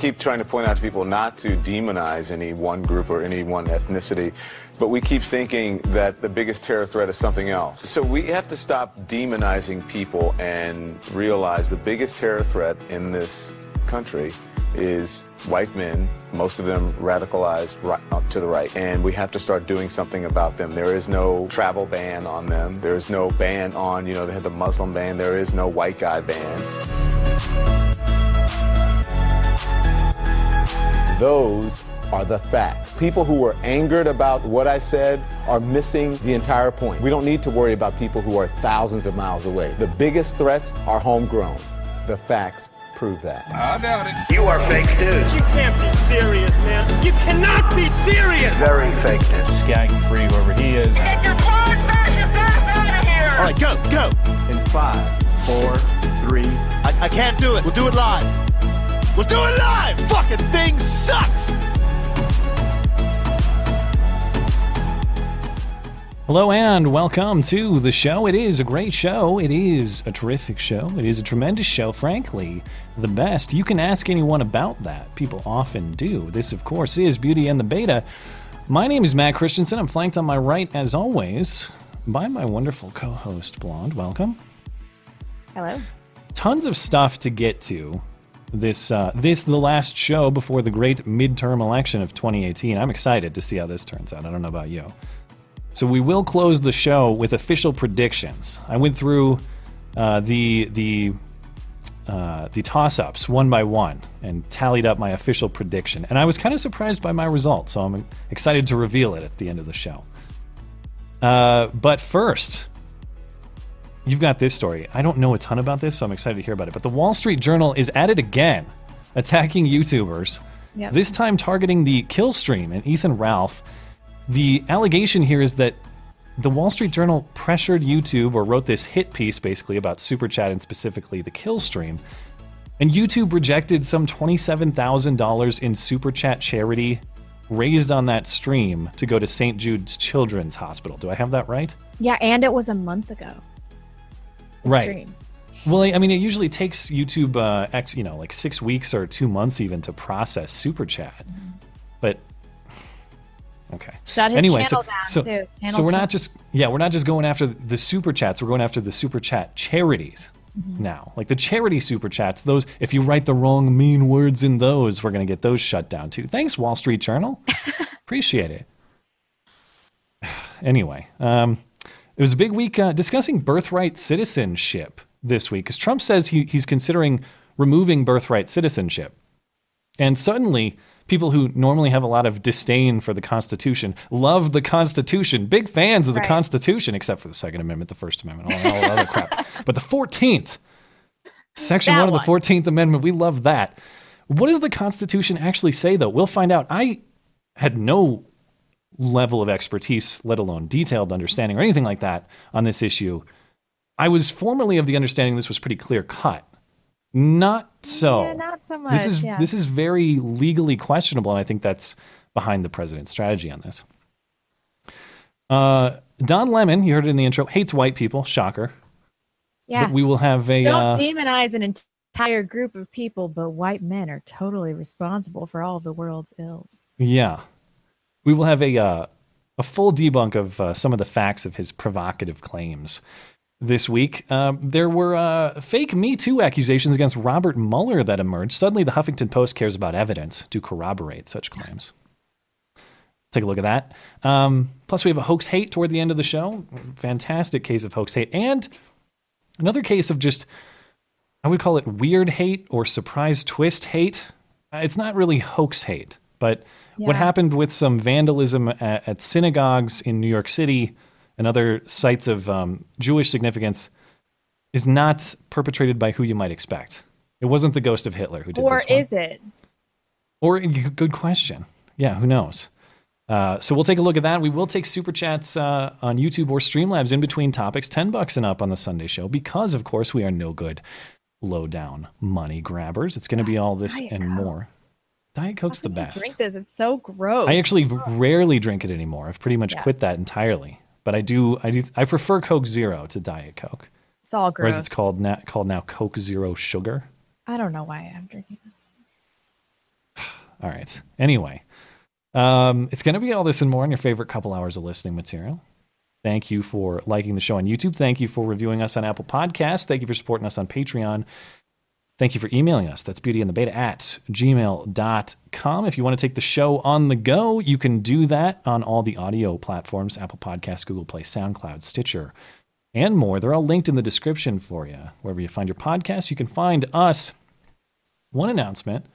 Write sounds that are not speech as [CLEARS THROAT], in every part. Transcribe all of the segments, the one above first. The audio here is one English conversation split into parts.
Keep trying to point out to people not to demonize any one group or any one ethnicity, but we keep thinking that the biggest terror threat is something else. So we have to stop demonizing people and realize the biggest terror threat in this country is white men, most of them radicalized right, uh, to the right, and we have to start doing something about them. There is no travel ban on them. There is no ban on, you know, they had the Muslim ban. There is no white guy ban. Those are the facts. People who were angered about what I said are missing the entire point. We don't need to worry about people who are thousands of miles away. The biggest threats are homegrown. The facts prove that. I doubt it. You are fake news. You can't be serious, man. You cannot be serious. Very fake news. gang free wherever he is. Get your punk fascist ass out of here! All right, go, go. In five, four, three. I, I can't do it. We'll do it live. We'll do it live. Fucking thing sucks. Hello and welcome to the show. It is a great show. It is a terrific show. It is a tremendous show, frankly. The best. You can ask anyone about that. People often do. This, of course, is Beauty and the Beta. My name is Matt Christensen. I'm flanked on my right, as always, by my wonderful co host, Blonde. Welcome. Hello. tons of stuff to get to this uh, this the last show before the great midterm election of 2018 i'm excited to see how this turns out. I don't know about you. So we will close the show with official predictions. I went through uh, the the uh, the toss-ups one by one and tallied up my official prediction. And i was kind of surprised by my result so i'm excited to reveal it at the end of the show. Uh, but first You've got this story. I don't know a ton about this, so I'm excited to hear about it. But the Wall Street Journal is at it again, attacking YouTubers. Yep. This time targeting the Killstream and Ethan Ralph. The allegation here is that the Wall Street Journal pressured YouTube or wrote this hit piece basically about Super Chat and specifically the Killstream. And YouTube rejected some $27,000 in Super Chat charity raised on that stream to go to St. Jude's Children's Hospital. Do I have that right? Yeah, and it was a month ago. Right. stream. Well, I mean, it usually takes YouTube, uh, X, you know, like six weeks or two months even to process Super Chat. But [SIGHS] okay. Shut his anyway, channel so down so, too. Channel so we're two. not just yeah, we're not just going after the Super Chats. We're going after the Super Chat charities Mm-hmm. now. Like the charity Super Chats. Those, if you write the wrong mean words in those, we're going to get those shut down too. Thanks, Wall Street Journal. [LAUGHS] Appreciate it. [SIGHS] Anyway, um, it was a big week uh, discussing birthright citizenship this week because Trump says he, he's considering removing birthright citizenship. And suddenly, people who normally have a lot of disdain for the Constitution love the Constitution, big fans of the Right. Constitution, except for the Second Amendment, the First Amendment, all, all that other crap. [LAUGHS] But the 14th, Section That 1 of the 14th Amendment, we love that. What does the Constitution actually say, though? We'll find out. I had no level of expertise, let alone detailed understanding or anything like that on this issue. I was formerly of the understanding this was pretty clear cut. Not so. Yeah, not so much. This is yeah. this is very legally questionable, and I think that's behind the president's strategy on this. Uh, Don Lemon, you heard it in the intro, hates white people. Shocker. yeah. But we will have a. Don't uh, demonize an entire group of people, but white men are totally responsible for all of the world's ills. Yeah, we will have a uh, a full debunk of uh, some of the facts of his provocative claims this week. Um, there were uh, fake Me Too accusations against Robert Mueller that emerged. Suddenly, the Huffington Post cares about evidence to corroborate such claims. Take a look at that. Um, plus, we have a hoax hate toward the end of the show. Fantastic case of hoax hate, and another case of just I would call it weird hate or surprise twist hate. Uh, It's not really hoax hate, but what happened with some vandalism at, at synagogues in New York City and other sites of um, Jewish significance is not perpetrated by who you might expect. It wasn't the ghost of Hitler who did Or this one. is it? Or good question. Yeah, who knows? Uh, so we'll take a look at that. We will take super chats uh, on YouTube or Streamlabs in between topics, ten bucks and up on the Sunday show, because of course we are no good low down money grabbers. It's going to be all this and more. Diet Coke's the best. Drink this. It's so gross. I actually rarely drink it anymore. I've pretty much Yeah. quit that entirely. But I do, I do, I prefer Coke Zero to Diet Coke, It's all or gross. as it's called now, called now Coke Zero Sugar. I don't know why I'm drinking this. [SIGHS] All right. Anyway, um, it's going to be all this and more in your favorite couple hours of listening material. Thank you for liking the show on YouTube. Thank you for reviewing us on Apple Podcasts. Thank you for supporting us on Patreon. Thank you for emailing us. That's beauty and the beta at gmail.com. If you want to take the show on the go, you can do that on all the audio platforms Apple Podcasts, Google Play, SoundCloud, Stitcher, and more. They're all linked in the description for you. Wherever you find your podcast, you can find us. One announcement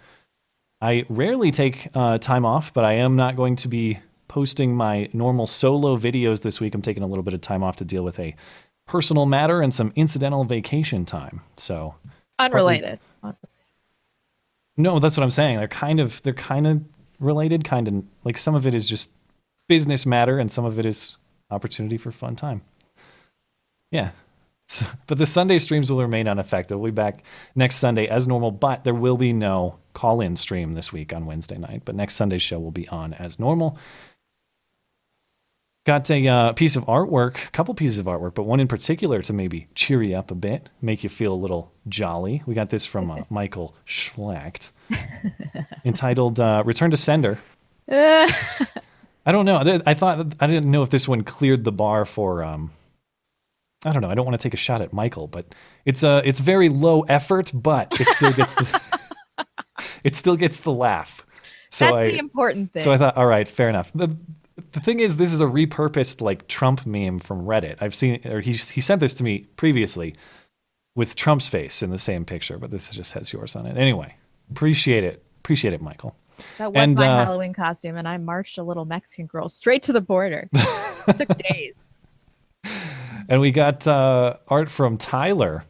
I rarely take uh, time off, but I am not going to be posting my normal solo videos this week. I'm taking a little bit of time off to deal with a personal matter and some incidental vacation time. So, Unrelated. no, that's what I'm saying. They're kind of they're kind of related, kind of like some of it is just business matter and some of it is opportunity for fun time. Yeah. So, [LAUGHS] but the Sunday streams will remain unaffected. We'll be back next Sunday as normal, but there will be no call in stream this week on Wednesday night. But next Sunday's show will be on as normal. Got a uh, piece of artwork, a couple pieces of artwork, but one in particular to maybe cheer you up a bit, make you feel a little jolly. We got this from uh, [LAUGHS] Michael Schlacht, entitled uh, "Return to Sender." [LAUGHS] I don't know. I- I thought I didn't know if this one cleared the bar for. Um, I don't know. I don't want to take a shot at Michael, but it's uh, it's very low effort, but it still gets the [LAUGHS] it still gets the laugh. So That's I, the important thing. so I thought, all right, fair enough. The, the thing is, this is a repurposed like Trump meme from Reddit. I've seen, or he he sent this to me previously with Trump's face in the same picture, but this just has yours on it. Anyway, appreciate it, appreciate it, Michael. that was and, my uh, Halloween costume, and I marched a little Mexican girl straight to the border. [LAUGHS] Took days. And we got uh, art from Tyler.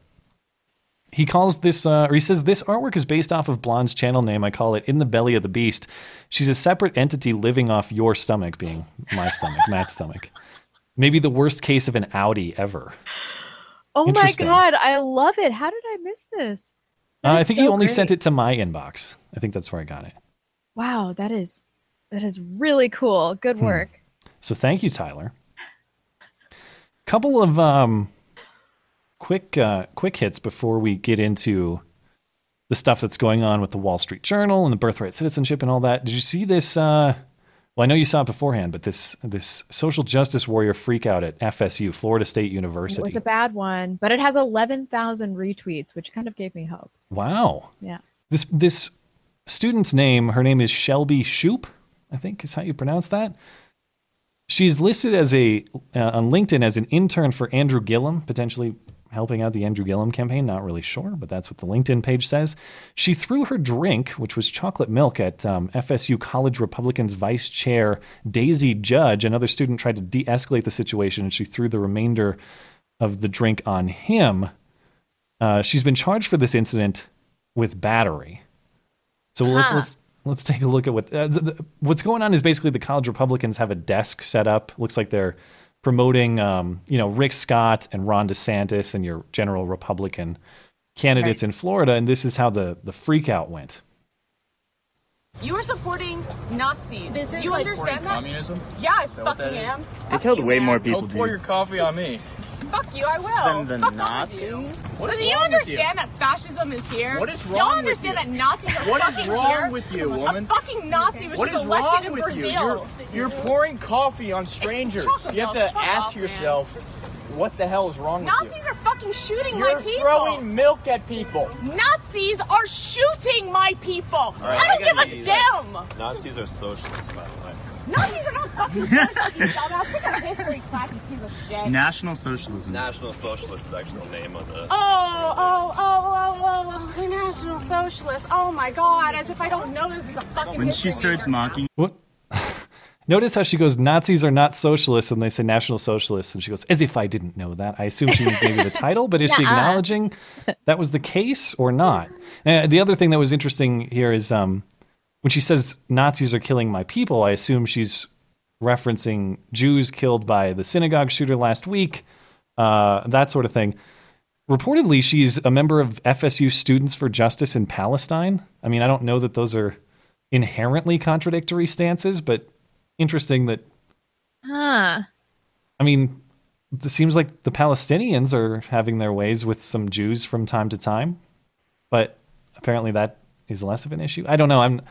He calls this, uh, or he says, this artwork is based off of Blonde's channel name. I call it In the Belly of the Beast. She's a separate entity living off your stomach, being my stomach, Matt's stomach. Maybe the worst case of an Audi ever. Oh my god, I love it. How did I miss this? Uh, I think so he only sent it to my inbox. I think that's where I got it. Wow, that is that is really cool. Good Hmm. work. So thank you, Tyler. Couple of um, quick uh, quick hits before we get into the stuff that's going on with the Wall Street Journal and the birthright citizenship and all that. Did you see this? Uh, well, I know you saw it beforehand, but this this social justice warrior freak out at FSU, Florida State University. It was a bad one, but it has 11,000 retweets, which kind of gave me hope. wow. Yeah. This this student's name, her name is Shelby Shoup, I think is how you pronounce that. She's listed as a uh, on LinkedIn as an intern for Andrew Gillum, potentially helping out the Andrew Gillum campaign. Not really sure, but that's what the LinkedIn page says. She threw her drink, which was chocolate milk, at um, FSU College Republicans Vice Chair Daisy Judge. Another student tried to de-escalate the situation, and she threw the remainder of the drink on him. Uh, she's been charged for this incident with battery. So let's let's let's take a look at what uh, the, the, what's going on. Is basically the college Republicans have a desk set up. Looks like they're promoting, um, you know, Rick Scott and Ron DeSantis and your general Republican candidates in Florida. And this is how the the freak out went. You are supporting Nazis. Do you understand that? communism? Yeah, I that fucking am. They killed way more people. Don't pour dude. your coffee on me. Fuck you, I will. Than the Fuck off with you. Nazis? What Do you wrong with you? understand that fascism is here? What is Y'all wrong with understand you? that Nazis are What fucking is wrong here? with you, woman? A fucking Nazi was What just is elected wrong in Brazil. you? You're, you're pouring coffee on strangers. You have to. Fuck ask off, man. yourself, what the hell is wrong with you? Nazis are fucking shooting You're my people. throwing milk at people. Nazis are shooting my people. right, I don't I give a give you that. damn. Nazis are socialists, by the way. Nazis are not fucking [LAUGHS] socialists, you dumbass. Take a history class, you piece of shit. National Socialism. National Socialist is actually the name of the. Oh, oh, oh, oh, oh, oh, the National Socialists. Oh my god, as if I don't know this is a fucking When she starts mocking, What? [LAUGHS] Notice how she goes, Nazis are not socialists, and they say National Socialists, and she goes, as if I didn't know that. I assume she means maybe the [LAUGHS] title, but is she Nuh-uh. acknowledging that was the case or not? And the other thing that was interesting here is um, when she says Nazis are killing my people, I assume she's referencing Jews killed by the synagogue shooter last week, uh, that sort of thing. Reportedly, she's a member of FSU Students for Justice in Palestine. I mean, I don't know that those are inherently contradictory stances, but interesting that Huh. I mean, it seems like the Palestinians are having their ways with some Jews from time to time, but apparently that is less of an issue. I don't know. I'm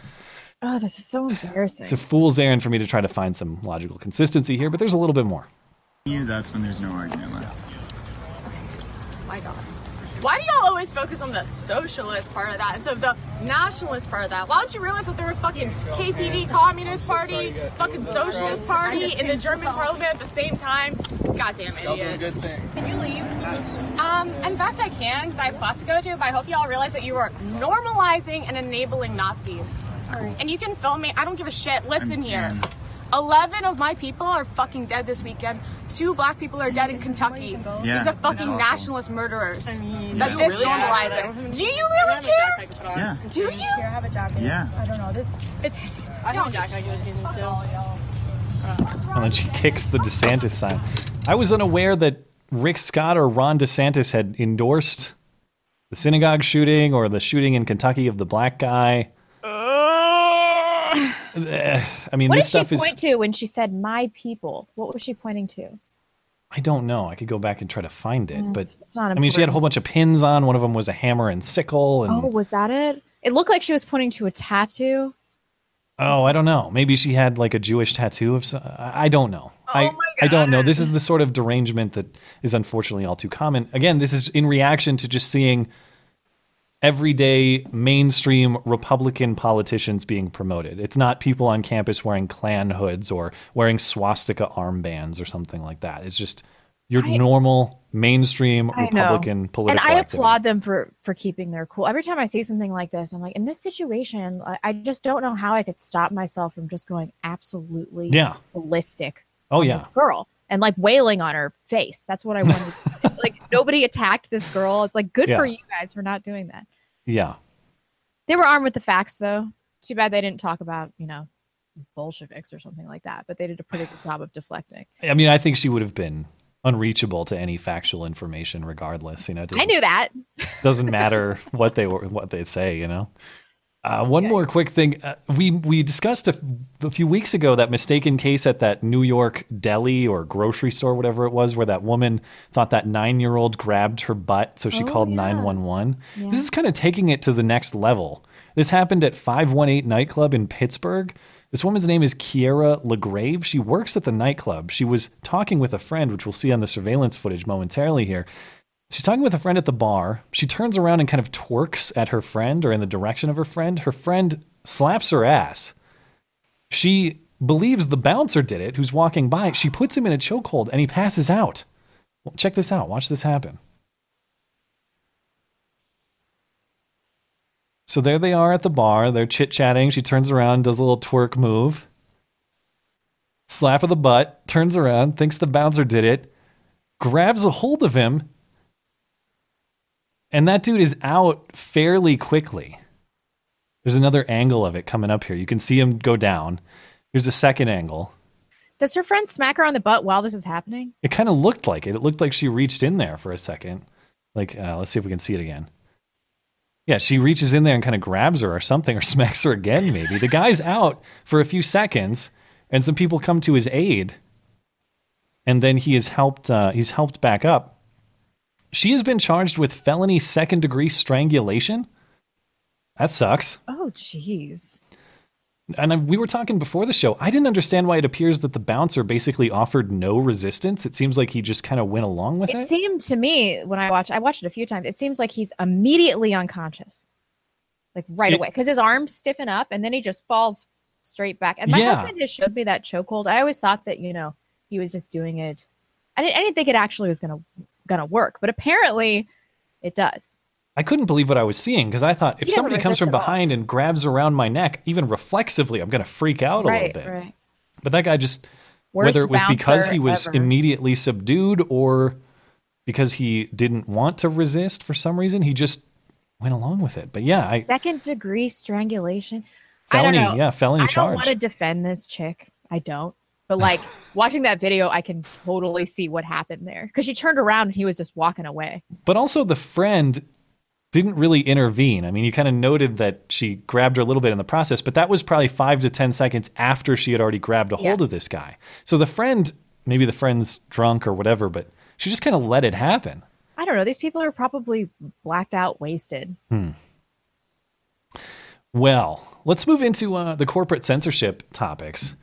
Oh, this is so [SIGHS] embarrassing. it's a fool's errand for me to try to find some logical consistency here, but there's a little bit more. You, that's when there's no argument left. My God. Why do y'all always focus on the socialist part of that instead of the nationalist part of that? Why don't you realize that there were fucking KPD, Communist Party, fucking Socialist Party in the German parliament at the same time? Goddamn idiots. Can you leave? Um, in fact, I can because I have class to go to, but I hope y'all realize that you are normalizing and enabling Nazis. And you can film me. I don't give a shit. Listen here. 11 of my people are fucking dead this weekend. Two black people are dead in Kentucky. Yeah, These are fucking that's awful. nationalist murderers. that Yeah. this Really? normalizes. Do you really care? Yeah. Do you? Here, have a jacket. Yeah. I don't know. This, It's. I don't jacket. I give it to. And then she kicks the DeSantis sign. I was unaware that Rick Scott or Ron DeSantis had endorsed the synagogue shooting or the shooting in Kentucky of the black guy. [SIGHS] I mean, what this did stuff she is. point to when she said "my people"? What was she pointing to? I don't know. I could go back and try to find it, Mm, but it's- it's not I mean, she had a whole bunch of pins on. One of them was a hammer and sickle, and Oh, was that it? It looked like she was pointing to a tattoo. oh, I don't know. Maybe she had like a Jewish tattoo of. some- I I don't know. Oh I I don't know. This is the sort of derangement that is unfortunately all too common. Again, this is in reaction to just seeing everyday mainstream Republican politicians being promoted. It's not people on campus wearing Klan hoods or wearing swastika armbands or something like that. It's just your I- normal mainstream I know. Republican and I activity. applaud them for for keeping their cool. Every time I see something like this, I'm like, in this situation, I, I just don't know how I could stop myself from just going absolutely Yeah. ballistic. Oh, yeah. this girl and like wailing on her face. That's what I wanted. [LAUGHS] like nobody attacked this girl. It's like good for you guys for not doing that. Yeah. They were armed with the facts, though. Too bad they didn't talk about you know Bolsheviks or something like that. But they did a pretty good job of deflecting. I mean, I think she would have been unreachable to any factual information regardless, you know. I knew that. doesn't matter what they were what they say you know uh, one more quick thing uh, we we discussed a, a few weeks ago that mistaken case at that new york deli or grocery store whatever it was where that woman thought that nine year old grabbed her butt so she Oh, called 911 this is kind of taking it to the next level this happened at 518 nightclub in pittsburgh this woman's name is Kiera LaGrave. She works at the nightclub. She was talking with a friend, which we'll see on the surveillance footage momentarily here. She's talking with a friend at the bar. She turns around and kind of twerks at her friend or in the direction of her friend. Her friend slaps her ass. She believes the bouncer did it, who's walking by. She puts him in a chokehold and he passes out. Well, check this out. Watch this happen. So there they are at the bar. They're chit chatting. She turns around, does a little twerk move. Slap of the butt, turns around, thinks the bouncer did it, grabs a hold of him, and that dude is out fairly quickly. There's another angle of it coming up here. You can see him go down. Here's a second angle. Does her friend smack her on the butt while this is happening? It kind of looked like it. It looked like she reached in there for a second. Like, uh, let's see if we can see it again. Yeah, she reaches in there and kind of grabs her or something, or [LAUGHS] smacks her again, maybe. The guy's out for a few seconds, and some people come to his aid, and then he is helped. Uh, he's helped back up. She has been charged with felony second degree strangulation. That sucks. Oh, jeez. And I, we were talking before the show. I didn't understand why it appears that the bouncer basically offered no resistance. It seems like he just kind of went along with It it. seemed to me when I watched, I watched it a few times. It seems like he's immediately unconscious, like right It- away, because his arms stiffen up and then he just falls straight back. And my Yeah. husband just showed me that chokehold. I always thought that you know he was just doing it. I didn't, I didn't think it actually was gonna gonna work, but apparently it does. I couldn't believe what I was seeing because I thought if somebody comes from all. behind and grabs around my neck, even reflexively, I'm to freak out a right, little bit. right. But that guy just Worst whether it was because he was ever. immediately subdued or because he didn't want to resist for some reason, he just went along with it. But yeah, I Second degree strangulation. felony, I don't know. yeah, felony charge. I don't want to defend this chick. I don't. But like watching that video, I can totally see what happened there because she turned around and he was just walking away. But also the friend didn't really intervene. I mean, you kind of noted that she grabbed her a little bit in the process, but that was probably five to 10 seconds after she had already grabbed a hold Yeah. of this guy. So the friend, maybe the friend's drunk or whatever, but she just kind of let it happen. I don't know. These people are probably blacked out, wasted. Hmm. Well, let's move into uh, the corporate censorship topics.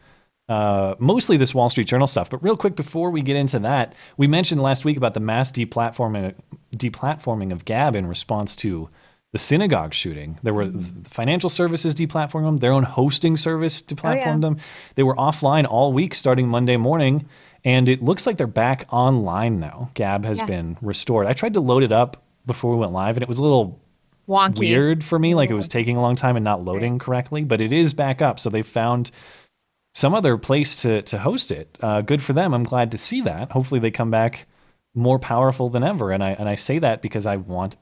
Uh, mostly this Wall Street Journal stuff. But real quick, before we get into that, we mentioned last week about the mass deplatforming, deplatforming of Gab in response to the synagogue shooting. There were the financial services deplatforming them, their own hosting service deplatformed them. They were offline all week starting Monday morning, and it looks like they're back online now. Gab has Yeah. been restored. I tried to load it up before we went live, and it was a little Wonky. weird for me. Like it was taking a long time and not loading correctly, but it is back up. So they found some other place to to host it. Uh, good for them. I'm glad to see that. Hopefully they come back more powerful than ever. And I and I say that because I want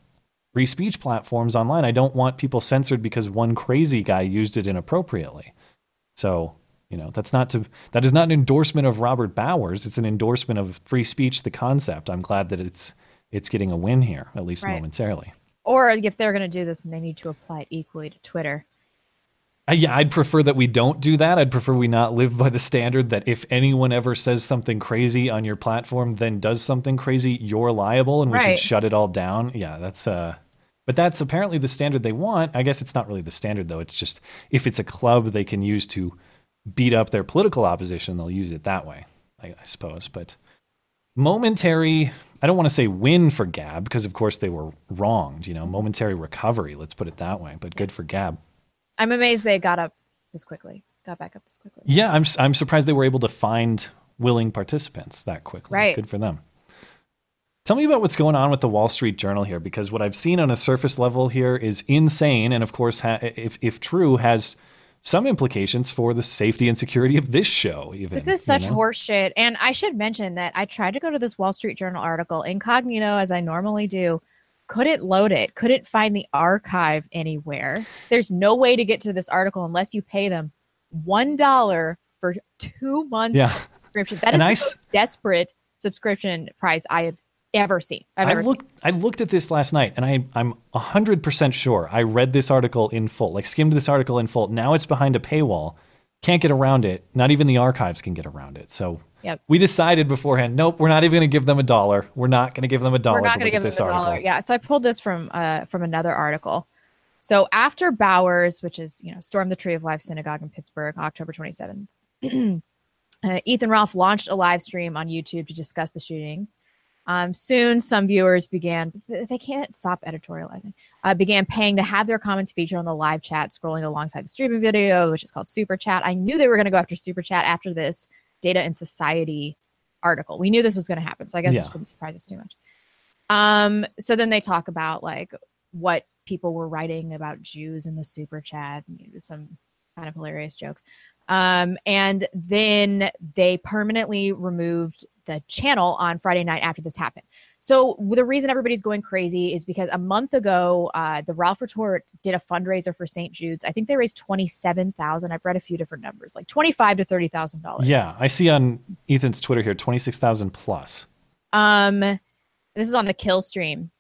free speech platforms online. I don't want people censored because one crazy guy used it inappropriately. So you know that's not to that is not an endorsement of Robert Bowers. It's an endorsement of free speech, the concept. I'm glad that it's it's getting a win here, at least Right. momentarily. Or if they're going to do this, and they need to apply it equally to Twitter. Uh, yeah, I'd prefer that we don't do that. I'd prefer we not live by the standard that if anyone ever says something crazy on your platform, then does something crazy, you're liable and we Right. should shut it all down. Yeah, that's uh but that's apparently the standard they want. I guess it's not really the standard though. It's just if it's a club they can use to beat up their political opposition, they'll use it that way, I, I suppose. But momentary I don't want to say win for Gab because of course they were wronged, you know, momentary recovery, let's put it that way. But good for Gab. I'm amazed they got up this quickly, got back up this quickly. Yeah, I'm I'm surprised they were able to find willing participants that quickly. Right. Good for them. Tell me about what's going on with the Wall Street Journal here, because what I've seen on a surface level here is insane, and of course, ha- if if true, has some implications for the safety and security of this show. Even This is you such know? horse shit. And I should mention that I tried to go to this Wall Street Journal article incognito as I normally do. Couldn't load it, couldn't find the archive anywhere. There's no way to get to this article unless you pay them $1 for two months Yeah. subscription. That is And the I most desperate subscription price I have ever seen. I've I ever looked. I looked at this last night, and I, I'm hundred percent sure I read this article in full, like skimmed this article in full. Now it's behind a paywall. Can't get around it. Not even the archives can get around it. So Yep. we decided beforehand. Nope, we're not even going to give them a dollar. We're not going to give them a dollar. We're not going to give them a dollar. Yeah. So I pulled this from uh from another article. So after Bowers, which is you know storm the Tree of Life Synagogue in Pittsburgh, October 27th, [CLEARS THROAT] uh, Ethan Ralph launched a live stream on YouTube to discuss the shooting. Um, soon, some viewers began, they can't stop editorializing, uh, began paying to have their comments featured on the live chat, scrolling alongside the streaming video, which is called Super Chat. I knew they were going to go after Super Chat after this Data and Society article. We knew this was going to happen. So I guess Yeah. this wouldn't surprise us too much. Um, so then they talk about like what people were writing about Jews in the super chat, and, you know, some kind of hilarious jokes. Um, and then they permanently removed the channel on Friday night after this happened. So the reason everybody's going crazy is because a month ago, uh, the Ralph Retort did a fundraiser for St. Jude's. I think they raised twenty seven thousand. I've read a few different numbers, like twenty five to thirty thousand dollars. Yeah, I see on Ethan's Twitter here twenty six thousand plus. Um, this is on the kill stream.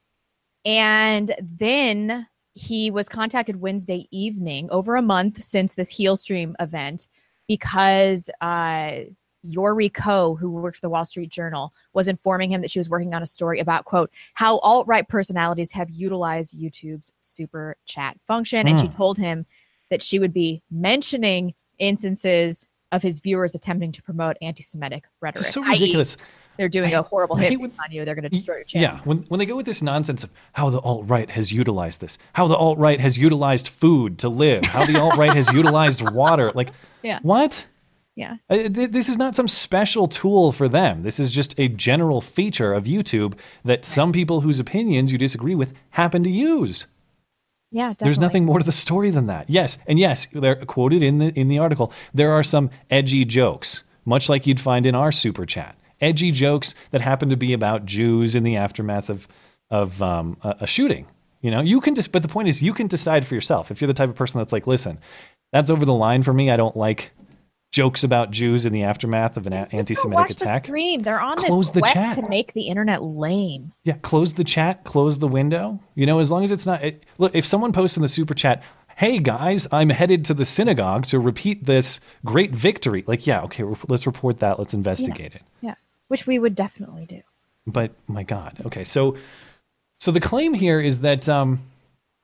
And then he was contacted Wednesday evening, over a month since this heel stream event, because uh, Yoree Koh, who worked for the Wall Street Journal, was informing him that she was working on a story about, quote, how alt right personalities have utilized YouTube's super chat function. And she Hmm. told him that she would be mentioning instances of his viewers attempting to promote anti Semitic rhetoric. It's so ridiculous. they're doing a horrible hit when- on you. They're going to destroy your channel. Yeah, when when they go with this nonsense of how the alt right has utilized this, how the alt right has utilized food to live, how the alt right has utilized water, like [LAUGHS] Yeah. what? Yeah. Uh, This is not some special tool for them. This is just a general feature of YouTube that some people whose opinions you disagree with happen to use. Yeah, definitely. There's nothing more to the story than that. Yes, and yes, they're quoted in the in the article. There are some edgy jokes, much like you'd find in our super chat. Edgy jokes that happen to be about Jews in the aftermath of of um, a, a shooting. You know, you can just. But the point is, you can decide for yourself. If you're the type of person that's like, listen, that's over the line for me. I don't like jokes about Jews in the aftermath of an a- anti-Semitic watch attack. the stream. They're on Close this the quest chat. to make the internet lame. Yeah, close the chat, close the window. You know, as long as it's not. It, look, if someone posts in the super chat, "Hey guys, I'm headed to the synagogue to repeat this great victory," like, yeah, okay, re- let's report that. Let's investigate it. Yeah, which we would definitely do. But my God, okay, so so the claim here is that um,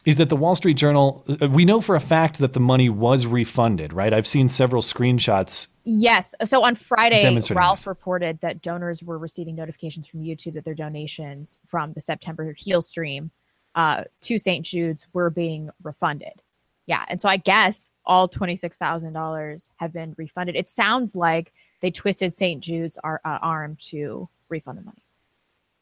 is that the Wall Street Journal. uh, We know for a fact that the money was refunded, right? I've seen several screenshots. Yes. So on Friday, Ralph this. reported that donors were receiving notifications from YouTube that their donations from the September Heal stream uh, to St. Jude's were being refunded. Yeah. And so I guess all $26,000 have been refunded. It sounds like they twisted St. Jude's ar- uh, arm to refund the money.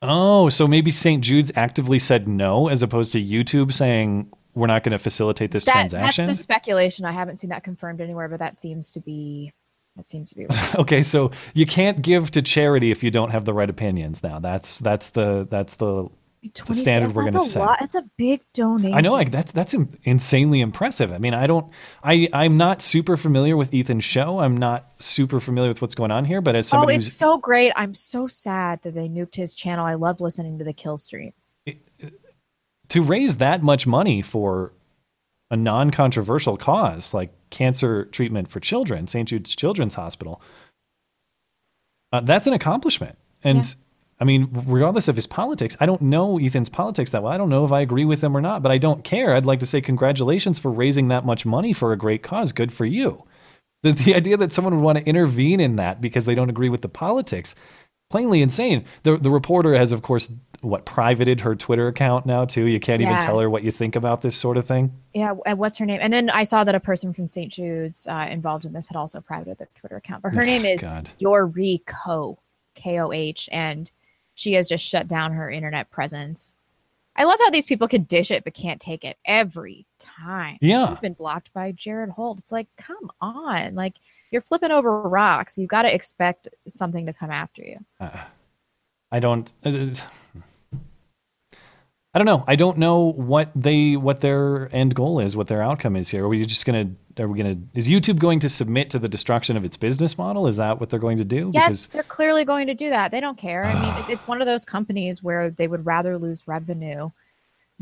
Oh, so maybe St. Jude's actively said no, as opposed to YouTube saying we're not going to facilitate this That, transaction. that's the speculation. I haven't seen that confirmed anywhere, but that seems to be that seems to be right. [LAUGHS] okay, so you can't give to charity if you don't have the right opinions. Now that's that's the that's the, the standard we're going to set. lot. It's a big donation. I know, like that's that's insanely impressive. I mean, I don't, I I'm not super familiar with Ethan's show. I'm not super familiar with what's going on here. But as Oh, somebody it's who's so great. I'm so sad that they nuked his channel. I love listening to the kill stream. to raise that much money for a non-controversial cause like cancer treatment for children, St. Jude's Children's Hospital, uh, that's an accomplishment. And I mean, regardless of his politics, I don't know Ethan's politics that well. I don't know if I agree with him or not, but I don't care. I'd like to say congratulations for raising that much money for a great cause. Good for you. The, the idea that someone would want to intervene in that because they don't agree with the politics, plainly insane. The the reporter has, of course, what privated her Twitter account now too. You can't even tell her what you think about this sort of thing. Yeah, and what's her name? And then I saw that a person from St. Jude's uh, involved in this had also privated their Twitter account. But her name is God. Yoree K O H, and she has just shut down her internet presence. I love how these people can dish it but can't take it every time. Yeah. She's been blocked by Jared Holt. It's like, come on. Like, you're flipping over rocks. You've got to expect something to come after you. I don't. uh, I don't know. I don't know what they what their end goal is, what their outcome is here. Are we just gonna? Are we gonna? Is YouTube going to submit to the destruction of its business model? Is that what they're going to do? Yes, they're clearly going to do that. They don't care. I mean, ah. it's one of those companies where they would rather lose revenue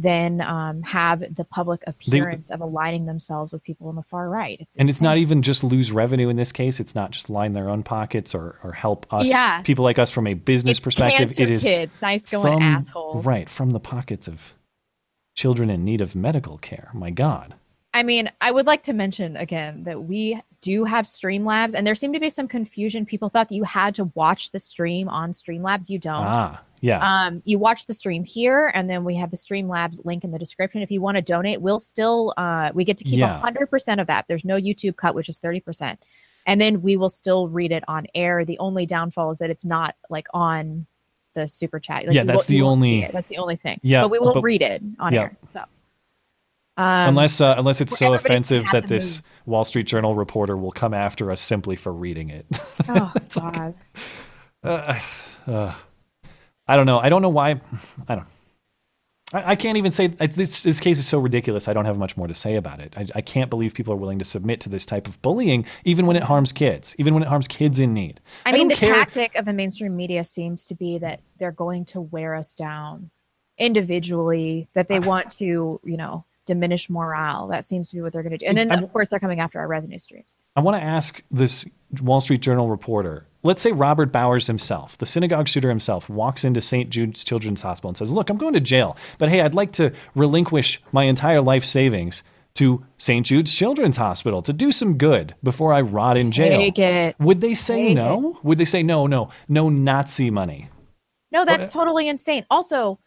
than um, have the public appearance of aligning themselves with people on the far right. It's and it's not even just lose revenue in this case. It's not just line their own pockets or, or help us, Yeah. people like us, from a business It's perspective. it is kids, nice going from, assholes. right from the pockets of children in need of medical care. My God. I mean, I would like to mention again that we do have Streamlabs, and there seemed to be some confusion. People thought that you had to watch the stream on Streamlabs. You don't. Ah, yeah. Um, you watch the stream here, and then we have the Streamlabs link in the description. If you want to donate, we'll still uh, we get to keep Yeah. hundred percent of that. There's no YouTube cut, which is thirty percent, and then we will still read it on air. The only downfall is that it's not like on the super chat. Like, Yeah, you that's won't- the you won't see only- it. That's the only thing. Yeah, but we will but- read it on yeah. air. So. Um, unless uh, unless it's so offensive that this move. Wall Street Journal reporter will come after us simply for reading it. [LAUGHS] Oh God. uh, uh, I don't know. I don't know why. I don't. I, I can't even say I, this. This case is so ridiculous. I don't have much more to say about it. I, I can't believe people are willing to submit to this type of bullying, even when it harms kids, even when it harms kids in need. I mean, the care. tactic of the mainstream media seems to be that they're going to wear us down individually, that they want to, you know, diminish morale. That seems to be what they're going to do. And then, of course, they're coming after our revenue streams. I want to ask this Wall Street Journal reporter. Let's say Robert Bowers himself, the synagogue shooter himself, walks into St. Jude's Children's Hospital and says, Look, I'm going to jail, but hey, I'd like to relinquish my entire life savings to St. Jude's Children's Hospital to do some good before I rot in jail. Take it. Would they say Take no? Would they say, No, no, no Nazi money? No, that's uh, totally insane. Also,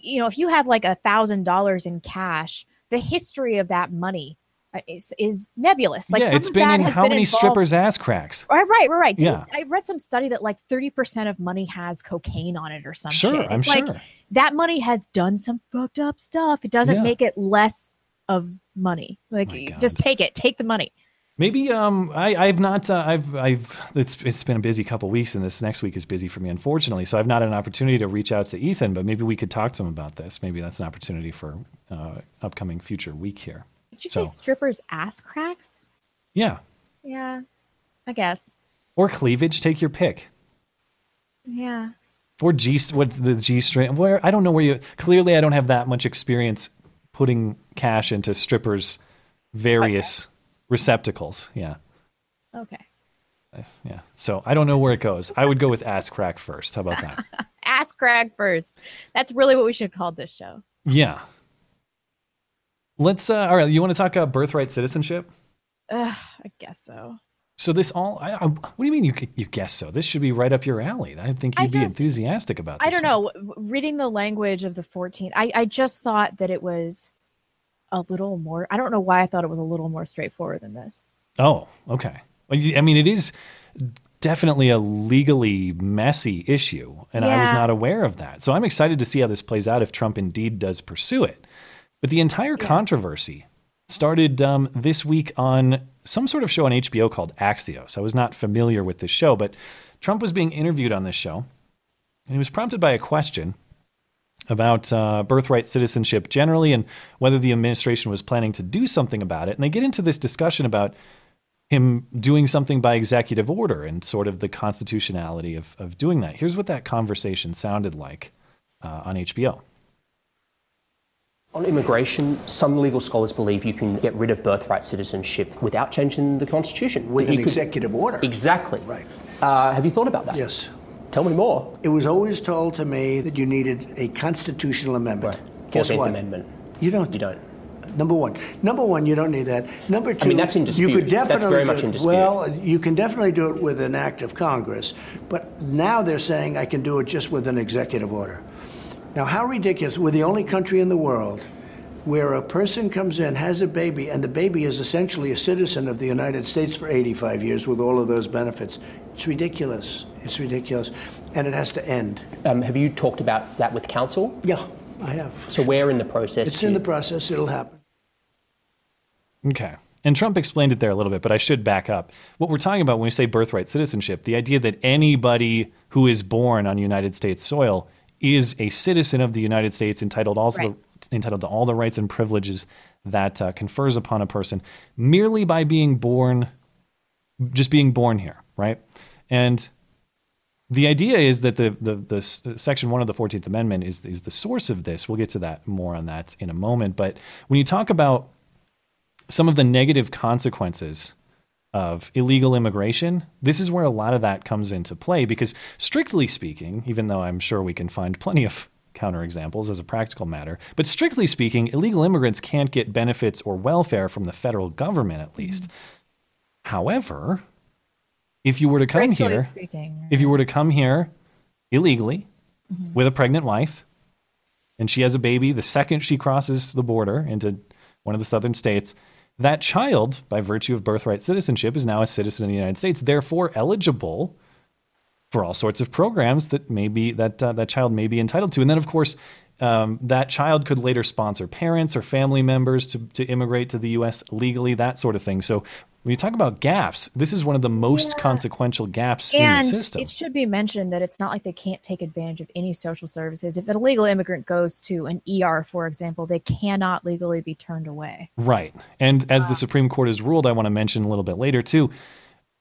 you know, if you have like a thousand dollars in cash, the history of that money uh, is is nebulous. Like yeah, it's been in how been many involved- strippers' ass cracks? Right, right, right, right. Yeah. I read some study that like 30% of money has cocaine on it or some Sure, shit. I'm It's like sure. that money has done some fucked up stuff. It doesn't Yeah. make it less of money. Like just take it, take the money. Maybe um I I've not uh, I've I've it's it's been a busy couple weeks and this next week is busy for me unfortunately so I've not had an opportunity to reach out to Ethan but maybe we could talk to him about this maybe that's an opportunity for uh, upcoming future week here. Did you So- say strippers ass cracks? Yeah, Yeah, I guess. or cleavage take your pick. Yeah. Or G what the G string where I don't know where you clearly I don't have that much experience putting cash into strippers various receptacles. Yeah. Okay. Nice. Yeah. So I don't know where it goes. I would go with ass crack first. How about that? [LAUGHS] Ass crack first. That's really what we should call this show. Yeah. Let's. Uh, all right. You want to talk about birthright citizenship? Ugh, I guess so. So this all. I, I, what do you mean you you guess so? This should be right up your alley. I think you'd be just- enthusiastic about. This I don't know. Reading the language of the 14th, I, I just thought that it was a little more. I don't know why I thought it was a little more straightforward than this. Oh, okay. I mean, it is definitely a legally messy issue, and I was not aware of that. So I'm excited to see how this plays out if Trump indeed does pursue it. But the entire controversy started um, this week on some sort of show on HBO called Axios. I was not familiar with this show, but Trump was being interviewed on this show, and he was prompted by a question about uh, birthright citizenship generally and whether the administration was planning to do something about it. And they get into this discussion about him doing something by executive order and sort of the constitutionality of, of doing that. Here's what that conversation sounded like uh, on HBO. On immigration, some legal scholars believe you can get rid of birthright citizenship without changing the Constitution. With That an could- executive order. Exactly. Right. Uh, have you thought about that? Yes. Tell me more. It was always told to me that you needed a constitutional amendment. Guess 14th what? Amendment. You don't. You don't. Number one. Number one, you don't need that. Number two, I mean, that's in You dispute. could That's definitely very do much in dispute. Well, you can definitely do it with an act of Congress, but now they're saying I can do it just with an executive order. Now, how ridiculous! We're the only country in the world where a person comes in, has a baby, and the baby is essentially a citizen of the United States for 85 years with all of those benefits. It's ridiculous. It's ridiculous, and it has to end. Um, have you talked about that with counsel? Yeah, I have. So where in the process? It's do in the process. It'll happen. Okay. And Trump explained it there a little bit, but I should back up. What we're talking about when we say birthright citizenship, the idea that anybody who is born on United States soil is a citizen of the United States, entitled all to Right. the, entitled to all the rights and privileges that uh, confers upon a person merely by being born, just being born here, right? And the idea is that the, the, the section one of the 14th Amendment is, is the source of this. We'll get to that more on that in a moment. But when you talk about some of the negative consequences of illegal immigration, this is where a lot of that comes into play because, strictly speaking, even though I'm sure we can find plenty of counterexamples as a practical matter, but strictly speaking, illegal immigrants can't get benefits or welfare from the federal government, at least. Mm-hmm. However, if you were to come here, speaking. if you were to come here illegally mm-hmm. with a pregnant wife, and she has a baby the second she crosses the border into one of the southern states, that child, by virtue of birthright citizenship, is now a citizen of the United States, therefore eligible for all sorts of programs that maybe that uh, that child may be entitled to. And then, of course, um, that child could later sponsor parents or family members to, to immigrate to the U.S. legally, that sort of thing. So when you talk about gaps, this is one of the most consequential gaps in the system. it should be mentioned that it's not like they can't take advantage of any social services. If an illegal immigrant goes to an ER, for example, they cannot legally be turned away. Right. And as the Supreme Court has ruled, I want to mention a little bit later too.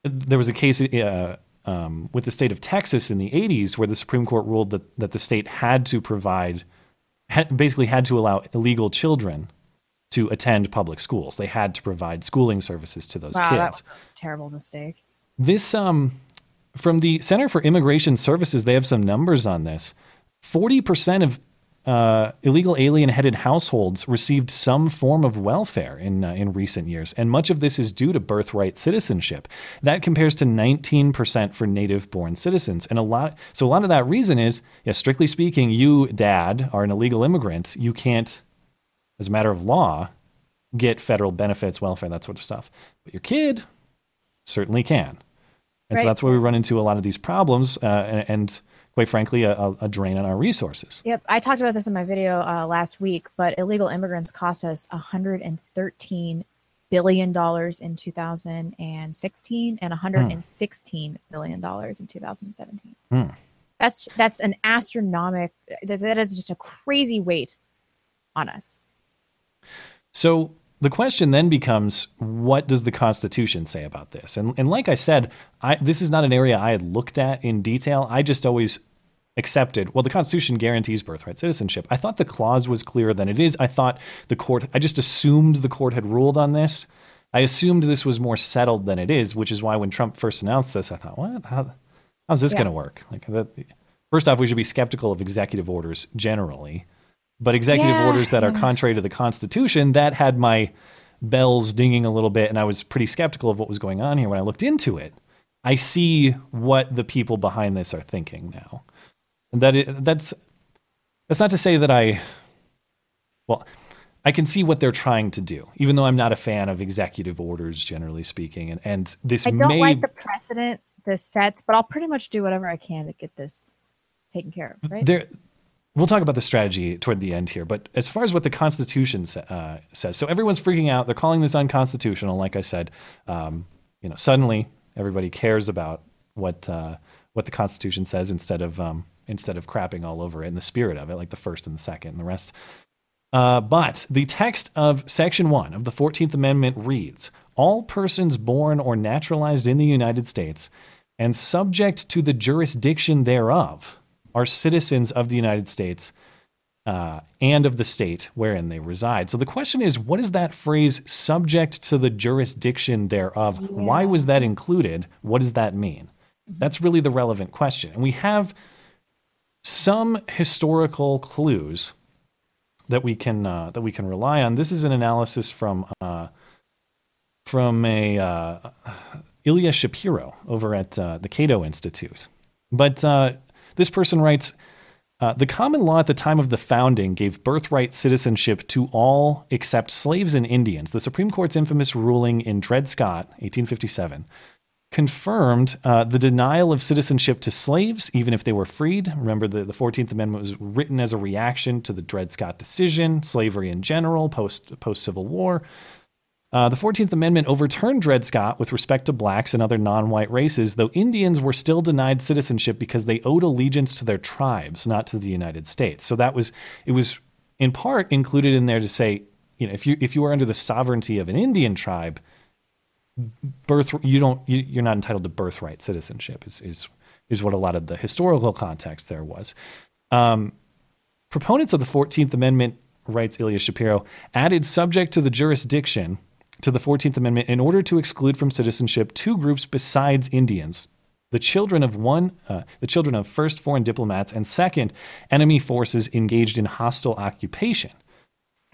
There was a case uh, um, with the state of Texas in the 80s where the Supreme Court ruled that, that the state had to provide, had, basically had to allow illegal children to attend public schools. They had to provide schooling services to those wow, kids. terrible mistake. This um from the Center for Immigration Services, they have some numbers on this. Forty percent of uh, illegal alien-headed households received some form of welfare in uh, in recent years, and much of this is due to birthright citizenship. That compares to 19% for native-born citizens, and a lot. So a lot of that reason is, yeah, strictly speaking, you, dad, are an illegal immigrant. You can't, as a matter of law, get federal benefits, welfare, that sort of stuff. But your kid certainly can. And so that's where we run into a lot of these problems. Uh, and, and quite frankly, a, a, drain on our resources. Yep, I talked about this in my video uh, last week, but illegal immigrants cost us 113 billion dollars in 2016 and 116 billion dollars in 2017. Hmm. That's that's an astronomic. That, that is just a crazy weight on us. So the question then becomes, what does the Constitution say about this? And, and like I said, I, this is not an area I had looked at in detail. I just always accepted, well, the Constitution guarantees birthright citizenship. I thought the clause was clearer than it is. I thought the court, I just assumed the court had ruled on this. I assumed this was more settled than it is, which is why when Trump first announced this, I thought, what? How, how's this Yeah. going to work? Like, that, first off, we should be skeptical of executive orders generally, but executive Yeah, orders that are contrary to the Constitution, that had my bells dinging a little bit, and I was pretty skeptical of what was going on here when I looked into it. I see what the people behind this are thinking now, and that—that's—that's not to say that I, well, I can see what they're trying to do, even though I'm not a fan of executive orders, generally speaking, and and this I don't may like the precedent this sets, but I'll pretty much do whatever I can to get this taken care of. Right? there we'll talk about the strategy toward the end here but as far as what the constitution uh, says so everyone's freaking out. They're calling this unconstitutional like i said. Um, you know suddenly everybody cares about what uh, what the constitution says instead of um, instead of crapping all over it in the spirit of it like the first and the second and the rest. Uh, but the text of Section 1 of the 14th Amendment reads All persons born or naturalized in the United States and subject to the jurisdiction thereof are citizens of the United States uh, and of the state wherein they reside. So the question is what is that phrase, subject to the jurisdiction thereof? Why was that included? What does that mean? That's really the relevant question. And we have some historical clues that we can uh, that we can rely on. This is an analysis from uh, from a uh, Ilya Shapiro over at uh, the Cato Institute. But uh, this person writes. Uh, the common law at the time of the founding gave birthright citizenship to all except slaves and Indians. The Supreme Court's infamous ruling in Dred Scott, 1857, confirmed uh, the denial of citizenship to slaves, even if they were freed. Remember, the, the 14th Amendment was written as a reaction to the Dred Scott decision, slavery in general, post post Civil War. Uh, the 14th Amendment overturned Dred Scott with respect to blacks and other non white races, though Indians were still denied citizenship because they owed allegiance to their tribes, not to the United States. So that was, it was in part included in there to say, you know, if you, if you are under the sovereignty of an Indian tribe, birth, you don't, you, you're not entitled to birthright citizenship, is, is, is what a lot of the historical context there was. Um, proponents of the 14th Amendment, writes Ilya Shapiro, added subject to the jurisdiction to the 14th Amendment in order to exclude from citizenship two groups besides Indians. The children of one, uh, the children of first foreign diplomats, and second, enemy forces engaged in hostile occupation.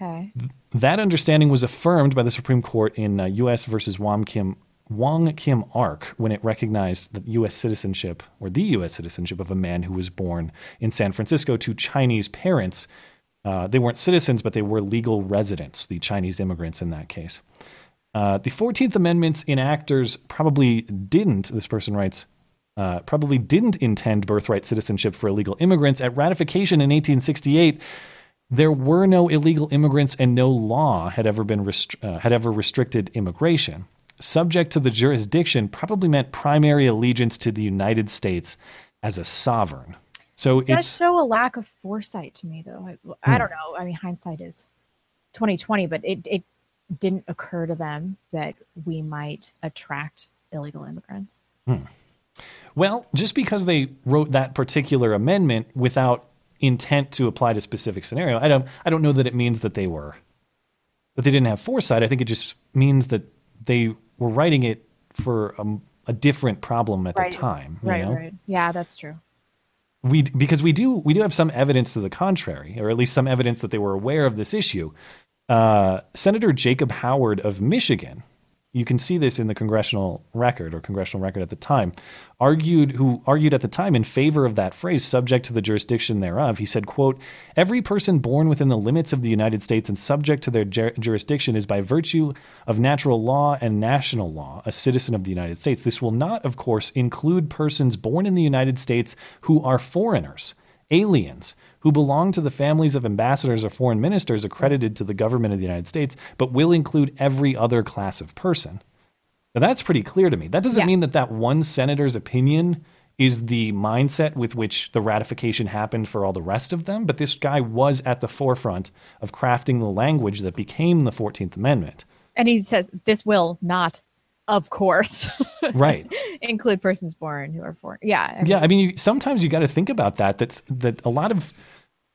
Okay. That understanding was affirmed by the Supreme Court in uh, U.S. versus Wong Kim Wong Kim Ark when it recognized the U.S. citizenship or the U.S. citizenship of a man who was born in San Francisco to Chinese parents. Uh, they weren't citizens, but they were legal residents, the Chinese immigrants in that case. Uh, the 14th Amendment's enactors probably didn't, this person writes, uh, probably didn't intend birthright citizenship for illegal immigrants. At ratification in 1868, there were no illegal immigrants and no law had ever been rest- uh, had ever restricted immigration. Subject to the jurisdiction probably meant primary allegiance to the United States as a sovereign. So It does show a lack of foresight to me, though. I, I hmm. don't know. I mean, hindsight is twenty twenty, but it it didn't occur to them that we might attract illegal immigrants. Hmm. Well, just because they wrote that particular amendment without intent to apply to specific scenario, I don't I don't know that it means that they were that they didn't have foresight. I think it just means that they were writing it for a, a different problem at right. the time. you Right. know? Right. Yeah, that's true. We because we do we do have some evidence to the contrary, or at least some evidence that they were aware of this issue. Uh, Senator Jacob Howard of Michigan you can see this in the congressional record or congressional record at the time, argued who argued at the time in favor of that phrase, subject to the jurisdiction thereof. He said, quote, every person born within the limits of the United States and subject to their ju- jurisdiction is by virtue of natural law and national law a citizen of the United States. This will not, of course, include persons born in the United States who are foreigners, aliens, who belong to the families of ambassadors or foreign ministers accredited to the government of the United States, but will include every other class of person. Now, that's pretty clear to me. That doesn't Yeah. mean that that one senator's opinion is the mindset with which the ratification happened for all the rest of them, but this guy was at the forefront of crafting the language that became the 14th Amendment. And he says this will not, of course, [LAUGHS] Right. include persons born who are foreign. Yeah. I yeah, I mean, you, sometimes you got to think about that. That's that a lot of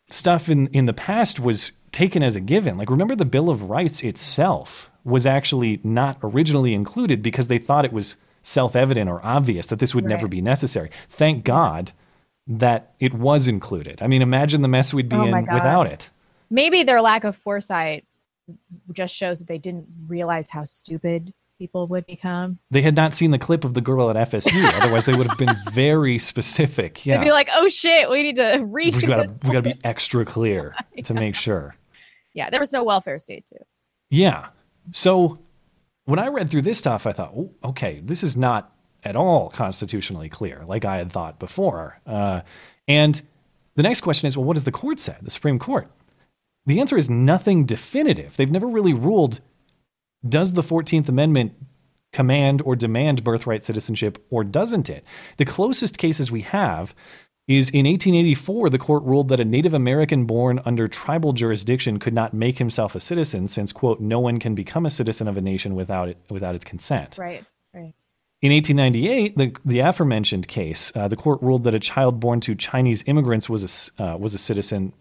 stuff in in the past was taken as a given. Like remember the Bill of Rights itself was actually not originally included because they thought it was self-evident or obvious that this would never be necessary. Thank God that it was included. I mean, imagine the mess we'd be Oh in without it. maybe their lack of foresight just shows that they didn't realize how stupid people would become. They had not seen the clip of the girl at FSU. [LAUGHS] Otherwise, they would have been very specific. Yeah. They'd be like, "Oh shit, we need to redo we gotta this." we gotta be [LAUGHS] extra clear [LAUGHS] to make sure. Yeah, there was no welfare state too. Yeah. So when I read through this stuff, I thought, oh, okay, this is not at all constitutionally clear, like I had thought before. Uh, and the next question is, well, what does the court say, the Supreme Court? The answer is nothing definitive. They've never really ruled does the 14th Amendment command or demand birthright citizenship or doesn't it? The closest cases we have is in 1884, the court ruled that a Native American born under tribal jurisdiction could not make himself a citizen since, quote, no one can become a citizen of a nation without, it, without its consent. Right. Right. In 1898, the, the aforementioned case, uh, the court ruled that a child born to Chinese immigrants was a, uh, was a citizen,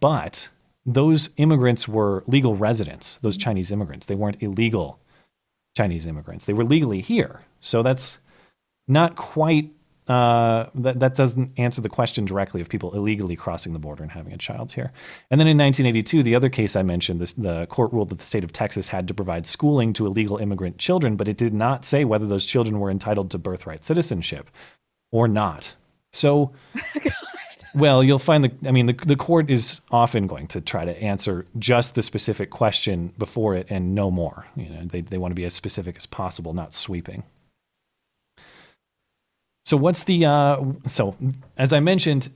but those immigrants were legal residents, those Chinese immigrants. They weren't illegal Chinese immigrants. They were legally here. So that's not quite, uh, that, that doesn't answer the question directly of people illegally crossing the border and having a child here. And then in 1982, the other case I mentioned, this, the court ruled that the state of Texas had to provide schooling to illegal immigrant children, but it did not say whether those children were entitled to birthright citizenship or not. So, [LAUGHS] well, you'll find the, I mean, the, the court is often going to try to answer just the specific question before it and no more. You know, they, they want to be as specific as possible, not sweeping. So what's the uh, so as I mentioned,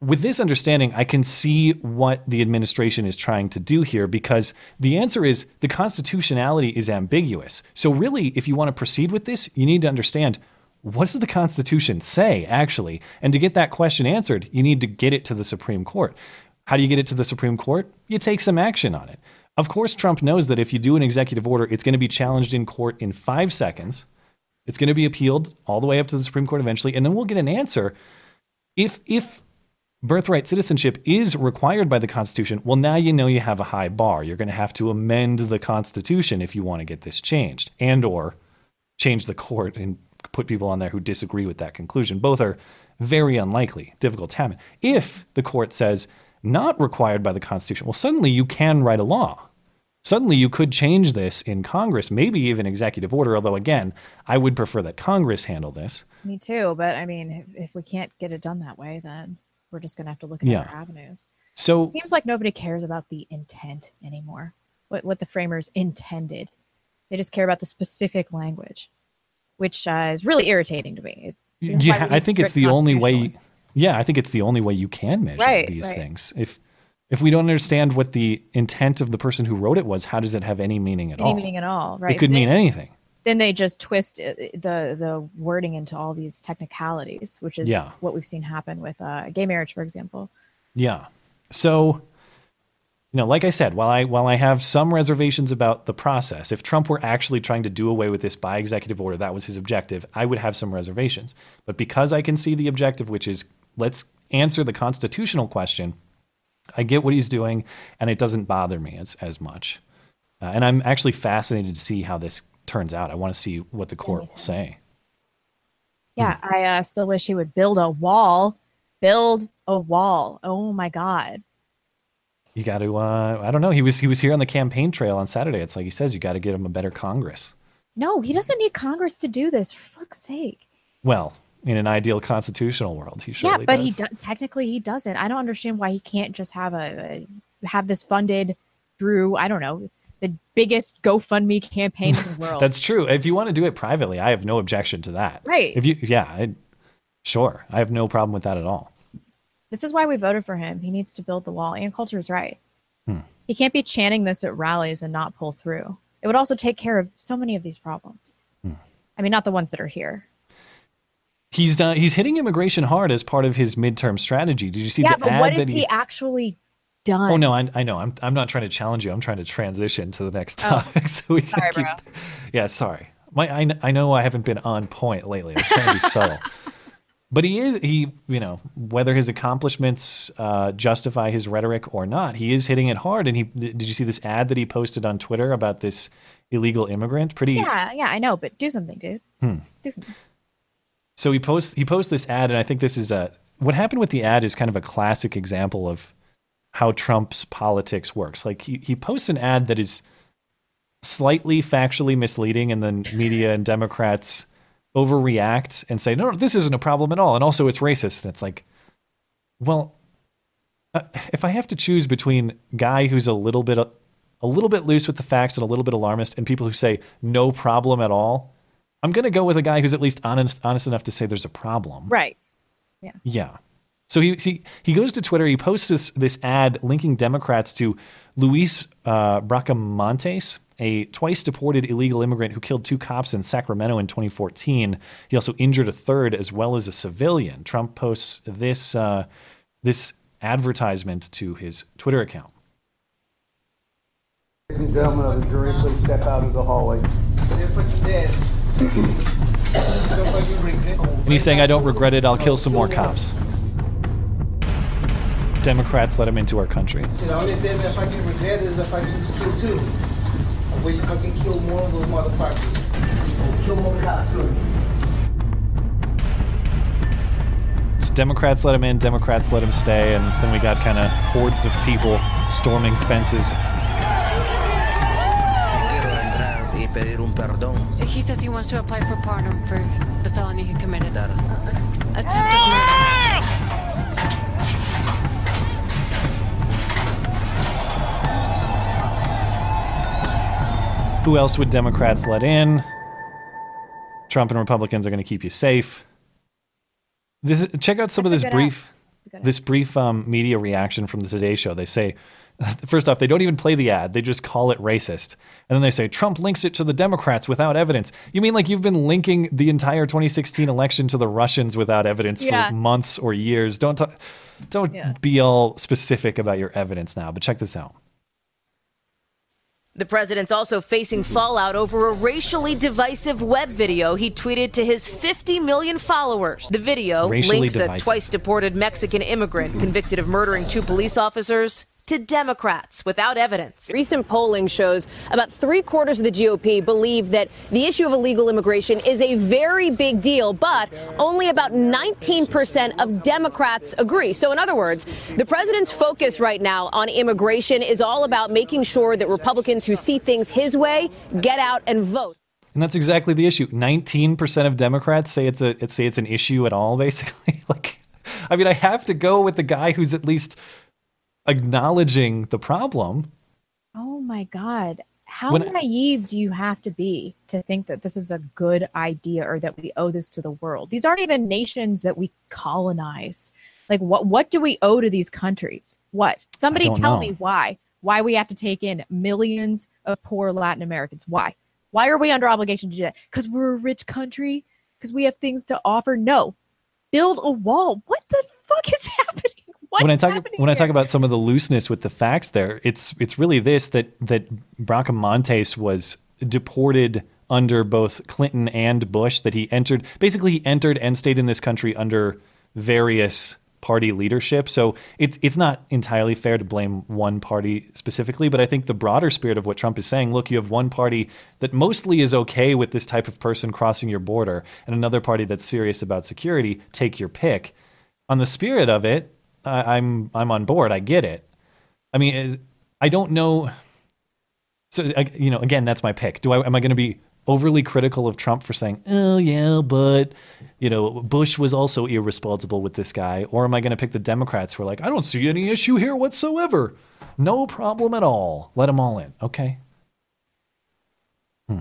with this understanding, I can see what the administration is trying to do here because the answer is the constitutionality is ambiguous. So really, if you want to proceed with this, you need to understand what does the Constitution say actually, and to get that question answered, you need to get it to the Supreme Court. How do you get it to the Supreme Court? You take some action on it. Of course, Trump knows that if you do an executive order, it's going to be challenged in court in five seconds. It's going to be appealed all the way up to the Supreme Court eventually, and then we'll get an answer. If if birthright citizenship is required by the Constitution, well, now you know you have a high bar. You're going to have to amend the Constitution if you want to get this changed, and or change the court and put people on there who disagree with that conclusion. Both are very unlikely, difficult to happen. If the court says not required by the Constitution, well, suddenly you can write a law. Suddenly you could change this in Congress, maybe even executive order, although again, I would prefer that Congress handle this. Me too. But I mean, if, if we can't get it done that way, then we're just gonna have to look at Yeah. other avenues. So It seems like nobody cares about the intent anymore. What what the framers intended. They just care about the specific language, which uh, is really irritating to me. It- this is why yeah, I think it's the only way. Yeah, I think it's the only way you can measure Right, these right. things. If if we don't understand what the intent of the person who wrote it was, how does it have any meaning at Any all? meaning at all, right? It could mean anything. Then they just twist uh, the the wording into all these technicalities, which is Yeah. what we've seen happen with uh, gay marriage, for example. Yeah. So, you know, like I said, while I while I have some reservations about the process, if Trump were actually trying to do away with this by executive order, that was his objective, I would have some reservations. But because I can see the objective, which is let's answer the constitutional question, I get what he's doing, and it doesn't bother me as as much. Uh, and I'm actually fascinated to see how this turns out. I want to see what the court will say. Yeah, I uh, still wish he would build a wall. Build a wall. Oh my god. You got to. Uh, I don't know. He was he was here on the campaign trail on Saturday. It's like he says, you got to get him a better Congress. No, he doesn't need Congress to do this. For fuck's sake. Well, in an ideal constitutional world, he yeah, but does. he do- technically he doesn't. I don't understand why he can't just have a, a have this funded through I don't know the biggest GoFundMe campaign in the [LAUGHS] world. That's true. If you want to do it privately, I have no objection to that. Right. If you, yeah, I, sure, I have no problem with that at all. This is why we voted for him. He needs to build the wall. Ann is right. Hmm. He can't be chanting this at rallies and not pull through. It would also take care of so many of these problems. Hmm. I mean, not the ones that are here. He's uh, he's hitting immigration hard as part of his midterm strategy. Did you see yeah, the but ad what that has he, actually done? Oh no, I, I know. I'm I'm not trying to challenge you. I'm trying to transition to the next Oh. topic. [LAUGHS] so we Sorry, keep. bro. Yeah, sorry. My I, I know I haven't been on point lately. I was trying to be [LAUGHS] subtle. But he is he you know whether his accomplishments uh, justify his rhetoric or not, he is hitting it hard. And he did you see this ad that he posted on Twitter about this illegal immigrant? Pretty Yeah, yeah, I know, but do something, dude. Hmm. Do something. So he posts he posts this ad, and I think this is a what happened with the ad is kind of a classic example of how Trump's politics works. Like he, he posts an ad that is slightly factually misleading, and then media and Democrats overreact and say, "No, no, this isn't a problem at all," and also it's racist. And it's like, well, uh, if I have to choose between guy who's a little bit a little bit loose with the facts and a little bit alarmist, and people who say no problem at all. I'm going to go with a guy who's at least honest, honest enough to say there's a problem. Right. Yeah. Yeah. So he, he he goes to Twitter. He posts this this ad linking Democrats to Luis uh, Bracamontes, a twice deported illegal immigrant who killed two cops in Sacramento in 2014. He also injured a third as well as a civilian. Trump posts this uh, this advertisement to his Twitter account. Ladies and gentlemen of the jury, please step out of the hallway. And he's saying, "I don't regret it. I'll kill some more cops." Democrats let him into our country. The only thing if I can regret is if I can just kill two. I wish I can kill more of those motherfuckers. Kill more cops too. So Democrats let him in, Democrats let him stay, and then we got kind of hordes of people storming fences. He says he wants to apply for pardon for the felony he committed. Attempted murder. Ah! Who else would Democrats let in? Trump and Republicans are going to keep you safe. This is, check out some That's of this brief this brief um, media reaction from the Today Show. They say, [LAUGHS] first off, they don't even play the ad; they just call it racist, and then they say Trump links it to the Democrats without evidence. You mean like you've been linking the entire 2016 election to the Russians without evidence Yeah. for months or years? Don't t- don't Yeah. be all specific about your evidence now. But check this out. The president's also facing fallout over a racially divisive web video he tweeted to his 50 million followers. The video Racially links a twice deported Mexican immigrant convicted of murdering two police officers to Democrats without evidence. Recent polling shows about three quarters of the GOP believe that the issue of illegal immigration is a very big deal, but only about 19% of Democrats agree. So, in other words, the president's focus right now on immigration is all about making sure that Republicans who see things his way get out and vote. And that's exactly the issue. Nineteen percent of Democrats say it's a it's, say it's an issue at all. Basically, [LAUGHS] like, I mean, I have to go with the guy who's at least acknowledging the problem. Oh my God. How When- naive do you have to be to think that this is a good idea or that we owe this to the world? These aren't even nations that we colonized. Like what what do we owe to these countries? What? Somebody tell know. me why. Why we have to take in millions of poor Latin Americans. Why? Why are we under obligation to do that? Because we're a rich country? Because we have things to offer? No. Build a wall. What the fuck is [LAUGHS] happening? What's when I talk when I talk about some of the looseness with the facts there, it's it's really this that that Bracamontes was deported under both Clinton and Bush. That he entered basically he entered and stayed in this country under various party leadership. So it's it's not entirely fair to blame one party specifically, but I think the broader spirit of what Trump is saying, look, you have one party that mostly is okay with this type of person crossing your border and another party that's serious about security, take your pick. On the spirit of it, I, I'm I'm on board. I get it. I mean, I don't know. So you know, again, that's my pick. Do I am I going to be overly critical of Trump for saying, "Oh yeah, but you know, Bush was also irresponsible with this guy," or am I going to pick the Democrats who are like, "I don't see any issue here whatsoever, no problem at all, let them all in." Okay, hmm.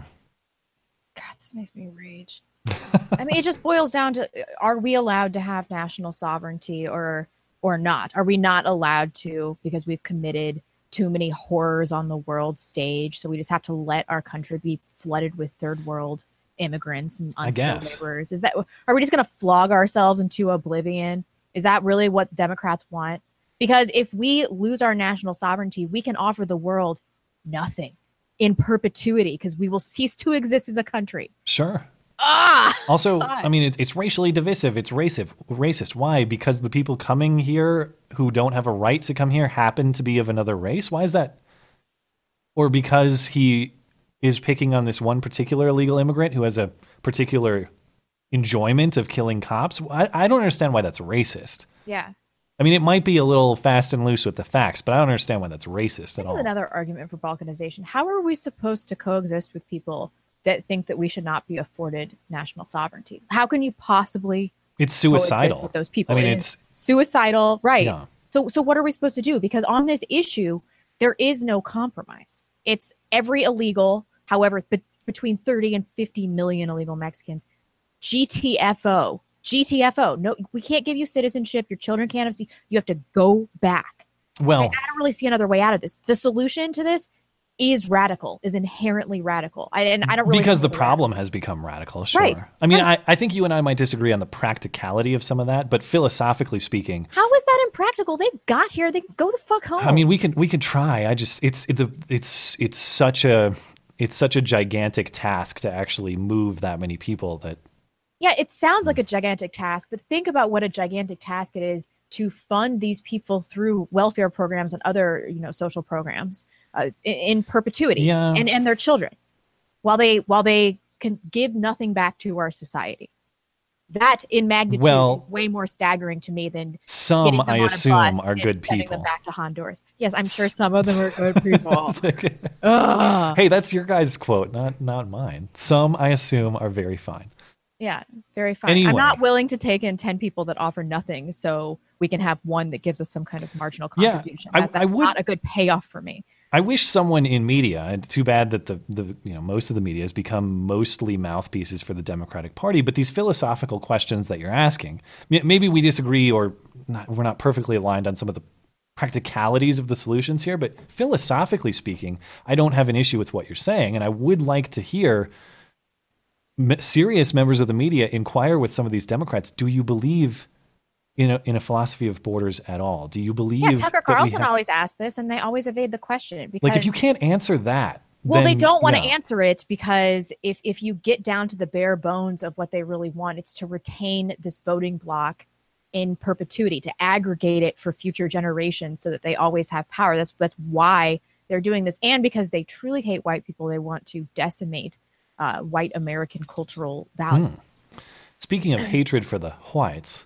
God, this makes me rage. [LAUGHS] I mean, it just boils down to: uh, Are we allowed to have national sovereignty, or or not? Are we not allowed to because we've committed too many horrors on the world stage? So we just have to let our country be flooded with third world immigrants and unskilled laborers? Is that are we just going to flog ourselves into oblivion? Is that really what Democrats want? Because if we lose our national sovereignty, we can offer the world nothing in perpetuity because we will cease to exist as a country. sure. Ah. Also, God. I mean, it, it's racially divisive. It's racist. Racist. Why? Because the people coming here who don't have a right to come here happen to be of another race. Why is that? Or because he is picking on this one particular illegal immigrant who has a particular enjoyment of killing cops. I, I don't understand why that's racist. Yeah. I mean, it might be a little fast and loose with the facts, but I don't understand why that's racist at all. This is another argument for balkanization. How are we supposed to coexist with people that think that we should not be afforded national sovereignty? How can you possibly It's suicidal. with those people? I mean, It it's suicidal, right? Yeah. So, so what are we supposed to do? Because on this issue, there is no compromise. It's every illegal, however, be- between 30 and 50 million illegal Mexicans. GTFO, GTFO. No, we can't give you citizenship. Your children can't have. You have to go back. well. I don't really see another way out of this. The solution to this is radical, is inherently radical. I, and I don't really because the problem has become radical. Sure. Right, I mean, I, I think you and I might disagree on the practicality of some of that, but philosophically speaking, How is that impractical? They got here. They go the fuck home. I mean, we can we can try. I just it's it, the it's it's such a it's such a gigantic task to actually move that many people that yeah, it sounds like a hmm. gigantic task, but think about what a gigantic task it is to fund these people through welfare programs and other, you know, social programs uh, in, perpetuity, Yeah. and and their children, while they while they can give nothing back to our society. That in magnitude Well- is way more staggering to me than some I assume are good people. them back to Honduras. Yes, I'm sure some of them are good [LAUGHS] people. Hey, that's your guys' quote, not not mine. Some I assume are very fine. Yeah, very fine. Anyway. I'm not willing to take in 10 people that offer nothing so we can have one that gives us some kind of marginal Yeah, contribution. I- That- I that's would- not a good payoff for me. I wish someone in media, and too bad that the, the you know most of the media has become mostly mouthpieces for the Democratic Party. But these philosophical questions that you're asking, maybe we disagree or not, we're not perfectly aligned on some of the practicalities of the solutions here. But philosophically speaking, I don't have an issue with what you're saying, and I would like to hear serious members of the media inquire with some of these Democrats. Do you believe? In a, in a philosophy of borders at all? Do you believe? Yeah, Tucker Carlson have- always asks this and they always evade the question because like if you can't answer that well they don't want to answer it because if if you get down to the bare bones of what they really want it's to retain this voting block in perpetuity to aggregate it for future generations so that they always have power that's that's why they're doing this and because they truly hate white people they want to decimate uh, white american cultural values speaking of [CLEARS THROAT] hatred for the whites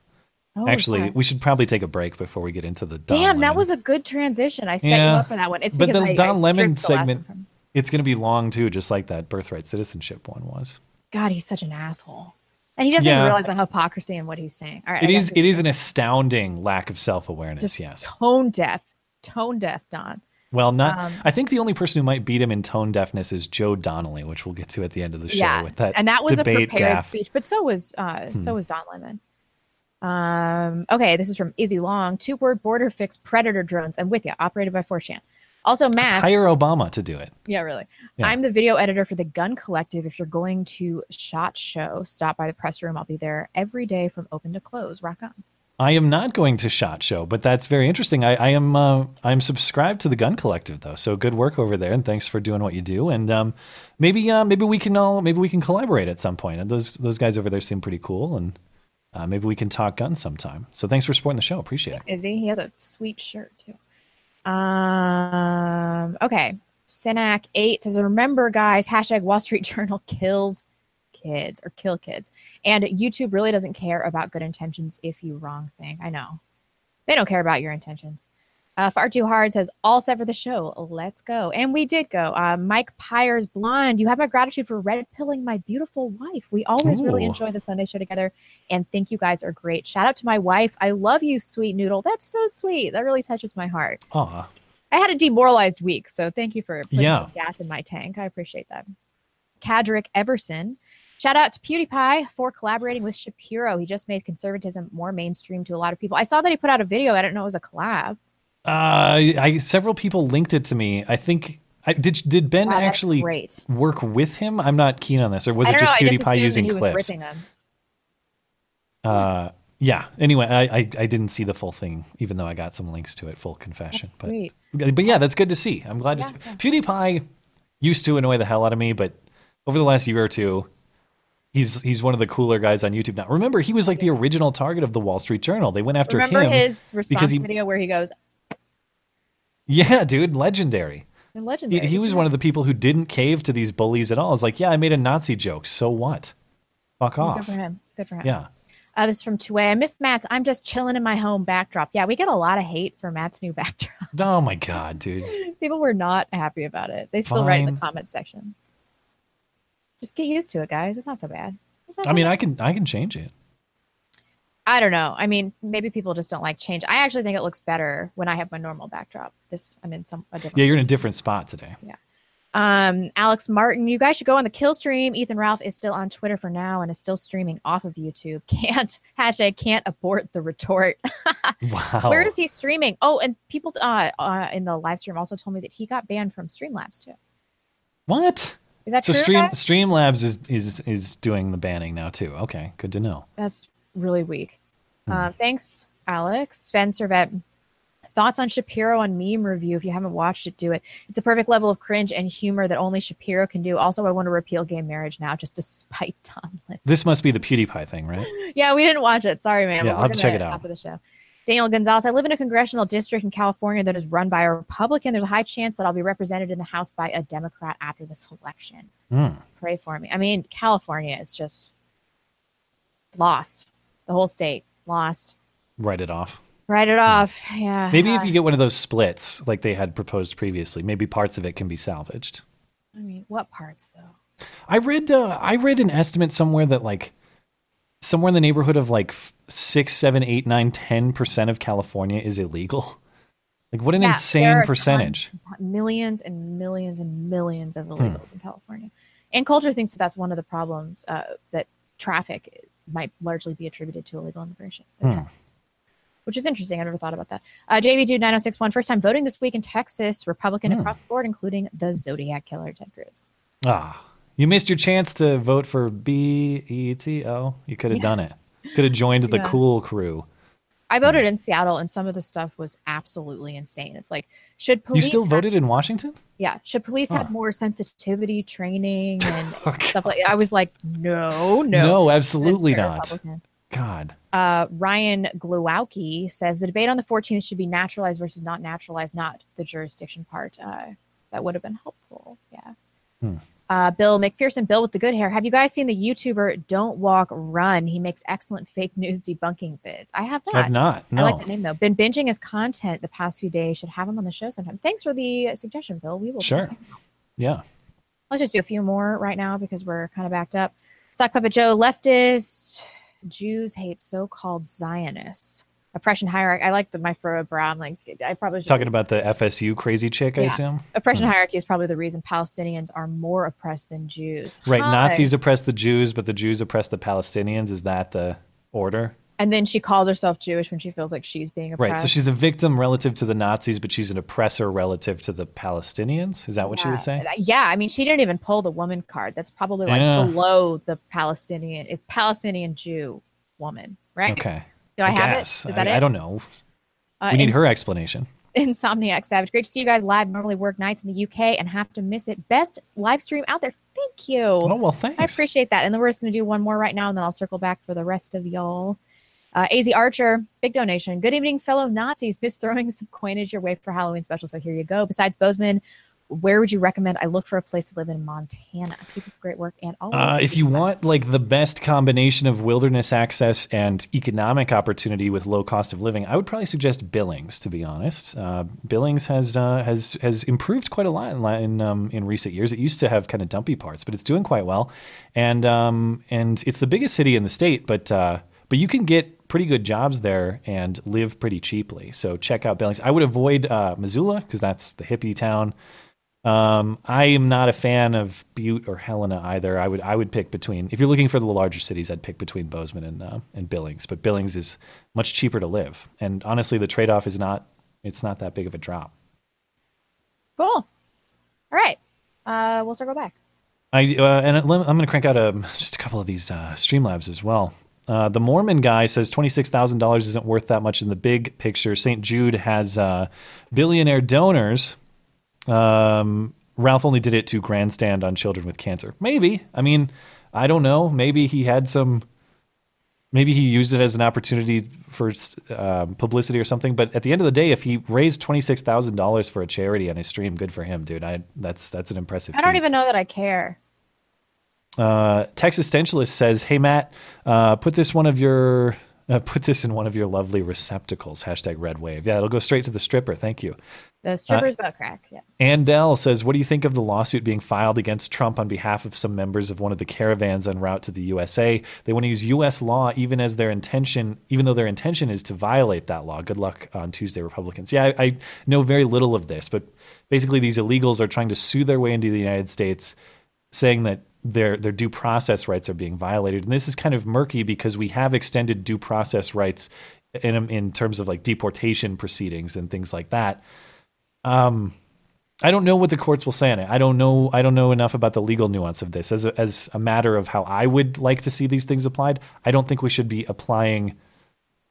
Oh, actually we should probably take a break before we get into the Don damn that was a good transition i set you up for that one it's but because the I, Don I Lemon stripped the last segment from- it's going to be long too just like that birthright citizenship one was god he's such an asshole and he doesn't Yeah. even realize the hypocrisy in what he's saying all right it is it is an astounding lack of self-awareness yes tone deaf, tone deaf, Don. well not um, i think the only person who might beat him in tone deafness is joe donnelly which we'll get to at the end of the show yeah, with that and that was a prepared gaffe. speech, but so was uh, so Hmm. was Don Lemon. Um, okay, this is from Izzy Long. Two word border fix predator drones. I'm with you. Operated by 4chan. Also, Matt. hire obama to do it Yeah, really. Yeah. I'm the video editor for the Gun Collective. If you're going to Shot Show, stop by the press room. I'll be there every day from open to close. Rock on. I am not going to Shot Show, but that's very interesting. I, I am uh, I'm subscribed to the Gun Collective though, so good work over there, and thanks for doing what you do. And um, maybe uh, maybe we can all maybe we can collaborate at some point. And those those guys over there seem pretty cool, and uh, maybe we can talk guns sometime. So thanks for supporting the show. Appreciate it. Izzy. He has a sweet shirt too. Um. Okay. Synac eight says, "Remember, guys, hashtag Wall Street [LAUGHS] Journal kills kids or kill kids, and YouTube really doesn't care about good intentions if you wrong thing. I know they don't care about your intentions. Uh, Far Too Hard says, all set for the show. Let's go. And we did go. Uh, Mike Pyers Blonde, you have my gratitude for red pilling my beautiful wife. We always really enjoy the Sunday show together and think you guys are great. Shout out to my wife. I love you, sweet noodle. That's so sweet. That really touches my heart. Aw. I had a demoralized week, so thank you for putting Yeah. some gas in my tank. I appreciate that. Cadrick Everson. Shout out to PewDiePie for collaborating with Shapiro. He just made conservatism more mainstream to a lot of people. I saw that he put out a video. I didn't know it was a collab. Uh, I several people linked it to me. I think I did. Did Ben Wow, actually great. work with him? I'm not keen on this, or was it just know. PewDiePie using clips? Uh, yeah. Anyway, I, I I didn't see the full thing, even though I got some links to it. Full confession. That's but sweet. but yeah, that's good to see. I'm glad to see. PewDiePie used to annoy the hell out of me, but over the last year or two, he's he's one of the cooler guys on YouTube now. Remember, he was like the original target of the Wall Street Journal. They went after Remember him his response he, video where he goes, yeah, dude, legendary. "I'm He, legendary." he was one of the people who didn't cave to these bullies at all. It's like, yeah, I made a Nazi joke. So what? Fuck off. Good for him. Good for him. Yeah. Uh, this is from Two I miss Matt's. I'm just chilling in my home backdrop. Yeah, we get a lot of hate for Matt's new [LAUGHS] backdrop. Oh my god, dude. People were not happy about it. They still write in the Fine. comment section. Just get used to it, guys. It's not so bad. Not I so mean, bad. I can I can change it. I don't know. I mean, maybe people just don't like change. I actually think it looks better when I have my normal backdrop. This I'm in some a different. Yeah, you're in a different spot today. Yeah. Um, Alex Martin, you guys should go on the Killstream. Ethan Ralph is still on Twitter for now and is still streaming off of YouTube. [LAUGHS] Can't hashtag can't abort the retort. [LAUGHS] Wow. Where is he streaming? Oh, and people uh, uh in the live stream also told me that he got banned from Streamlabs too. What? Is that so true? Stream guys? Streamlabs is is is doing the banning now too. Okay, good to know. That's really weak. Hmm. Uh, thanks, Alex. Spencer Vet. Thoughts on Shapiro on meme review. If you haven't watched it, do it. It's a perfect level of cringe and humor that only Shapiro can do. Also, I want to repeal gay marriage now just to [LAUGHS] spite Tomlin. This must be the PewDiePie thing, right? [LAUGHS] Yeah, we didn't watch it. Sorry, man. Yeah, I'll we're have to check it out. After the show. Daniel Gonzalez. I live in a congressional district in California that is run by a Republican. There's a high chance that I'll be represented in the House by a Democrat after this election. Hmm. Pray for me. I mean, California is just lost. The whole state lost. Write it off. Write it off. Yeah. Maybe if you get one of those splits like they had proposed previously, maybe parts of it can be salvaged. I mean, what parts though? I read uh, I read an estimate somewhere that like somewhere in the neighborhood of like six, seven, eight, nine, ten percent of California is illegal. Like what an Yeah, insane percentage. tons- millions and millions and millions of Hmm. illegals in California. Ann Coulter thinks that that's one of the problems uh, that traffic might largely be attributed to illegal immigration. Hmm. which is interesting. I never thought about that. Uh, JV Dude 9061, first time voting this week in Texas, Republican Hmm. across the board, including the Zodiac Killer, Ted Cruz. Ah, you missed your chance to vote for B E T O. You could have Yeah. done it. Could have joined [LAUGHS] the Yeah. cool crew. I voted in Seattle, and some of the stuff was absolutely insane. It's like, should police you still have- voted in Washington? Yeah, should police have more sensitivity training [LAUGHS] and stuff like? I was like, no, no, No, absolutely not. Republican. God. Uh, Ryan Glowowski says the debate on the 14th should be naturalized versus not naturalized, not the jurisdiction part. Uh, that would have been helpful. Yeah. Hmm. Uh, Bill McPherson, Bill with the good hair. Have you guys seen the YouTuber Don't Walk Run? He makes excellent [LAUGHS] fake news debunking vids. I have not. I've not, No. I like the name though. Been binging his content the past few days. Should have him on the show sometime. Thanks for the suggestion, Bill. We will. Sure. Yeah. Let's just do a few more right now because we're kind of backed up. Sock Puppet Joe, leftist Jews hate so-called Zionists. Oppression hierarchy. I like the my. I'm like, I probably should. Talking about the FSU crazy chick, I assume. Oppression hmm. hierarchy is probably the reason Palestinians are more oppressed than Jews. Right. Hi. Nazis oppress the Jews, but the Jews oppress the Palestinians. Is that the order? And then she calls herself Jewish when she feels like she's being oppressed. Right. So she's a victim relative to the Nazis, but she's an oppressor relative to the Palestinians. Is that what she would say? Yeah, Yeah, I mean, she didn't even pull the woman card. That's probably like Yeah. below the Palestinian, Palestinian Jew woman, right? Okay. Do I, have guess. it? Is that I, it? I don't know. Uh, we need ins- her explanation. Insomniac Savage. Great to see you guys live. Normally work nights in the UK and have to miss it. Best live stream out there. Thank you. Oh, well, thanks. I appreciate that. And then we're just going to do one more right now, and then I'll circle back for the rest of y'all. Uh, AZ Archer, big donation. Good evening, fellow Nazis. Miss throwing some coinage your way for Halloween special, so here you go. Besides Bozeman, where would you recommend I look for a place to live in Montana? Great work and all. Uh, if you want like the best combination of wilderness access and economic opportunity with low cost of living, I would probably suggest Billings. To be honest, uh, Billings has uh, has has improved quite a lot in in, um, in recent years. It used to have kind of dumpy parts, but it's doing quite well, and um, and it's the biggest city in the state. But uh, but you can get pretty good jobs there and live pretty cheaply. So check out Billings. I would avoid uh, Missoula because that's the hippie town. Um, I am not a fan of Butte or Helena either. I would I would pick between if you're looking for the larger cities, I'd pick between Bozeman and uh, and Billings. But Billings is much cheaper to live, and honestly, the trade off is not it's not that big of a drop. Cool. All right. Uh, we'll circle back. I uh, and I'm going to crank out a, just a couple of these uh, Streamlabs as well. Uh, the Mormon guy says twenty six thousand dollars isn't worth that much in the big picture. St. Jude has uh, billionaire donors um, Ralph only did it to grandstand on children with cancer. Maybe. I mean, I don't know. Maybe he had some. Maybe he used it as an opportunity for uh, publicity or something. But at the end of the day, if he raised twenty six thousand dollars for a charity on his stream, good for him, dude. I that's that's an impressive. I don't feat. even know that I care. Uh, Texistentialist says, "Hey Matt, uh, put this one of your uh, put this in one of your lovely receptacles." Hashtag Red Wave. Yeah, it'll go straight to the stripper. Thank you. The uh, strippers butt crack. Yeah. Andel says, "What do you think of the lawsuit being filed against Trump on behalf of some members of one of the caravans en route to the USA? They want to use U.S. law, even as their intention, even though their intention is to violate that law. Good luck on Tuesday, Republicans." Yeah, I, I know very little of this, but basically, these illegals are trying to sue their way into the United States, saying that their their due process rights are being violated, and this is kind of murky because we have extended due process rights in in terms of like deportation proceedings and things like that. Um, I don't know what the courts will say on it. I don't know. I don't know enough about the legal nuance of this. As a, as a matter of how I would like to see these things applied, I don't think we should be applying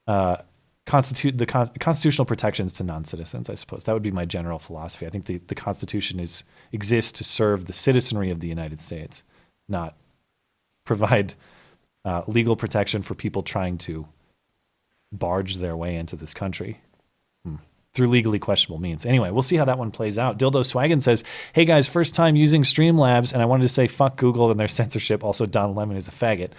uh, constitute the con- constitutional protections to non-citizens. I suppose that would be my general philosophy. I think the, the Constitution is exists to serve the citizenry of the United States, not provide uh, legal protection for people trying to barge their way into this country through legally questionable means. Anyway, we'll see how that one plays out. Dildo Swaggin says, Hey guys, first time using Streamlabs, and I wanted to say fuck Google and their [LAUGHS] censorship. Also, Don Lemon is a faggot.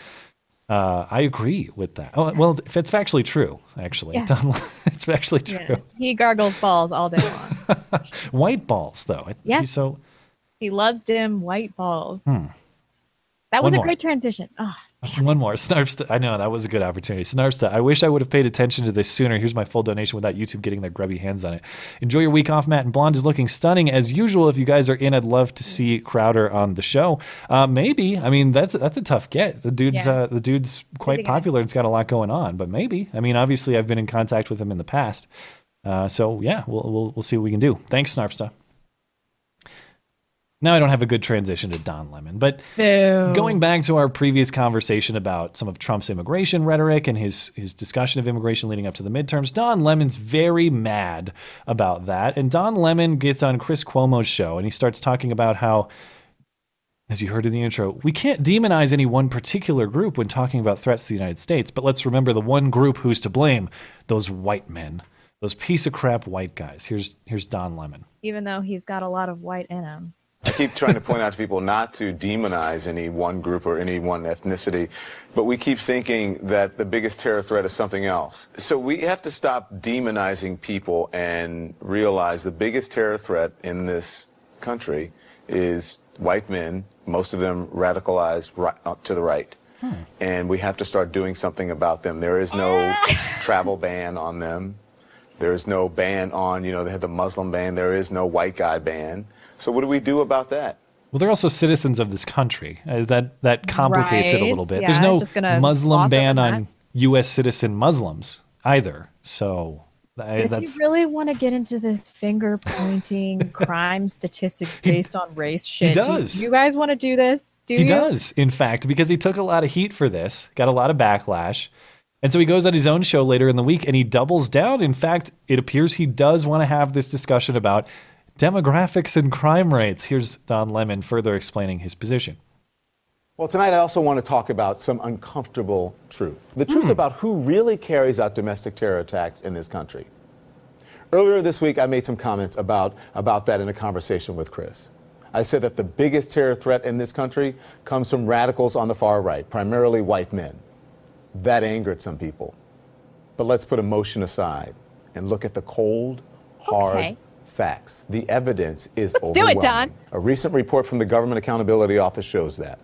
Uh, I agree with that. Oh, well, if it's factually true, actually. Yeah. Don, [LAUGHS] it's actually true. Yeah. He gargles balls all day long. [LAUGHS] White balls, though. He's Yes. So, he loves dim white balls. hmm. That was One a more. great transition. Oh, [LAUGHS] One more. Snarpsta. I know that was a good opportunity. Snarpsta. I wish I would have paid attention to this sooner. Here's my full donation without YouTube getting their grubby hands on it. Enjoy your week off, Matt. And Blonde is looking stunning as usual. If you guys are in, I'd love to see Crowder on the show. Uh, maybe. I mean, that's that's a tough get. The dude's Yeah. uh, the dude's quite guy. popular. It's got a lot going on. But maybe. I mean, obviously, I've been in contact with him in the past. Uh, so yeah, we'll, we'll we'll see what we can do. Thanks, Snarpsta. Now I don't have a good transition to Don Lemon, but going back to our previous conversation about some of Trump's immigration rhetoric and his his discussion of immigration leading up to the midterms, Don Lemon's very mad about that, and Don Lemon gets on Chris Cuomo's show and he starts talking about how. As you heard in the intro, we can't demonize any one particular group when talking about threats to the United States, but let's remember the one group who's to blame those white men, those piece of crap white guys. Here's, here's Don Lemon. even though he's got a lot of white in him. I keep trying to point out to people not to demonize any one group or any one ethnicity, but we keep thinking that the biggest terror threat is something else. So we have to stop demonizing people and realize the biggest terror threat in this country is white men, most of them radicalized right, uh, to the right. And we have to start doing something about them. There is no [LAUGHS] travel ban on them. There is no ban on, you know, they had the Muslim ban. There is no white guy ban. So what do we do about that? Well, they're also citizens of this country. Uh, that that complicates it a little bit. yeah, There's no just gonna Muslim ban on U.S. citizen Muslims either. So I, Does that's he really want to get into this finger pointing [LAUGHS] crime statistics based on race shit? Do you- does. Do you guys want to do this? Do he you? does, in fact, because he took a lot of heat for this, got a lot of backlash. And so he goes on his own show later in the week and he doubles down. In fact, it appears he does want to have this discussion about demographics and crime rates. Here's Don Lemon further explaining his position. Well, tonight I also want to talk about some uncomfortable truth. The truth hmm. about who really carries out domestic terror attacks in this country. Earlier this week, I made some comments about, about that in a conversation with Chris. I said that the biggest terror threat in this country comes from radicals on the far right, primarily white men. That angered some people. But let's put emotion aside and look at the cold, hard Okay. Facts. The evidence is Let's do it, overwhelming. Don. A recent report from the Government Accountability Office shows that.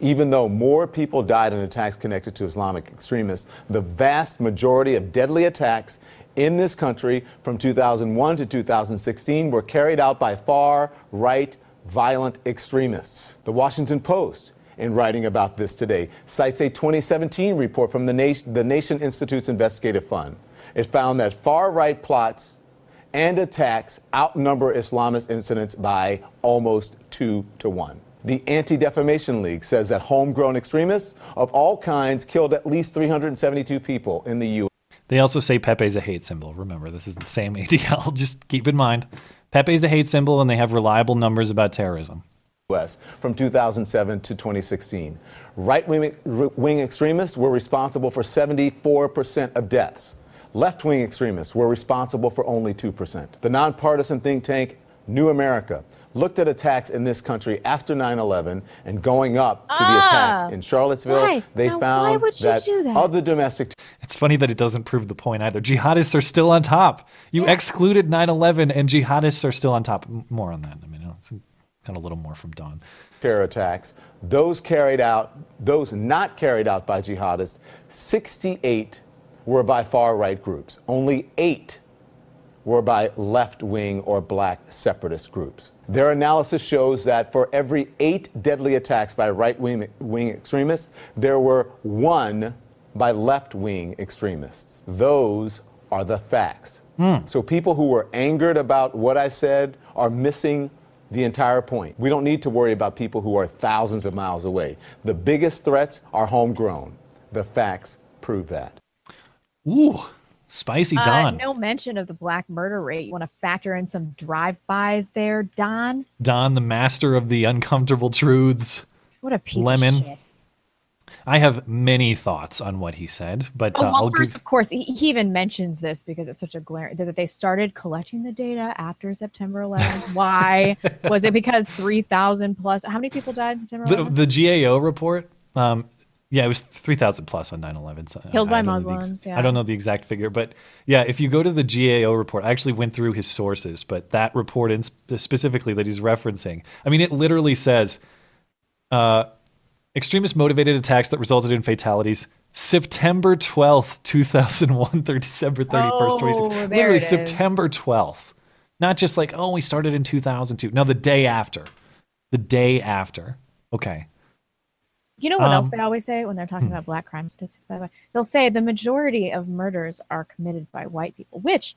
Even though more people died in attacks connected to Islamic extremists, the vast majority of deadly attacks in this country from 2001 to 2016 were carried out by far right violent extremists. The Washington Post, in writing about this today, cites a 2017 report from the Nation, the Nation Institute's Investigative Fund. It found that far right plots and attacks outnumber Islamist incidents by almost two to one. The Anti Defamation League says that homegrown extremists of all kinds killed at least 372 people in the U.S. They also say Pepe's a hate symbol. Remember, this is the same [LAUGHS] ADL. Just keep in mind, Pepe's a hate symbol, and they have reliable numbers about terrorism. US from 2007 to 2016. Right wing extremists were responsible for 74% of deaths. Left wing extremists were responsible for only 2%. The nonpartisan think tank New America looked at attacks in this country after 9 11 and going up to the Ah. attack in Charlottesville. Why? They Now, why found would you that, do that? of the domestic It's funny that it doesn't prove the point either. Jihadists are still on top. You excluded 9 11, and jihadists are still on top. More on that. I mean, it's kind of a little more from Don. terror attacks, those carried out, those not carried out by jihadists, 68 were by far right groups. Only eight were by left wing or black separatist groups. Their analysis shows that for every eight deadly attacks by right wing extremists, there were one by left wing extremists. Those are the facts. Hmm. So people who were angered about what I said are missing the entire point. We don't need to worry about people who are thousands of miles away. The biggest threats are homegrown. The facts prove that. Ooh, spicy Uh, Don. no mention of the black murder rate. You want to factor in some drive-bys there, Don? Don, the master of the uncomfortable truths. What a piece Lemon. of shit. I have many thoughts on what he said, but Oh, uh, well, first, give, of course, he, he even mentions this because it's such a glare that they started collecting the data after September 11th. [LAUGHS] Why was it? Because 3,000 plus. How many people died September the, the GAO report. Um, yeah, it was 3,000 plus on 9 11. So Killed by the ex- Muslims, yeah. I don't know the exact figure, but yeah, if you go to the GAO report, I actually went through his sources, but that report in sp- specifically that he's referencing, I mean, it literally says uh, extremist motivated attacks that resulted in fatalities. September 12th, 2001 through December 31st, Oh, 2016. there Literally. September 12th. Not just like, oh, we started in 2002. No, the day after. The day after. Okay. You know what else Um, they always say when they're talking hmm. about black crime statistics, by the way? They'll say the majority of murders are committed by white people, which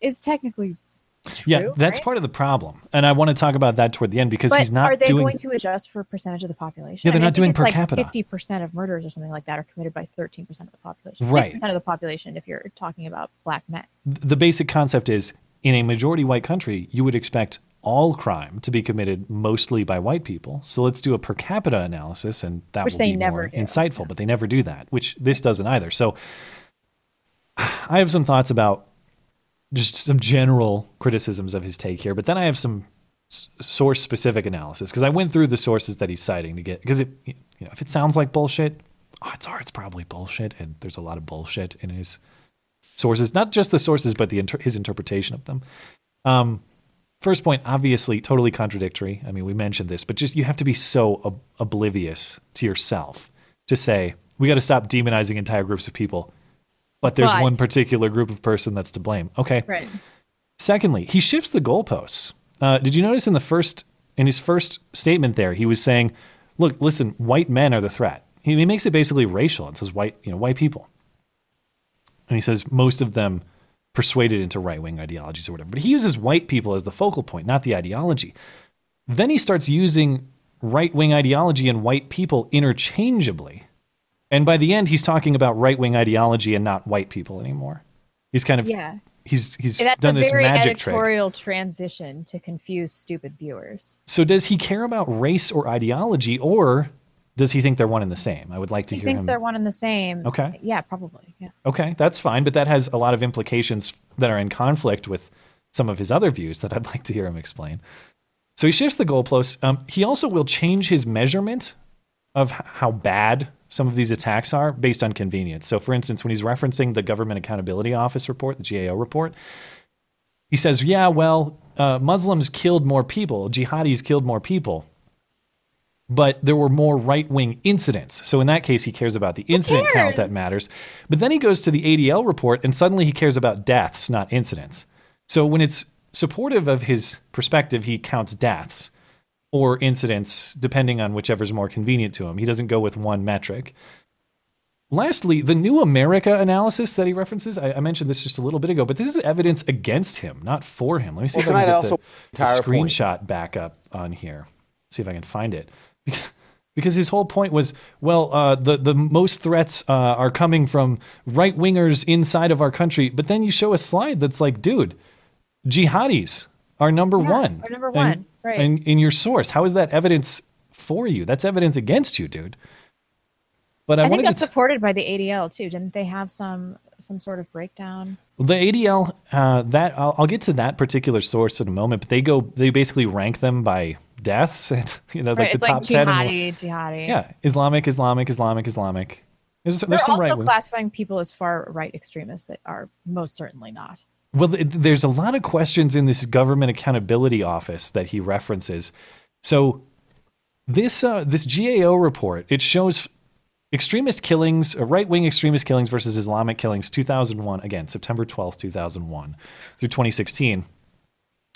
is technically True, yeah, that's right? part of the problem. And I want to talk about that toward the end because but he's not are they doing going to adjust for percentage of the population? Yeah, they're I mean, not doing per like capita. Fifty percent of murders or something like that are committed by thirteen percent of the population. Right. Six percent of the population, if you're talking about black men. the basic concept is in a majority white country, you would expect all crime to be committed mostly by white people. So let's do a per capita analysis, and that Which will be more do, insightful. But they never do that, which this doesn't either. So I have some thoughts about just some general criticisms of his take here, but then I have some source specific analysis because I went through the sources that he's citing to get because it you know if it sounds like bullshit, odds are it's probably bullshit, and there's a lot of bullshit in his sources, not just the sources, but the inter- his interpretation of them. Um, first point, obviously, totally contradictory. I mean, we mentioned this, but just you have to be so ob- oblivious to yourself to say we got to stop demonizing entire groups of people, but there's But- one particular group of person that's to blame. Okay. Right. Secondly, he shifts the goalposts. Uh, did you notice in the first in his first statement there, he was saying, "Look, listen, white men are the threat." He, he makes it basically racial and says white, you know, white people, and he says most of them persuaded into right wing ideologies or whatever. But he uses white people as the focal point, not the ideology. Then he starts using right wing ideology and white people interchangeably. And by the end, he's talking about right wing ideology and not white people anymore. He's kind of Yeah. he's he's That's done a this very magic trick. editorial transition to confuse stupid viewers. So does he care about race or ideology, or does he think they're one and the same? I would like to He hear He thinks him. they're one and the same. Okay. Yeah, probably. Yeah. Okay, that's fine, but that has a lot of implications that are in conflict with some of his other views that I'd [LAUGHS] like to hear him explain. So he shifts the goalposts. Um, he also will change his measurement of how bad some of these attacks are based on convenience. So, for instance, when he's referencing the Government Accountability Office report, the GAO report, he says, "Yeah, well, uh, Muslims killed more people, jihadis killed more people." But there were more right wing incidents. So in that case, he cares about the incident count that matters. But then he goes to the ADL report and suddenly he cares about deaths, not incidents. So when it's supportive of his perspective, he counts deaths or incidents, depending on whichever's more convenient to him. He doesn't go with one metric. Lastly, the New America analysis that he references, I, I mentioned this just a little bit ago, but this is evidence against him, not for him. Let me see Well, if I can get also- the, the entire point. screenshot back up on here. See if I can find it. [LAUGHS] Because his whole point was, well, uh, the the most threats uh, are coming from right wingers inside of our country. But then you show a slide that's like, dude, jihadis are number Yeah, one. are number And- one, right. And in your source, how is that evidence for you? That's evidence against you, dude. But I, I, think that's to supported by the ADL too. Didn't they have some some sort of breakdown? The ADL, uh, that I'll, I'll get to that particular source in a moment, but they go, they basically rank them by deaths and [LAUGHS] you know, right, like the top like ten. and jihadi, jihadi. yeah, Islamic, Islamic, Islamic, Islamic. There's, They're some also right. classifying people as far right extremists that are most certainly not. Well, th- there's a lot of questions in this government accountability office that he references. So this uh, this GAO report it shows extremist killings, uh, right wing extremist killings versus Islamic killings, 2001 again, September 12th, 2001 through 2016.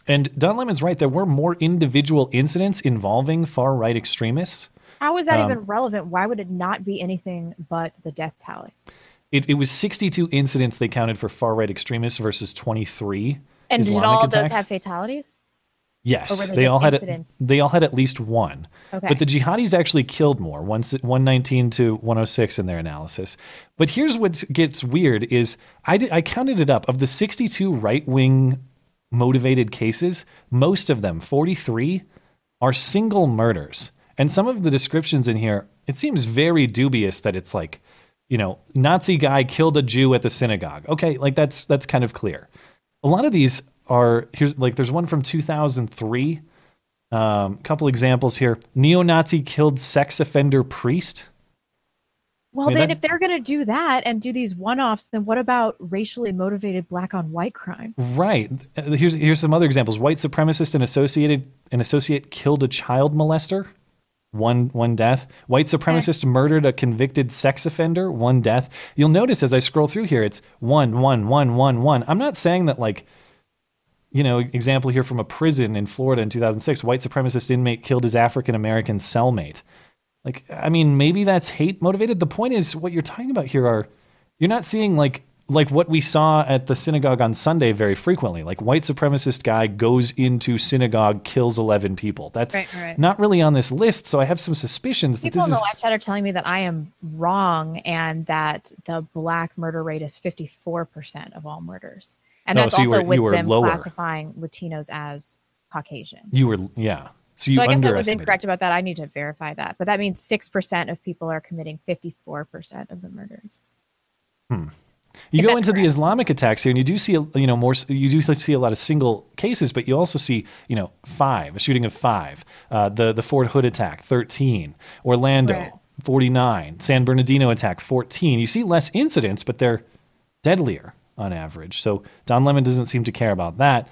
And Don Lemon's right. There were more individual incidents involving far right extremists. How is that Um, even relevant? Why would it not be anything but the death tally? It, it was 62 incidents they counted for far right extremists versus 23 And did Islamic all of those have fatalities? Yes, they they just all had incidents? At, they all had at least one. Okay. But the jihadis actually killed more, one, 119 to 106 in their analysis. But here's what gets weird is I did, I counted it up of the 62 right-wing motivated cases, most of them, 43 are single murders. And some of the descriptions in here, it seems very dubious that it's like, you know, Nazi guy killed a Jew at the synagogue. Okay, like that's that's kind of clear. A lot of these are here's like there's one from 2003. Um, couple examples here. Neo-Nazi killed sex offender priest. Well, I mean, then, that- if they're going to do that and do these one-offs, then what about racially motivated black-on-white crime? Right. Uh, Here's here's some other examples. White supremacist and associated an associate killed a child molester. One one death. White supremacist murdered a convicted sex offender. One death. You'll notice as I scroll through here, it's one one one one one. I'm not saying that like, you know, example here from a prison in Florida in 2006. White supremacist inmate killed his African American cellmate. Like, I mean, maybe that's hate motivated. The point is, what you're talking about here are you're not seeing like like what we saw at the synagogue on Sunday very frequently. Like white supremacist guy goes into synagogue, kills 11 people. That's Right, right. not really on this list. So I have some suspicions that this is. People this in the live chat are telling me that I am wrong and that the black murder rate is 54% of all murders. And Oh, that's so also were- you with them lower. classifying Latinos as Caucasian. you were yeah. So you so I guess I was incorrect about that. I need to verify that. But that means 6% of people are committing 54% of the murders. Hmm. You If go into the Islamic attacks here, and you do see, a- you know, more. You do see a lot of single cases, but you also see, you know, five, a shooting of five, uh, the the Fort Hood attack, thirteen, Orlando, Right. forty nine, San Bernardino attack, fourteen. You see less incidents, but they're deadlier on average. So Don Lemon doesn't seem to care about that.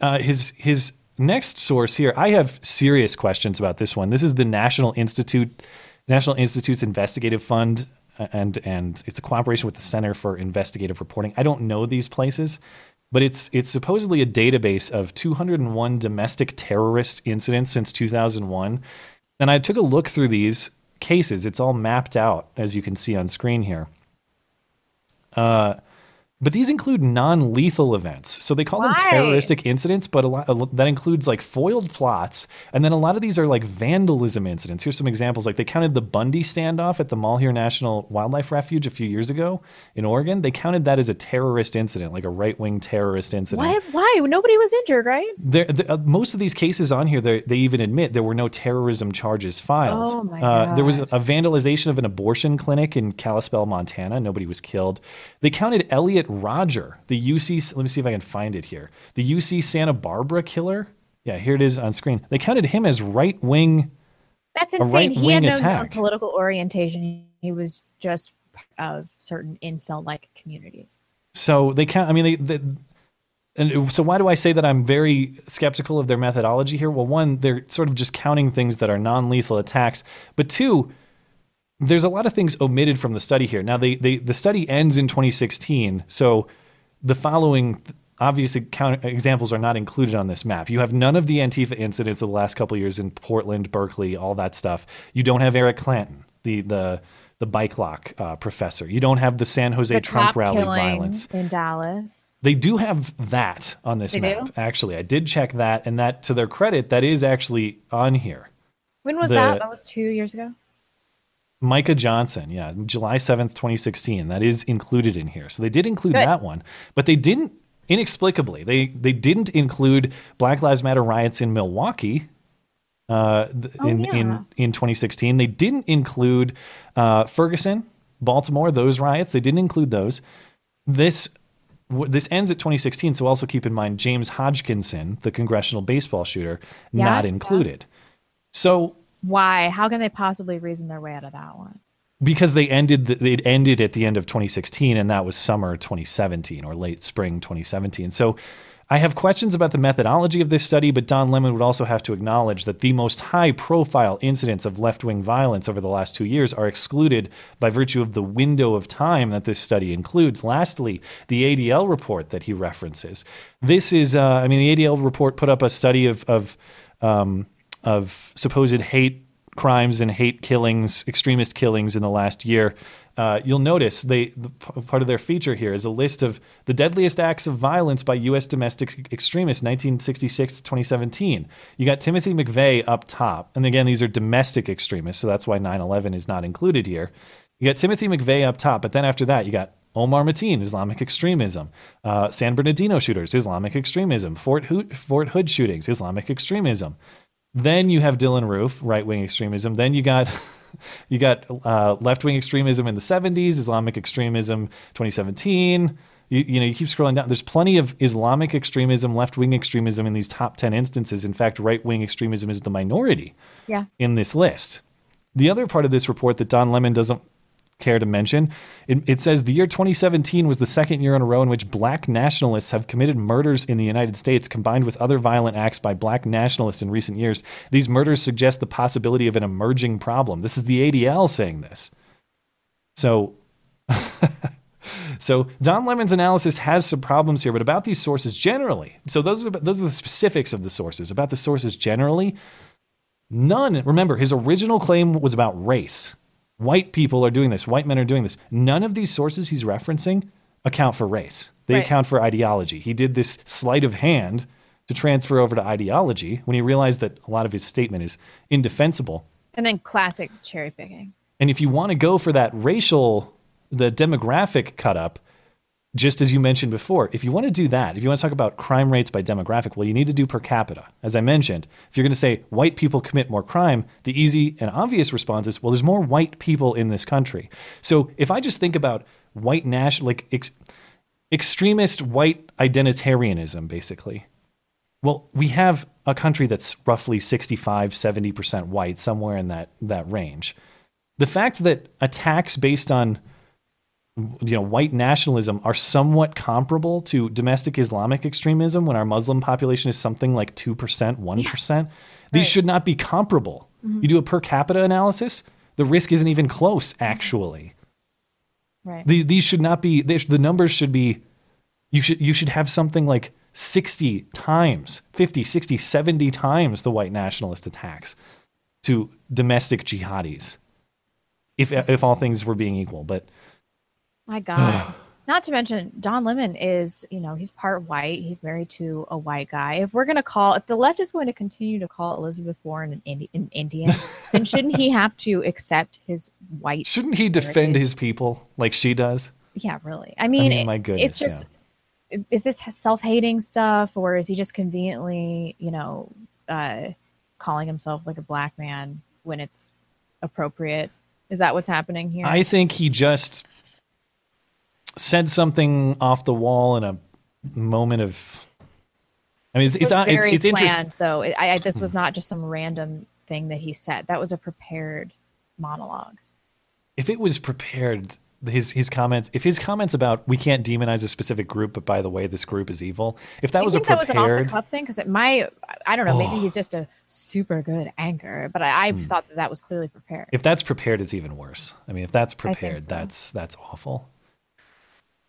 Uh, his his next source here, I have serious questions about this one. This is the National Institute, National Institute's Investigative Fund, uh, and and it's a cooperation with the Center for Investigative Reporting. I don't know these places, but it's it's supposedly a database of 201 domestic terrorist incidents since 2001. And I took a look through these cases. It's all mapped out as you can see on screen here. Uh, But these include non-lethal events, so they call them terroristic incidents. But a lot a that includes like foiled plots, and then a lot of these are like vandalism incidents. Here's some examples: like they counted the Bundy standoff at the Malheur National Wildlife Refuge a few years ago in Oregon. They counted that as a terrorist incident, like a right-wing terrorist incident. Why? Why? Nobody was injured, right? There, the, uh, most of these cases on here, they they even admit there were no terrorism charges filed. Oh, my uh, there was a, a vandalization of an abortion clinic in Kalispell, Montana. Nobody was killed. They counted Elliot Rodger, the UC. Let me see if I can find it here. The UC Santa Barbara killer. Yeah, here it is on screen. They counted him as right wing. That's insane. He had no attack. political orientation. He was just of certain incel-like communities. So they count. I mean, they. they and so why do I say that I'm very skeptical of their methodology here? Well, one, they're sort of just counting things that are non-lethal attacks, but two, there's a lot of things omitted from the study here. Now, they, they the study ends in 2016, so the following obvious count, examples are not included on this map. You have none of the Antifa incidents of the last couple years in Portland, Berkeley, all that stuff. You don't have Eric Clanton, the the the bike lock uh, professor. You don't have the San Jose The Trump rally violence. in Dallas. They do have that on this They map. do? Actually, I did check that, and that to their credit, that is actually on here. When was The- that? That was two years ago. Micah Johnson, yeah, July 7th, 2016. That is included in here. So they did include Good. that one, but they didn't inexplicably. They they didn't include Black Lives Matter riots in Milwaukee. Uh, Oh, in, yeah. in in 2016, they didn't include uh, Ferguson, Baltimore, those riots. They didn't include those. This this ends at 2016, so also keep in mind James Hodgkinson, the congressional baseball shooter, Yeah, not yeah. included. So Why? How can they possibly reason their way out of that one? because they ended the, it ended at the end of 2016 and that was summer 2017 or late spring 2017 so i have questions about the methodology of this study but don lemon would also have to acknowledge that the most high profile incidents of left-wing violence over the last two years are excluded by virtue of the window of time that this study includes lastly the adl report that he references this is uh, i mean the adl report put up a study of of um, of supposed hate crimes and hate killings, extremist killings in the last year. Uh, you'll notice they the, part of their feature here is a list of the deadliest acts of violence by U.S. domestic extremists, 1966 to 2017. You got Timothy McVeigh up top, and again, these are domestic extremists, so that's why 9/11 is not included here. You got Timothy McVeigh up top, but then after that, you got Omar Mateen, Islamic extremism. Uh, San Bernardino shooters, Islamic extremism. Fort Hood, Fort Hood shootings, Islamic extremism. Then you have Dylann Roof, right wing extremism. Then you got [LAUGHS] you got uh, left wing extremism in the 70s, Islamic extremism 2017. You, you know, you keep scrolling down. There's plenty of Islamic extremism, left wing extremism in these top 10 instances. In fact, right wing extremism is the minority Yeah. in this list. The other part of this report that Don Lemon doesn't care to mention, it, it says the year 2017 was the second year in a row in which black nationalists have committed murders in the United States combined with other violent acts by black nationalists in recent years. These murders suggest the possibility of an emerging problem. This is the ADL saying this. So [LAUGHS] so Don Lemon's analysis has some problems here, but about these sources generally. So those are those are the specifics of the sources. About the sources generally, none. Remember, his original claim was about race. White people are doing this. White men are doing this. None of these sources he's referencing account for race. They Right. account for ideology. He did this sleight of hand to transfer over to ideology when he realized that a lot of his statement is indefensible. And then classic cherry picking. And if you want to go for that racial, the demographic cut up, just as you mentioned before, if you want to do that, if you want to talk about crime rates by demographic, well, you need to do per capita. As I mentioned, if you're going to say white people commit more crime, the easy and obvious response is, well, there's more white people in this country. So if I just think about white national, like ex- extremist white identitarianism, basically, well, we have a country that's roughly 65, 70% white, somewhere in that, that range. The fact that attacks based on you know white nationalism are somewhat comparable to domestic Islamic extremism when our Muslim population is something like 2%, 1%. These should not be comparable. Mhm. You do a per capita analysis, the risk isn't even close actually. Right. The, these should not be they, the numbers should be you should you should have something like 60 times 50 60 70 times the white nationalist attacks to domestic jihadis if if all things were being equal but My [SIGHS] God. Not to mention, Don Lemon is, you know, he's part white. He's married to a white guy. If we're going to call, if the left is going to continue to call Elizabeth Warren an, Indi- an Indian, [LAUGHS] then shouldn't he have to accept his white? Shouldn't he defend his people like she does? Yeah, really. I mean, mean, my goodness, it's just, is this self-hating stuff, or is he just conveniently, you know, uh, calling himself like a black man when it's appropriate? Is that what's happening here? I think he just said something off the wall in a moment of. I mean, it's It it's uh, it's, very interesting. planned, though. I, I, this was not just some random thing that he said. That was a prepared monologue. If it was prepared, his his comments. If his comments about we can't demonize a specific group, but by the way, this group is evil. If that Do you was a think that was an off the prepared, cuff thing? Because it might. I don't know. Maybe he's just a super good anchor, but I, I Hmm. thought that that was clearly prepared. if that's prepared, it's even worse. I mean, if that's prepared, so. that's that's awful.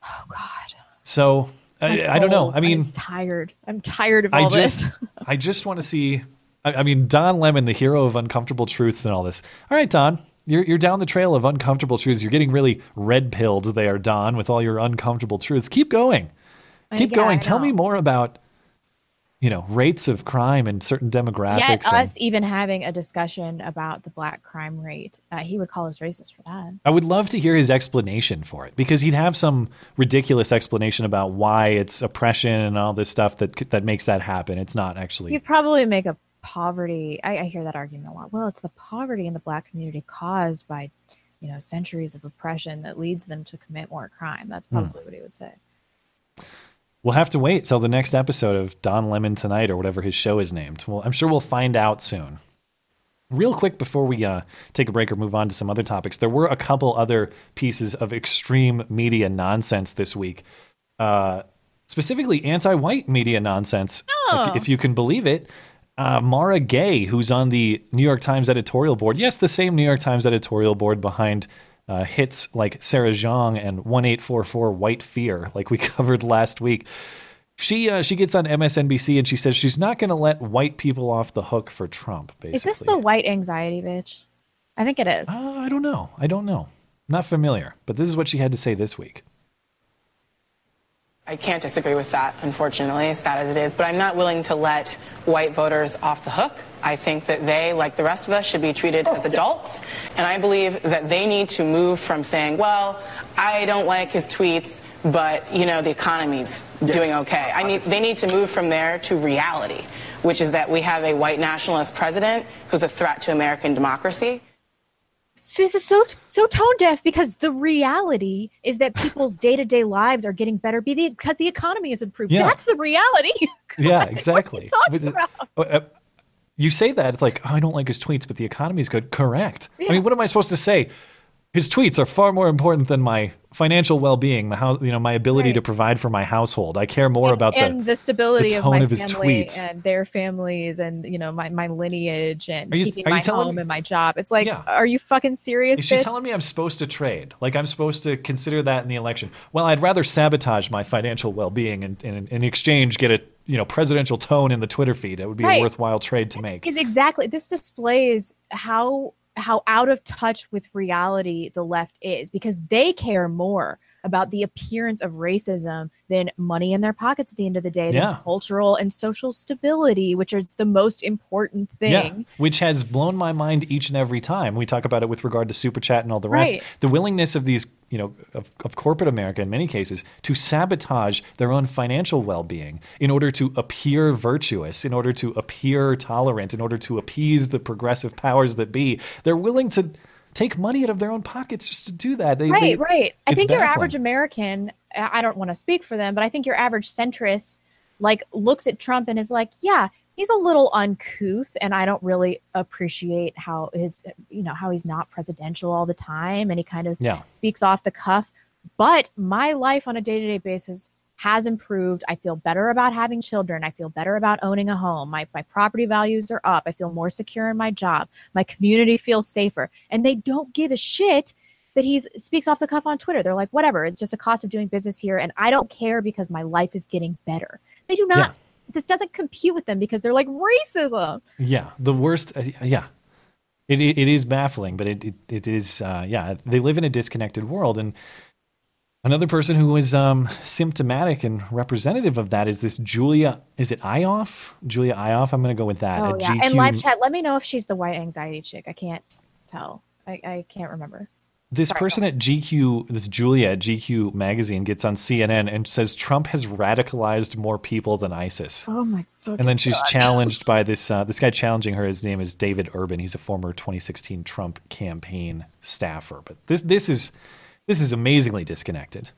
Oh God. So I, I don't know. I mean, is tired. I'm tired of I all just, this. [LAUGHS] I just want to see. I, I mean, Don Lemon, the hero of uncomfortable truths and all this. All right, Don, you're you're down the trail of uncomfortable truths. You're getting really red pilled there, Don, with all your uncomfortable truths. Keep going. Uh, Keep yeah, going. I Tell me more about, you know, rates of crime in certain demographics. Yet and- us even having a discussion about the black crime rate, uh, he would call us racist for that. I would love to hear his explanation for it because he'd have some ridiculous explanation about why it's oppression and all this stuff that that makes that happen. It's not actually. You'd probably make a poverty. I, I hear that argument a lot. Well, it's the poverty in the black community caused by, you know, centuries of oppression that leads them to commit more crime. That's Hmm. probably what he would say. We'll have to wait till the next episode of Don Lemon Tonight or whatever his show is named. Well, I'm sure we'll find out soon. Real quick before we uh, take a break or move on to some other topics, there were a couple other pieces of extreme media nonsense this week, uh, specifically anti white media nonsense, Oh. if, if you can believe it. Uh, Mara Gay, who's on the New York Times editorial board, yes, the same New York Times editorial board behind uh, hits like Sarah Jeong and 1844 White Fear, like we [LAUGHS] covered last week. She uh, she gets on MSNBC and she says she's not going to let white people off the hook for Trump. Basically, Is this the white anxiety, bitch? I think it is. Uh, I don't know. I don't know. Not familiar, but this is what she had to say this week. I can't disagree with that, unfortunately, as sad as it is, but I'm not willing to let white voters off the hook. I think that they, like the rest of us, should be treated oh, as adults, and I believe that they need to move from saying, well, I don't like his tweets, but, you know, the economy's doing okay. I need, they need to move from there to reality, which is that we have a white nationalist president who's a threat to American democracy. So this is so so tone deaf because the reality is that people's day to day lives are getting better because the economy is improved. Yeah. That's the reality. [LAUGHS] Yeah, exactly. talking With it- about? uh, uh, you say that it's like oh, I don't like his tweets, but the economy is good. Correct. I mean, what am I supposed to say? His tweets are far more important than my financial well-being, the house, you know, my ability Right. to provide for my household. I care more about and the the stability the of tone my of his family tweets. and their families and you know my, my lineage and you- keeping my home me- and my job. It's like, are you fucking serious? Is she bitch? telling me I'm supposed to trade? Like I'm supposed to consider that in the election? Well, I'd rather sabotage my financial well-being and, and in exchange get a you know presidential tone in the Twitter feed. It would be Right. a worthwhile trade to make. is exactly this displays how how out of touch with reality the left is because they care more about the appearance of racism than money in their pockets at the end of the day than cultural and social stability which is the most important thing Yeah, which has blown my mind each and every time we talk about it with regard to super chat and all the rest. Right. The willingness of these, you know, of, of corporate America in many cases to sabotage their own financial well-being in order to appear virtuous, in order to appear tolerant, in order to appease the progressive powers that be. They're willing to take money out of their own pockets just to do that. They, right they- right i think your average american i I don't want to speak for them but i think your average centrist like looks at trump and is like yeah he's a little uncouth and i don't really appreciate how his you know how he's not presidential all the time and he kind of Yeah. speaks off the cuff but my life on a day-to-day basis has improved. I feel better about having children. I feel better about owning a home. My, my property values are up. I feel more secure in my job. My community feels safer. And they don't give a shit that he speaks off the cuff on twitter. They're like whatever. It's just a cost of doing business here and i don't care because my life is getting better. They do not. This doesn't compute with them because they're like racism. Yeah, the worst. Uh, yeah, it, it it is baffling, but it it, it is. Uh, yeah, they live in a disconnected world, and Another person who is um, symptomatic and representative of that is this Julia. Is it Ioffe? Julia Ioffe. I'm going to go with that. Oh yeah, GQ and live chat. Let me know if she's the white anxiety chick. I can't tell. I, I can't remember. This Sorry, person at GQ, this Julia at GQ magazine, gets on CNN and says Trump has radicalized more people than ISIS. Oh my. and then she's God. challenged by this uh, this guy challenging her. His name is David Urban. He's a former 2016 Trump campaign staffer. But this this is this is amazingly disconnected.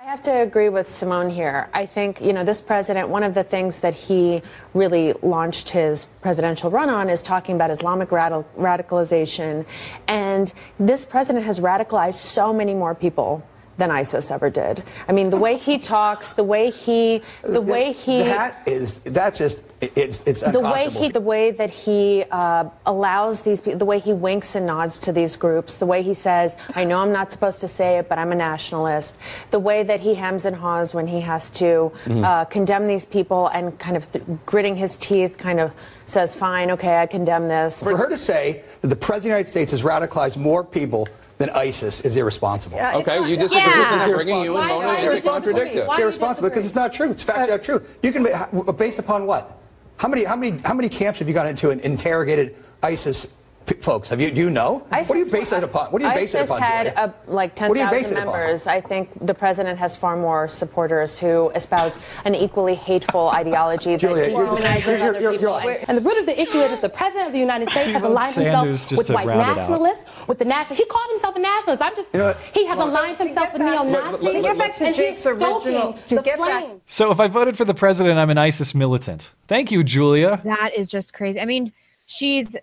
I have to agree with Symone here. I think, you know, this president, one of the things that he really launched his presidential run on is talking about Islamic radical, radicalization. And this president has radicalized so many more people than ISIS ever did. I mean, the way he talks, the way he, the way he. That is, that's just, it's, it's the way he the way that he uh, allows these people the way he winks and nods to these groups the way he says i know i'm not supposed to say it but i'm a nationalist the way that he hems and haws when he has to Mhm. uh, condemn these people and kind of th- gritting his teeth kind of says fine okay i condemn this For her to say that the President of the United States has radicalized more people than ISIS is irresponsible. Yeah, okay, not- you disagree. Yeah. It's Bringing you and. Mona It's into irresponsible. contradict. It's irresponsible because it's not true. It's factually not true. You can, be- based upon what? How many, how many, how many camps have you gone into and interrogated ISIS p- folks? Have you, do you know? what do you base it upon? What do you base it ISIS upon? had Julia? uh, like What do you base 10,000 members. I think the president has far more supporters who espouse an equally hateful ideology Julia, that you're- dehumanizes you're- you're- other you're- people. you're- and- And the root of the issue is that the president of the United States has aligned Sanders himself with white round it out. nationalists, with the national. He called himself a nationalist. I'm just. You know he has Well, aligned himself with neo let- Nazis. To get back to and Jake's he's stoking original- the to get back- flame. So if I voted for the president, I'm an ISIS militant. Thank you, Julia. That is just crazy. I mean, she's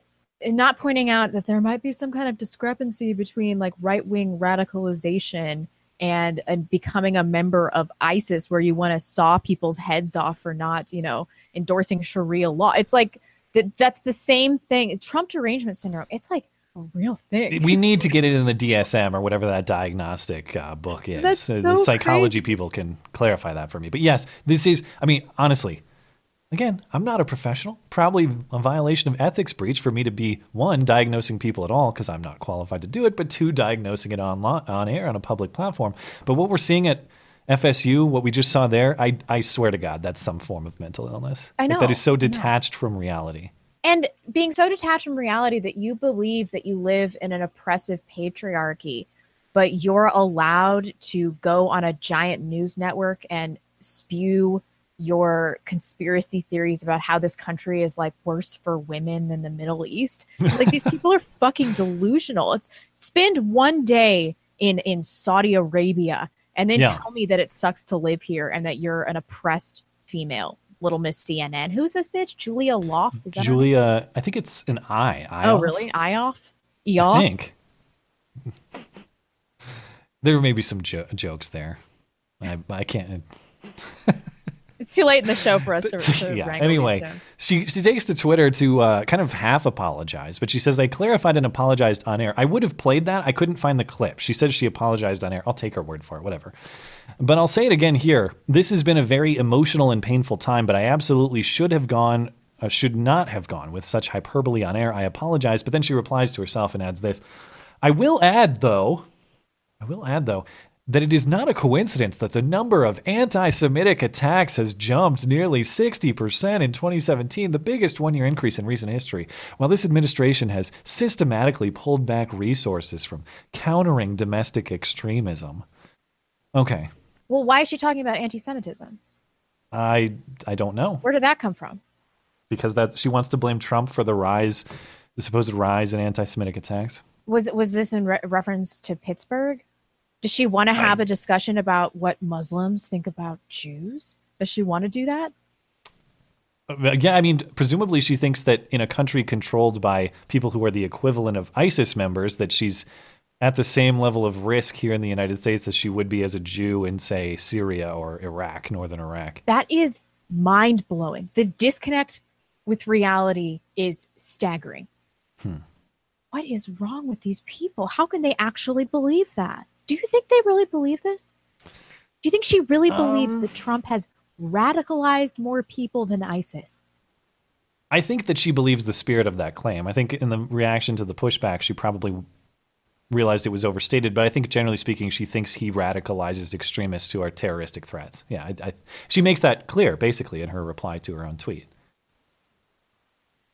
not pointing out that there might be some kind of discrepancy between like right wing radicalization and, and becoming a member of ISIS, where you want to saw people's heads off for not, you know, endorsing Sharia law. It's like that. That's the same thing. Trump derangement syndrome. It's like a real thing. We need to get it in the DSM or whatever that diagnostic uh, book is. That's Uh, the so psychology people can clarify that for me. But yes, this is, I mean, honestly, again, I'm not a professional. Probably a violation of ethics breach for me to be one, diagnosing people at all because I'm not qualified to do it, but two, diagnosing it on, on air on a public platform. But what we're seeing at FSU, what we just saw there, I, I swear to God, that's some form of mental illness. I Like, know, that is so detached from reality. and being so detached from reality that you believe that you live in an oppressive patriarchy but you're allowed to go on a giant news network and spew your conspiracy theories about how this country is like worse for women than the Middle East. Like these [LAUGHS] people are fucking delusional. It's spend one day in in Saudi Arabia and then Yeah. tell me that it sucks to live here and that you're an oppressed female. Little Miss CNN. Who's this bitch? Julia Loft? Julia, I think it's an I. Oh, Ioffe? really? I Eoff? think. [LAUGHS] there may be some jo- jokes there. I, I can't. It's too late in the show for us [LAUGHS] to, to yeah. Anyway, she she takes to Twitter to uh, kind of half apologize, but she says I clarified and apologized on air. I would have played that. I couldn't find the clip. She says she apologized on air. I'll take her word for it. Whatever. But I'll say it again here. This has been a very emotional and painful time, but I absolutely should have gone. Uh, should not have gone with such hyperbole on air. I apologize. But then she replies to herself and adds this. I will add, though, I will add, though, that it is not a coincidence that the number of anti Semitic attacks has jumped nearly 60% in 2017, the biggest one year increase in recent history, while this administration has systematically pulled back resources from countering domestic extremism. Okay, Well, why is she talking about anti-Semitism? I, I don't know. Where did that come from? Because that she wants to blame Trump for the rise, the supposed rise in anti Semitic attacks. Was was this in re- reference to Pittsburgh? Does she want to have a discussion about what Muslims think about Jews? Does she want to do that? Uh, Yeah, I mean, presumably she thinks that in a country controlled by people who are the equivalent of ISIS members, that she's at the same level of risk here in the United States as she would be as a Jew in, say, Syria or Iraq, northern Iraq. That is mind blowing. The disconnect with reality is staggering. Hmm. What is wrong with these people? How can they actually believe that? Do you think they really believe this? Do you think she really believes Um, that Trump has radicalized more people than ISIS? I think that she believes the spirit of that claim. I think in the reaction to the pushback, she probably realized it was overstated. But I think generally speaking, she thinks he radicalizes extremists who are terroristic threats. Yeah, I, I, she makes that clear basically in her reply to her own tweet.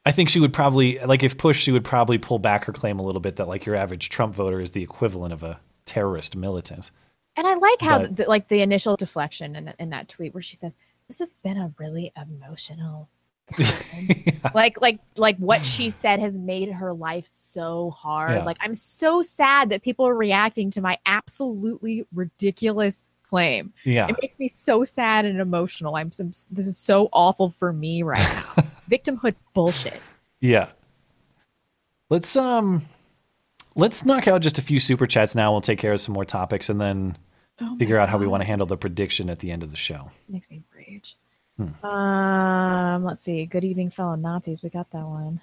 I think she would probably like if pushed, she would probably pull back her claim a little bit that like your average Trump voter is the equivalent of a terrorist militant. And I like how But- the, like the initial deflection in, in that tweet where she says, "This has been a really emotional time." [LAUGHS] Like like like what she [SIGHS] said has made her life so hard. Yeah. Like I'm so sad that people are reacting to my absolutely ridiculous claim. Yeah. It makes me so sad and emotional. I'm so, this is so awful for me right now. [LAUGHS] Victimhood bullshit. Yeah. Let's um let's knock out just a few super chats now. We'll take care of some more topics and then Oh figure out how we want to handle the prediction at the end of the show. Makes me rage. Hmm. Um, let's see. Good evening, fellow Nazis. We got that one.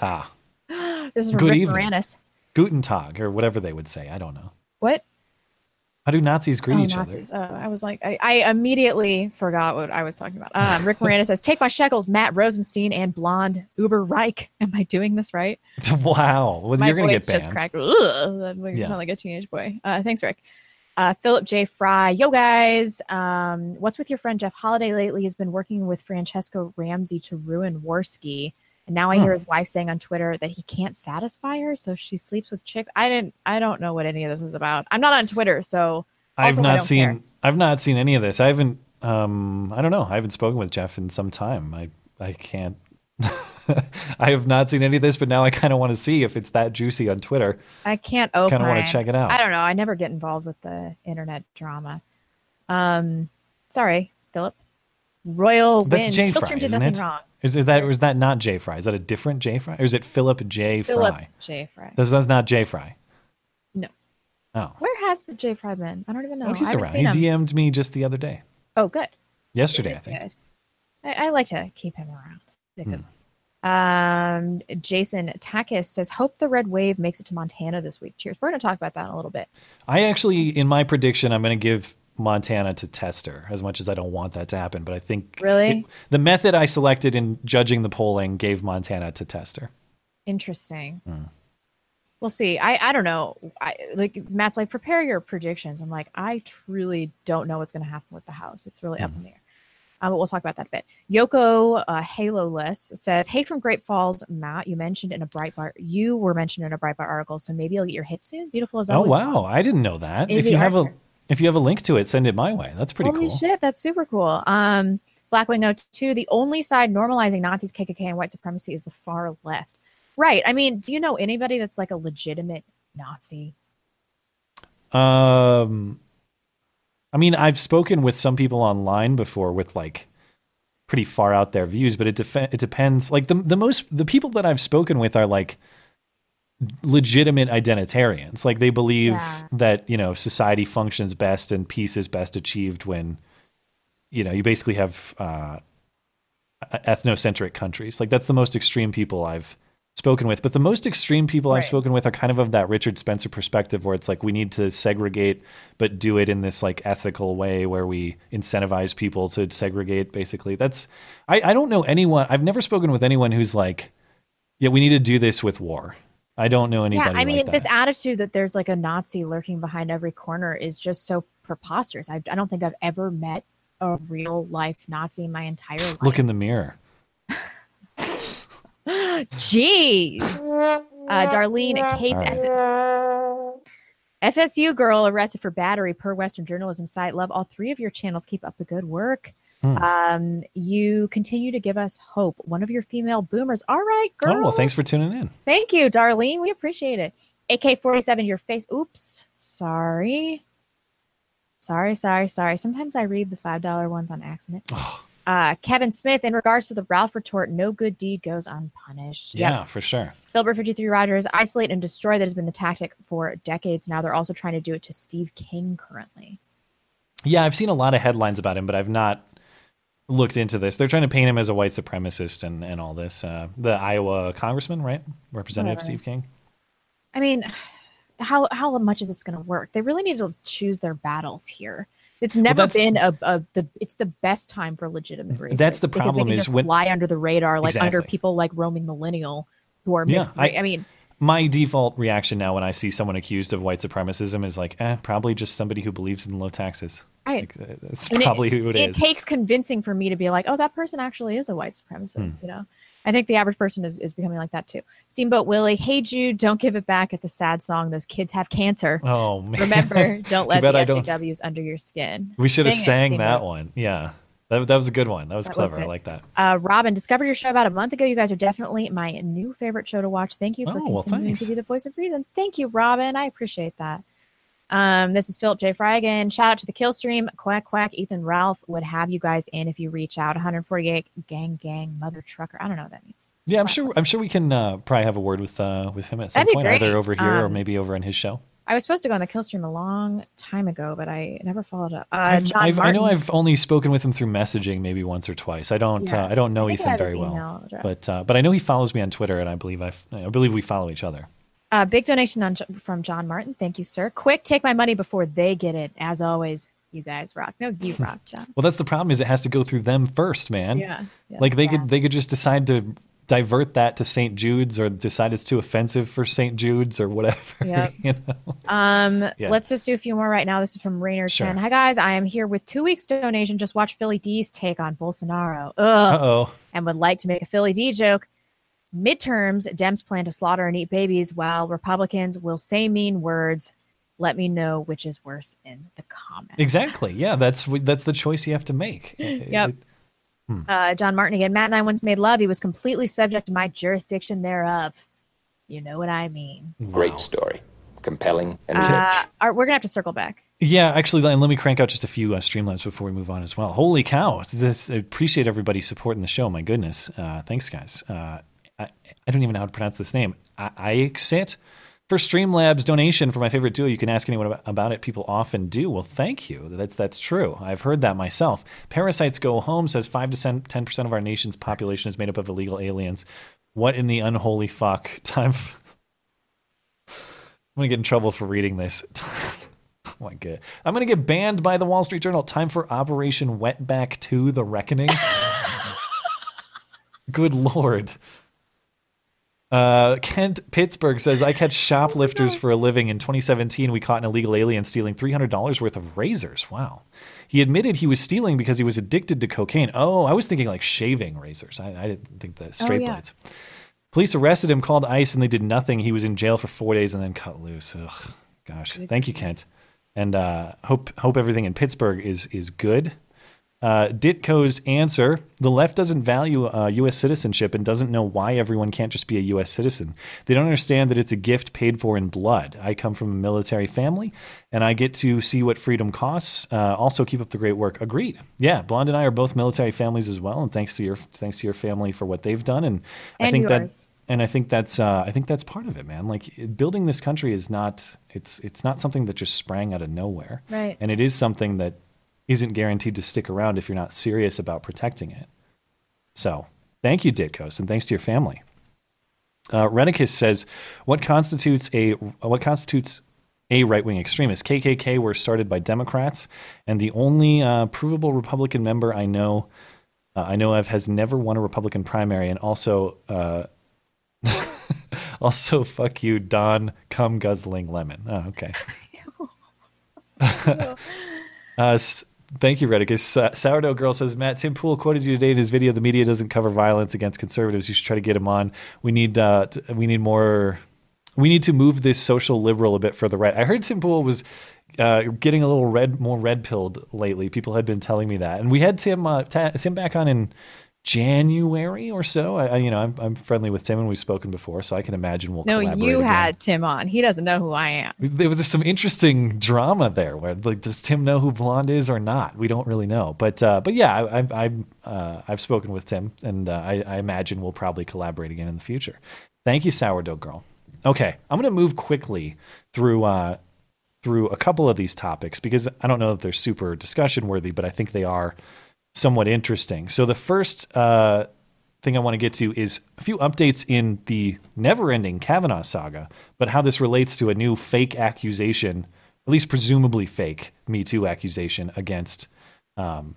Ah, [GASPS] This is from Good Rick evening. Moranis. Guten Tag or whatever they would say. I don't know. What? How do Nazis greet oh, each Nazis. Oh, I was like, I, I immediately forgot what I was talking about. Um, Rick Moranis says, "Take my shekels, Matt Rosenstein and blonde Uber Reich." Am I doing this right? [LAUGHS] wow. Well, my you're going to voice get just banned. cracked. Ugh, that Yeah. sound like a teenage boy. Uh, thanks, Rick. Uh, Philip J. Fry. Yo, guys. Um, what's with your friend Jeff Holiday lately? He's been working with Franchesca Ramsey to ruin Warski. And now I Hmm. hear his wife saying on Twitter that he can't satisfy her, so she sleeps with chicks. I didn't. I don't know what any of this is about. I'm not on Twitter, so I've not seen care. I've not seen any of this. I haven't um I don't know. I haven't spoken with Jeff in some time. I I can't [LAUGHS] I have not seen any of this, but now I kind of want to see if it's that juicy on Twitter. I can't open. Kinda wanna check it out. I don't know. I never get involved with the internet drama. Um, sorry, Philip. Royal That's wins. J Killstream Fry, did nothing it? wrong. Is, is that or is that not J Fry? Is that a different J Fry? Or is it Philip J Philip Fry? J. Fry. That's, that's not J Fry. No. Oh. Where has J. Fry been? I don't even know. Oh, he's around. He him. DM'd me just the other day. Oh, good. Yesterday, I think. Good. I, I like to keep him around. Hmm. Um, Jason Takis says, "Hope the red wave makes it to Montana this week." Cheers. We're going to talk about that in a little bit. I actually, in my prediction, I'm going to give Montana to Tester as much as I don't want that to happen. But I think Really? it- the method I selected in judging the polling gave Montana to Tester. Interesting. Hmm. We'll see. I I don't know. I like Matt's like prepare your predictions. I'm like I truly don't know what's going to happen with the house. It's really Hmm. up in the air. Uh, but we'll talk about that a bit. Yoko uh, Halo-less says, "Hey from Great Falls, Matt. You mentioned in a Breitbart. You were mentioned in a Breitbart article, so maybe you'll get your hit soon. Beautiful as always. Oh wow, I didn't know that. If you have a. if you have a link to it, send it my way. That's pretty cool. Holy cool. shit, that's super cool. Um, Blackwing 02, the only side normalizing Nazis, KKK, and white supremacy is the far left. Right. I mean, do you know anybody that's like a legitimate Nazi? Um, I mean, I've spoken with some people online before with like pretty far out their views, but it def- it depends. Like the the most the people that I've spoken with are like legitimate identitarians. Like they believe Yeah. that you know society functions best and peace is best achieved when you know you basically have uh, ethnocentric countries. Like that's the most extreme people I've spoken with. But the most extreme people I've spoken with are kind of of that Richard Spencer perspective, where it's like we need to segregate, but do it in this like ethical way where we incentivize people to segregate. Basically, that's I, I don't know anyone. I've never spoken with anyone who's like, yeah, we need to do this with war. I don't know anybody. yeah, I mean, like this attitude that there's like a Nazi lurking behind every corner is just so preposterous. I, I don't think I've ever met a real life Nazi in my entire life. [SIGHS] Look in the mirror. [LAUGHS] Jeez. Uh, Darlene hates F- FSU girl arrested for battery per Western journalism site. Love all three of your channels. Keep up the good work. Hmm. Um, you continue to give us hope. One of your female boomers. All right, girl. Oh well, thanks for tuning in. Thank you, Darlene. We appreciate it. AK 47, your face. Oops. Sorry. Sorry, sorry, sorry. Sometimes I read the $5 ones on accident. Uh, Kevin Smith, in regards to the Ralph retort, no good deed goes unpunished. Yep. Yeah, for sure. Filbert 53 Rogers, isolate and destroy. That has been the tactic for decades now. They're also trying to do it to Steve King currently. Yeah, I've seen a lot of headlines about him, but I've not looked into this. They're trying to paint him as a white supremacist and, and all this. Uh, the Iowa congressman, right? Representative Whatever. Steve King. I mean, how how much is this going to work? They really need to choose their battles here. It's never that's- been a, a the it's the best time for legitimate racists. That's the problem they can is just when- fly under the radar, like under people like roaming millennial who are mixed. I- I, I mean, my default reaction now when I see someone accused of white supremacism is like, eh, probably just somebody who believes in low taxes. Right. Like, that's And probably who it it is. takes convincing for me to be like, oh, that person actually is a white supremacist. Hmm. You know, I think the average person is, is becoming like that too. Steamboat Willie, hey Jude, don't give it back. It's a sad song. Those kids have cancer. oh man. Remember, [LAUGHS] don't let the don't- under your skin. We should have Sing it, sang that one. Yeah. That, that was a good one. That was That was clever. I like that. Uh, Robin, discovered your show about a month ago. You guys are definitely my new favorite show to watch. Thank you for Oh, continuing to be the voice of reason. Thank you, Robin. I appreciate that. Um, this is Philip J. Fry again. Shout out to the Killstream. Quack quack. Ethan Ralph would have you guys in if you reach out. 148 gang gang mother trucker. I don't know what that means. Yeah, I'm sure. I'm sure we can uh, probably have a word with uh, with him at some point, either over here or Um, maybe over on his show. I was supposed to go on the Killstream a long time ago, but I never followed up. Uh, I've, I know I've only spoken with him through messaging maybe once or twice. I don't. Yeah. Uh, I don't know I Ethan very well, address. but uh, but I know he follows me on Twitter, and I believe I I believe we follow each other. Uh, big donation on, from John Martin. Thank you, sir. Quick, take my money before they get it. As always, you guys rock. No, you [LAUGHS] rock, John. Well, that's the problem. Is it has to go through them first, man. Yeah, yeah. like they could they could just decide to divert that to St. Jude's or decide it's too offensive for St. Jude's or whatever. [LAUGHS] Yep. you know? Um, Yeah. let's just do a few more right now. This is from Rainer Sure. 10. Hi guys, I am here with two weeks donation. Just watch Philly D's take on Bolsonaro. Ugh. Uh-oh. And would like to make a Philly D joke. Midterms, Dems plan to slaughter and eat babies, while Republicans will say mean words. Let me know which is worse in the comments. Exactly. Yeah, that's that's the choice you have to make. [LAUGHS] Yep. Uh, John Martin again. Matt and I once made love. He was completely subject to my jurisdiction thereof. You know what I mean. Great story. Compelling and Uh, rich. we're gonna have to circle back. Yeah, actually, let, let me crank out just a few uh, Streamlabs before we move on as well. Holy cow! This, I appreciate everybody supporting the show. My goodness, uh, thanks, guys. Uh, I, I don't even know how to pronounce this name. I, accept for Streamlabs donation for my favorite duo. You can ask anyone about, about it. People often do. Well, thank you. That's that's true. I've heard that myself. Parasites Go Home says five to ten percent of our nation's population is made up of illegal aliens. What in the unholy fuck? [LAUGHS] Time. f- I'm gonna get in trouble for reading this. [LAUGHS] oh my god! I'm gonna get banned by the Wall Street Journal. Time for Operation Wetback 2: The Reckoning. [LAUGHS] Good lord. Uh, Kent Pittsburgh says, I catch [LAUGHS] shoplifters for a living. In 2017, we caught an illegal alien stealing $300 worth of razors. Wow. He admitted he was stealing because he was addicted to cocaine. Oh, I was thinking like shaving razors. I, I didn't think the straight yeah. blades. Police arrested him, called ICE, and they did nothing. He was in jail for four days and then cut loose. Ugh, gosh. Thank you, Kent. And uh, hope hope everything in Pittsburgh is is good. Uh, Ditko's answer: The left doesn't value uh, U.S. citizenship and doesn't know why everyone can't just be a U.S. citizen. They don't understand that it's a gift paid for in blood. I come from a military family, and I get to see what freedom costs. Uh, also, keep up the great work. Agreed. Yeah, Blonde and I are both military families as well, and thanks to your thanks to your family for what they've done. And, I think yours. that and I think that's uh, I think that's part of it, man. Like building this country is not it's it's not something that just sprang out of nowhere, Right. And it is something that isn't guaranteed to stick around if you're not serious about protecting it. So, thank you, Ditkos, and thanks to your family. Uh, Renicus says, "What constitutes a what constitutes a right wing extremist? KKK were started by Democrats, and the only uh, provable Republican member I know uh, I know of has never won a Republican primary, and also." Uh, [LAUGHS] also, fuck you, Don, come guzzling lemon. Oh, okay. [LAUGHS] [LAUGHS] uh, thank you, Redicus. Uh, Sourdough Girl says, Matt, Tim Pool quoted you today in his video. The media doesn't cover violence against conservatives. You should try to get him on. We need, uh, t- we need more. We need to move this social liberal a bit further right. I heard Tim Pool was uh, getting a little red, more red pilled lately. People had been telling me that, and we had Tim, uh, Tim back on in January or so. I, I you know, I'm, I'm friendly with Tim, and we've spoken before, so I can imagine we'll No, you again. had Tim on. He doesn't know who I am. There was some interesting drama there, where like, does Tim know who Blonde is or not? We don't really know, but uh, but yeah, I, I, I'm uh, I've spoken with Tim, and uh, I, I imagine we'll probably collaborate again in the future. Thank you, Sourdough Girl. Okay, I'm gonna move quickly through uh, through a couple of these topics because I don't know that they're super discussion worthy, but I think they are somewhat interesting. So the first uh, thing I want to get to is a few updates in the never-ending Kavanaugh saga, but how this relates to a new fake accusation, at least presumably fake Me Too accusation against um,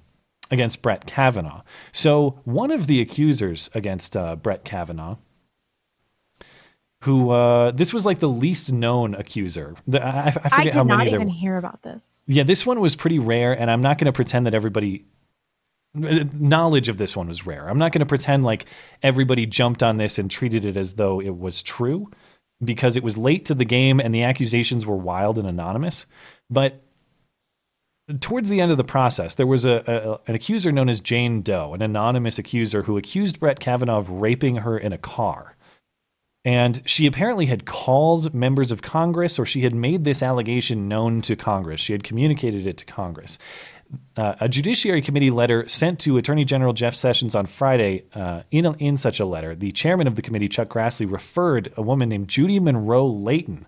against Brett Kavanaugh. So one of the accusers against uh, Brett Kavanaugh, who uh, this was like the least known accuser. The, I, I forget I did how many not even were. hear about this. Yeah, this one was pretty rare, and I'm not going to pretend that everybody knowledge of this one was rare. I'm not going to pretend like everybody jumped on this and treated it as though it was true because it was late to the game and the accusations were wild and anonymous. But towards the end of the process, there was a, a an accuser known as Jane Doe, an anonymous accuser who accused Brett Kavanaugh of raping her in a car. And she apparently had called members of Congress, or she had made this allegation known to Congress. She had communicated it to Congress. Uh, a Judiciary Committee letter sent to Attorney General Jeff Sessions on Friday. Uh, in, a, in such a letter, the chairman of the committee, Chuck Grassley, referred a woman named Judy Monroe Layton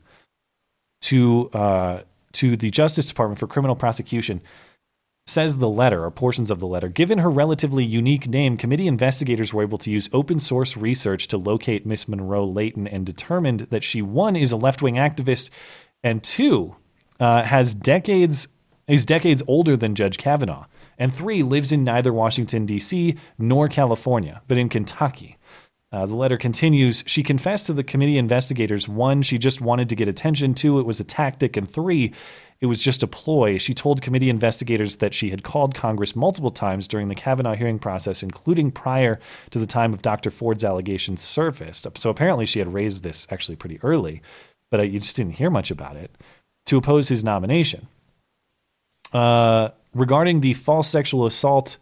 to uh, to the Justice Department for criminal prosecution. Says the letter, or portions of the letter, given her relatively unique name, committee investigators were able to use open source research to locate Miss Monroe Layton and determined that she, one, is a left wing activist, and two, uh, has decades is decades older than Judge Kavanaugh, and three, lives in neither Washington, D.C. nor California, but in Kentucky. Uh, the letter continues She confessed to the committee investigators one, she just wanted to get attention, two, it was a tactic, and three, it was just a ploy. She told committee investigators that she had called Congress multiple times during the Kavanaugh hearing process, including prior to the time of Dr. Ford's allegations surfaced. So apparently she had raised this actually pretty early, but you just didn't hear much about it, to oppose his nomination. Uh, regarding the false sexual assault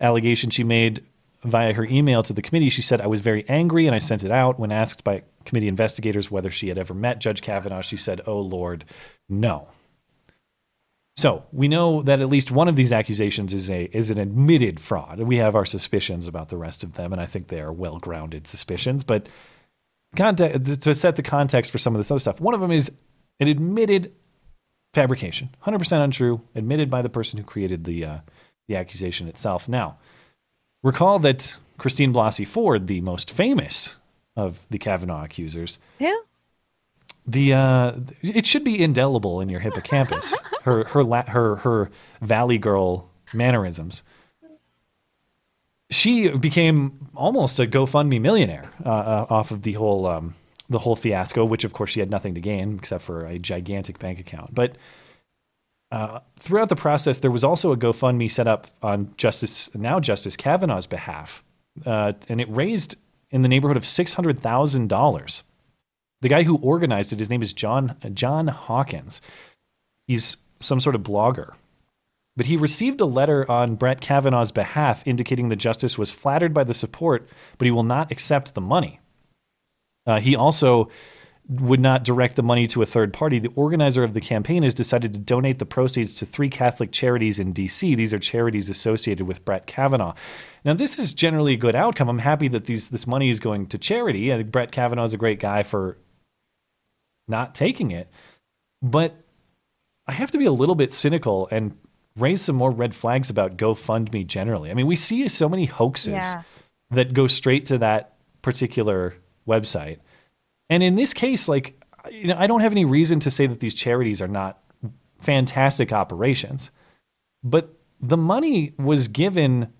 allegation she made via her email to the committee, she said, I was very angry and I sent it out. When asked by committee investigators whether she had ever met Judge Kavanaugh, she said, Oh Lord, no. So we know that at least one of these accusations is a is an admitted fraud. We have our suspicions about the rest of them, and I think they are well grounded suspicions. But context, to set the context for some of this other stuff, one of them is an admitted fabrication, hundred percent untrue, admitted by the person who created the uh, the accusation itself. Now, recall that Christine Blasey Ford, the most famous of the Kavanaugh accusers, Yeah. the uh, it should be indelible in your hippocampus. [LAUGHS] her her la- her her Valley Girl mannerisms. She became almost a GoFundMe millionaire uh, uh, off of the whole um, the whole fiasco, which of course she had nothing to gain except for a gigantic bank account. But uh, throughout the process, there was also a GoFundMe set up on Justice now Justice Kavanaugh's behalf, uh, and it raised in the neighborhood of six hundred thousand dollars. The guy who organized it, his name is John John Hawkins. He's some sort of blogger. But he received a letter on Brett Kavanaugh's behalf indicating the justice was flattered by the support, but he will not accept the money. Uh, he also would not direct the money to a third party. The organizer of the campaign has decided to donate the proceeds to three Catholic charities in D.C. These are charities associated with Brett Kavanaugh. Now, this is generally a good outcome. I'm happy that these this money is going to charity. I think Brett Kavanaugh is a great guy for not taking it, but I have to be a little bit cynical and raise some more red flags about GoFundMe generally. I mean, we see so many hoaxes Yeah. that go straight to that particular website. And in this case, like, you know, I don't have any reason to say that these charities are not fantastic operations, but the money was given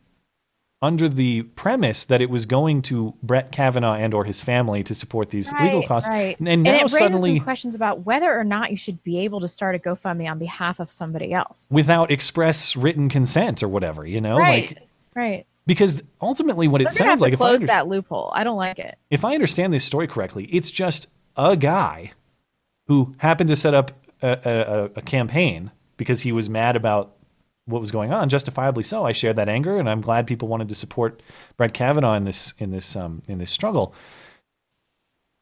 under the premise that it was going to Brett Kavanaugh and or his family to support these legal costs. Right. And now it raises suddenly some questions about whether or not you should be able to start a GoFundMe on behalf of somebody else. without express written consent or whatever, you know? right. Like right. Because ultimately what it They're have sounds like close under- that loophole. I don't like it. if I understand this story correctly, it's just a guy who happened to set up a, a, a campaign because he was mad about what was going on, justifiably so. I shared that anger, and I'm glad people wanted to support Brett Kavanaugh in this in this um, in this struggle.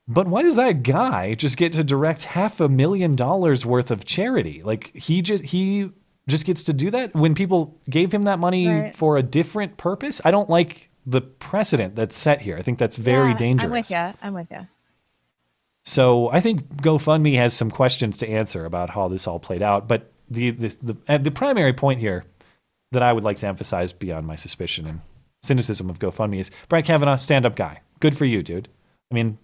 But why does that guy just get to direct half a million dollars worth of charity? Like he just he just gets to do that when people gave him that money Right. for a different purpose. I don't like the precedent that's set here. I think that's very Yeah, dangerous. I'm with you. I'm with you. So I think GoFundMe has some questions to answer about how this all played out. But the the the, the primary point here that I would like to emphasize beyond my suspicion and cynicism of GoFundMe is Brett Kavanaugh, stand up guy. Good for you, dude. I mean,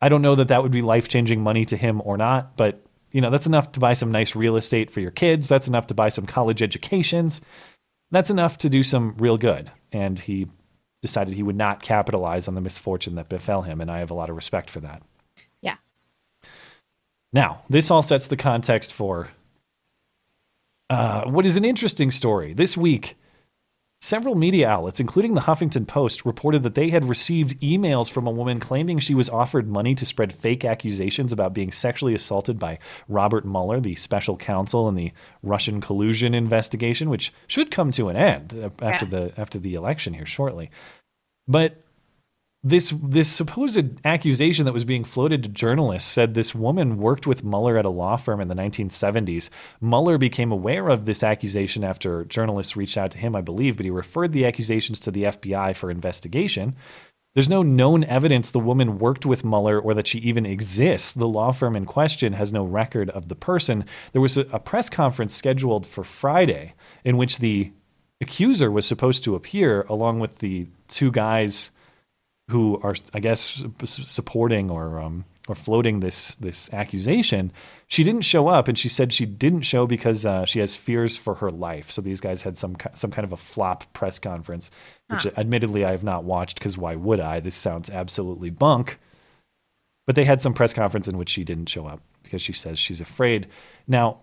I don't know that that would be life changing money to him or not, but you know that's enough to buy some nice real estate for your kids. That's enough to buy some college educations. That's enough to do some real good. And he decided he would not capitalize on the misfortune that befell him, and I have a lot of respect for that. Yeah, Now, this all sets the context for uh, what is an interesting story. This week, several media outlets, including the Huffington Post, reported that they had received emails from a woman claiming she was offered money to spread fake accusations about being sexually assaulted by Robert Mueller, the special counsel in the Russian collusion investigation, which should come to an end uh, after the after the election here shortly. But this this supposed accusation that was being floated to journalists said this woman worked with Mueller at a law firm in the 1970s. Mueller became aware of this accusation after journalists reached out to him, I believe, but he referred the accusations to the FBI for investigation. There's no known evidence the woman worked with Mueller or that she even exists. The law firm in question has no record of the person. There was a, a press conference scheduled for Friday in which the accuser was supposed to appear along with the two guys who are, I guess, supporting or um, or floating this this accusation. She didn't show up, and she said she didn't show because uh, she has fears for her life. So these guys had some some kind of a flop press conference, which Huh. admittedly I have not watched because why would I? This sounds absolutely bunk. But they had some press conference in which she didn't show up because she says she's afraid. Now,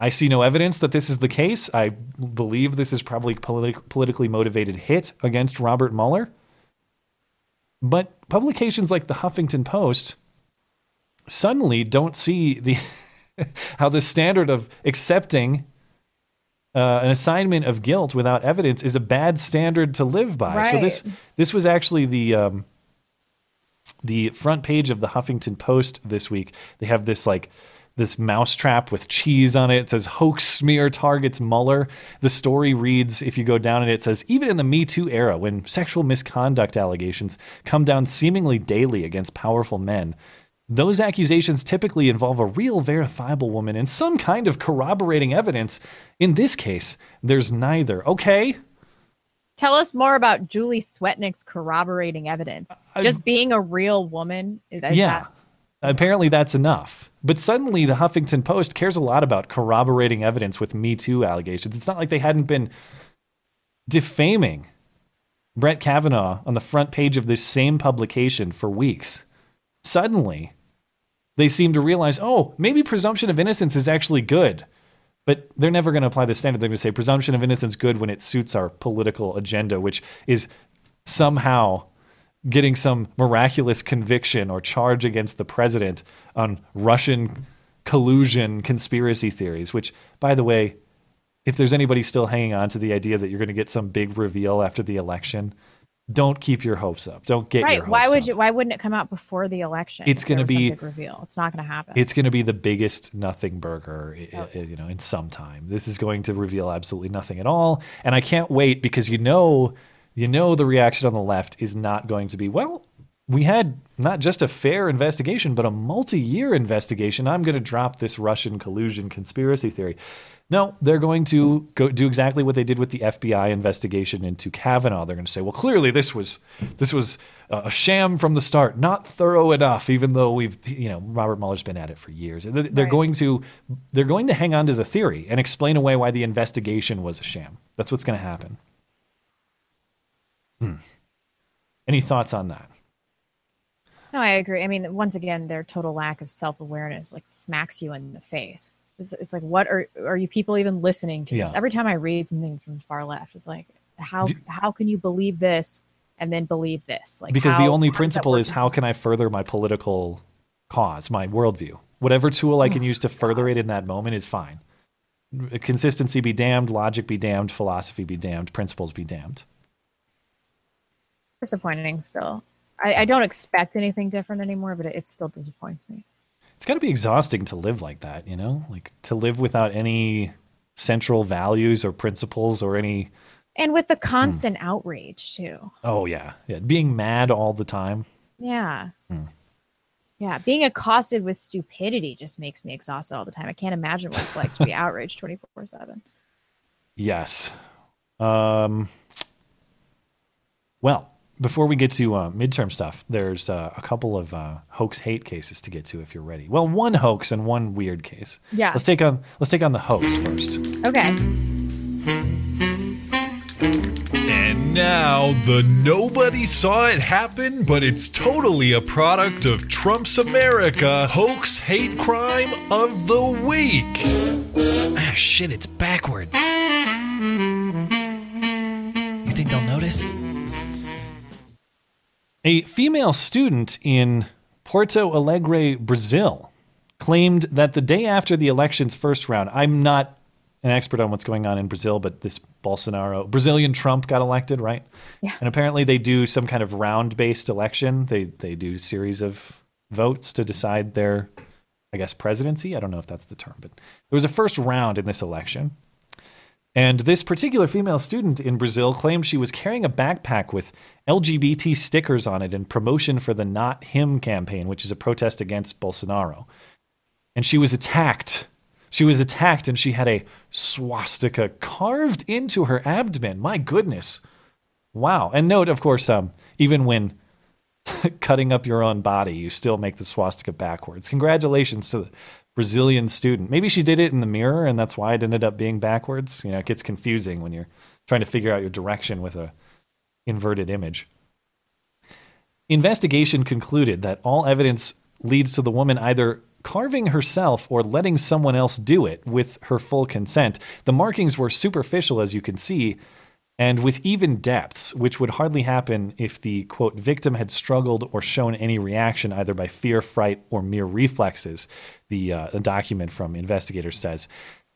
I see no evidence that this is the case. I believe this is probably politi- politically motivated hit against Robert Mueller. But publications like the Huffington Post suddenly don't see the [LAUGHS] how the standard of accepting uh, an assignment of guilt without evidence is a bad standard to live by. Right. So this this was actually the um, the front page of the Huffington Post this week. They have this like this mousetrap with cheese on it. It says hoax smear targets Mueller. The story reads, if you go down and it says even in the Me Too era, when sexual misconduct allegations come down seemingly daily against powerful men, those accusations typically involve a real verifiable woman and some kind of corroborating evidence. In this case, there's neither. Okay, Tell us more about Julie Swetnick's corroborating evidence. Just being a real woman. Yeah. that- Apparently that's enough. But suddenly the Huffington Post cares a lot about corroborating evidence with Me Too allegations. It's not like they hadn't been defaming Brett Kavanaugh on the front page of this same publication for weeks. Suddenly, they seem to realize, oh, maybe presumption of innocence is actually good. But they're never going to apply the standard. They're going to say presumption of innocence is good when it suits our political agenda, which is somehow getting some miraculous conviction or charge against the president on Russian collusion conspiracy theories, which, by the way, if there's anybody still hanging on to the idea that you're going to get some big reveal after the election, don't keep your hopes up. Don't get your right. Why would up. you? Why wouldn't it come out before the election? It's was some be- big reveal. It's not going to happen. It's going to be the biggest nothing burger, you know, in some time. This is going to reveal absolutely nothing at all, and I can't wait because you know, you know, the reaction on the left is not going to be well. We had not just a fair investigation, but a multi-year investigation. I'm going to drop this Russian collusion conspiracy theory. No, they're going to go do exactly what they did with the FBI investigation into Kavanaugh. They're going to say, "Well, clearly this was this was a sham from the start, not thorough enough." Even though we've, you know, Robert Mueller's been at it for years. They're they're going to they're going to hang on to the theory and explain away why the investigation was a sham. That's what's going to happen. Hmm. Any thoughts on that? No, I agree. I mean, once again, their total lack of self awareness like smacks you in the face. It's, it's like, what are are you people even listening to? Yeah. Every time I read something from the far left, it's like, how how can you believe this and then believe this? Like, because how- the only how does that principle is how can I further my political cause, my worldview. Whatever tool I can use to further it in that moment is fine. Consistency be damned, logic be damned, philosophy be damned, principles be damned. Disappointing. Still, I, I don't expect anything different anymore, but it, it still disappoints me. It's got to be exhausting to live like that, you know? Like to live without any central values or principles or any And with the constant outrage too. Oh yeah. Yeah, being mad all the time. Yeah. Hmm. Yeah. Being accosted with stupidity just makes me exhausted all the time. I can't imagine what it's like to be [LAUGHS] outraged 24 7. Yes. Um, well, before we get to uh, midterm stuff, there's uh, a couple of uh, hoax hate cases to get to if you're ready. Well, one hoax and one weird case. Yeah. Let's take on let's take on the hoax first. Okay. And And now, the nobody saw it happen, but it's totally a product of Trump's America hoax hate crime of the week. Ah, shit, it's backwards. You think they'll notice? A female student in Porto Alegre, Brazil, claimed that the day after the election's first round, I'm not an expert on what's going on in Brazil, but this Bolsonaro, Brazilian Trump got elected, right? Yeah. And apparently they do some kind of round based election. They they do a series of votes to decide their, I guess, presidency. I don't know if that's the term, but there was a first round in this election. And this particular female student in Brazil claimed she was carrying a backpack with LGBT stickers on it in promotion for the Not Him campaign, which is a protest against Bolsonaro. And she was attacked. She was attacked and she had a swastika carved into her abdomen. My goodness. Wow. And note, of course, um, even when [LAUGHS] cutting up your own body, you still make the swastika backwards. Congratulations to the Brazilian student. Maybe she did it in the mirror and that's why it ended up being backwards. You know, it gets confusing when you're trying to figure out your direction with a inverted image. Investigation concluded that all evidence leads to the woman either carving herself or letting someone else do it with her full consent. The markings were superficial, as you can see, and with even depths, which would hardly happen if the quote victim had struggled or shown any reaction either by fear, fright, or mere reflexes. The, uh, the document from investigators says.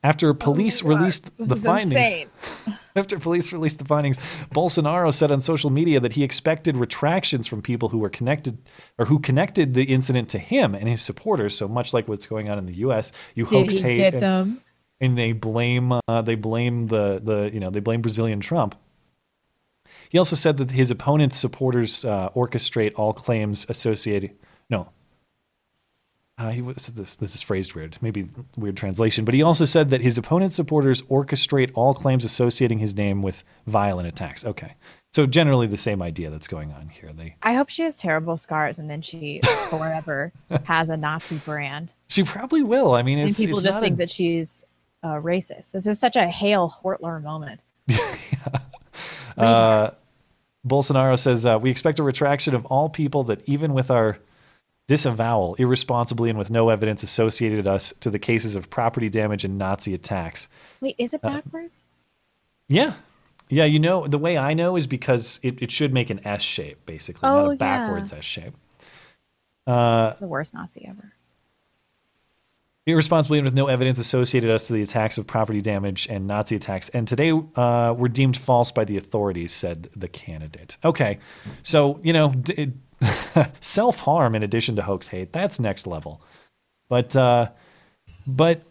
After police released Oh This the findings, [LAUGHS] after police released the findings, Bolsonaro said on social media that he expected retractions from people who were connected or who connected the incident to him and his supporters. So much like what's going on in the U.S., you Did hoax he hate get and, them? And they blame uh, they blame the the you know they blame Brazilian Trump. He also said that his opponent's supporters uh, orchestrate all claims associated. No, uh, he was this. This is phrased weird, maybe weird translation. But he also said that his opponent's supporters orchestrate all claims associating his name with violent attacks. Okay, so generally the same idea that's going on here. They I hope she has terrible scars and then she forever [LAUGHS] has a Nazi brand. she probably will. I mean, and people just think a- that she's uh, racist. This is such a Hale Hortler moment. [LAUGHS] Uh, Bolsonaro says uh, we expect a retraction of all people that even with our disavowal, irresponsibly and with no evidence associated us to the cases of property damage and Nazi attacks. Wait, is it Uh, backwards? Yeah. Yeah, you know, the way I know is because it, it should make an S shape, basically, Oh, not a yeah. backwards S shape. Uh, the worst Nazi ever. Irresponsibly and with no evidence associated us to the attacks of property damage and Nazi attacks. And today uh, were deemed false by the authorities, said the candidate. Okay, so, you know, d- [LAUGHS] self harm in addition to hoax hate, that's next level. But, uh, but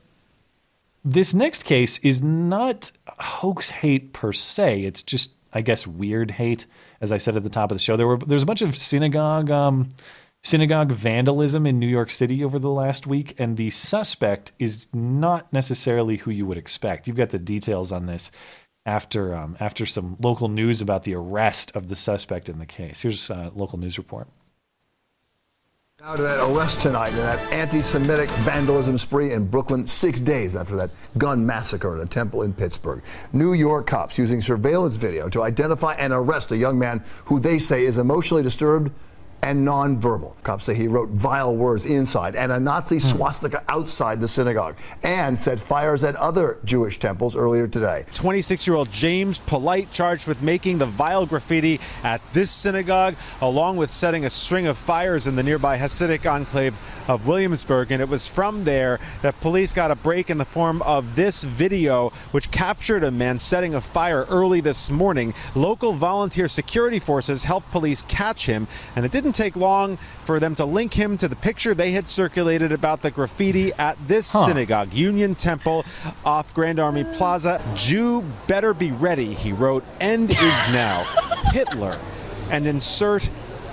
this next case is not hoax hate per se. It's just, I guess, weird hate. As I said at the top of the show, there were there's a bunch of synagogue um, synagogue vandalism in New York City over the last week, and the suspect is not necessarily who you would expect. You've got the details on this after um, after some local news about the arrest of the suspect in the case. Here's a local news report. Now to that arrest tonight in that anti-Semitic vandalism spree in Brooklyn, six days after that gun massacre at a temple in Pittsburgh. New York cops using surveillance video to identify and arrest a young man who they say is emotionally disturbed and nonverbal. Cops say he wrote vile words inside and a Nazi hmm. swastika outside the synagogue and set fires at other Jewish temples earlier today. 26 year old James Polite charged with making the vile graffiti at this synagogue, along with setting a string of fires in the nearby Hasidic enclave of Williamsburg. And it was from there that police got a break in the form of this video, which captured a man setting a fire early this morning. Local volunteer security forces helped police catch him, and it didn't take long for them to link him to the picture they had circulated about the graffiti at this Huh. synagogue, Union Temple off Grand Army Plaza. Jew better be ready, he wrote. End is now. [LAUGHS] Hitler. And insert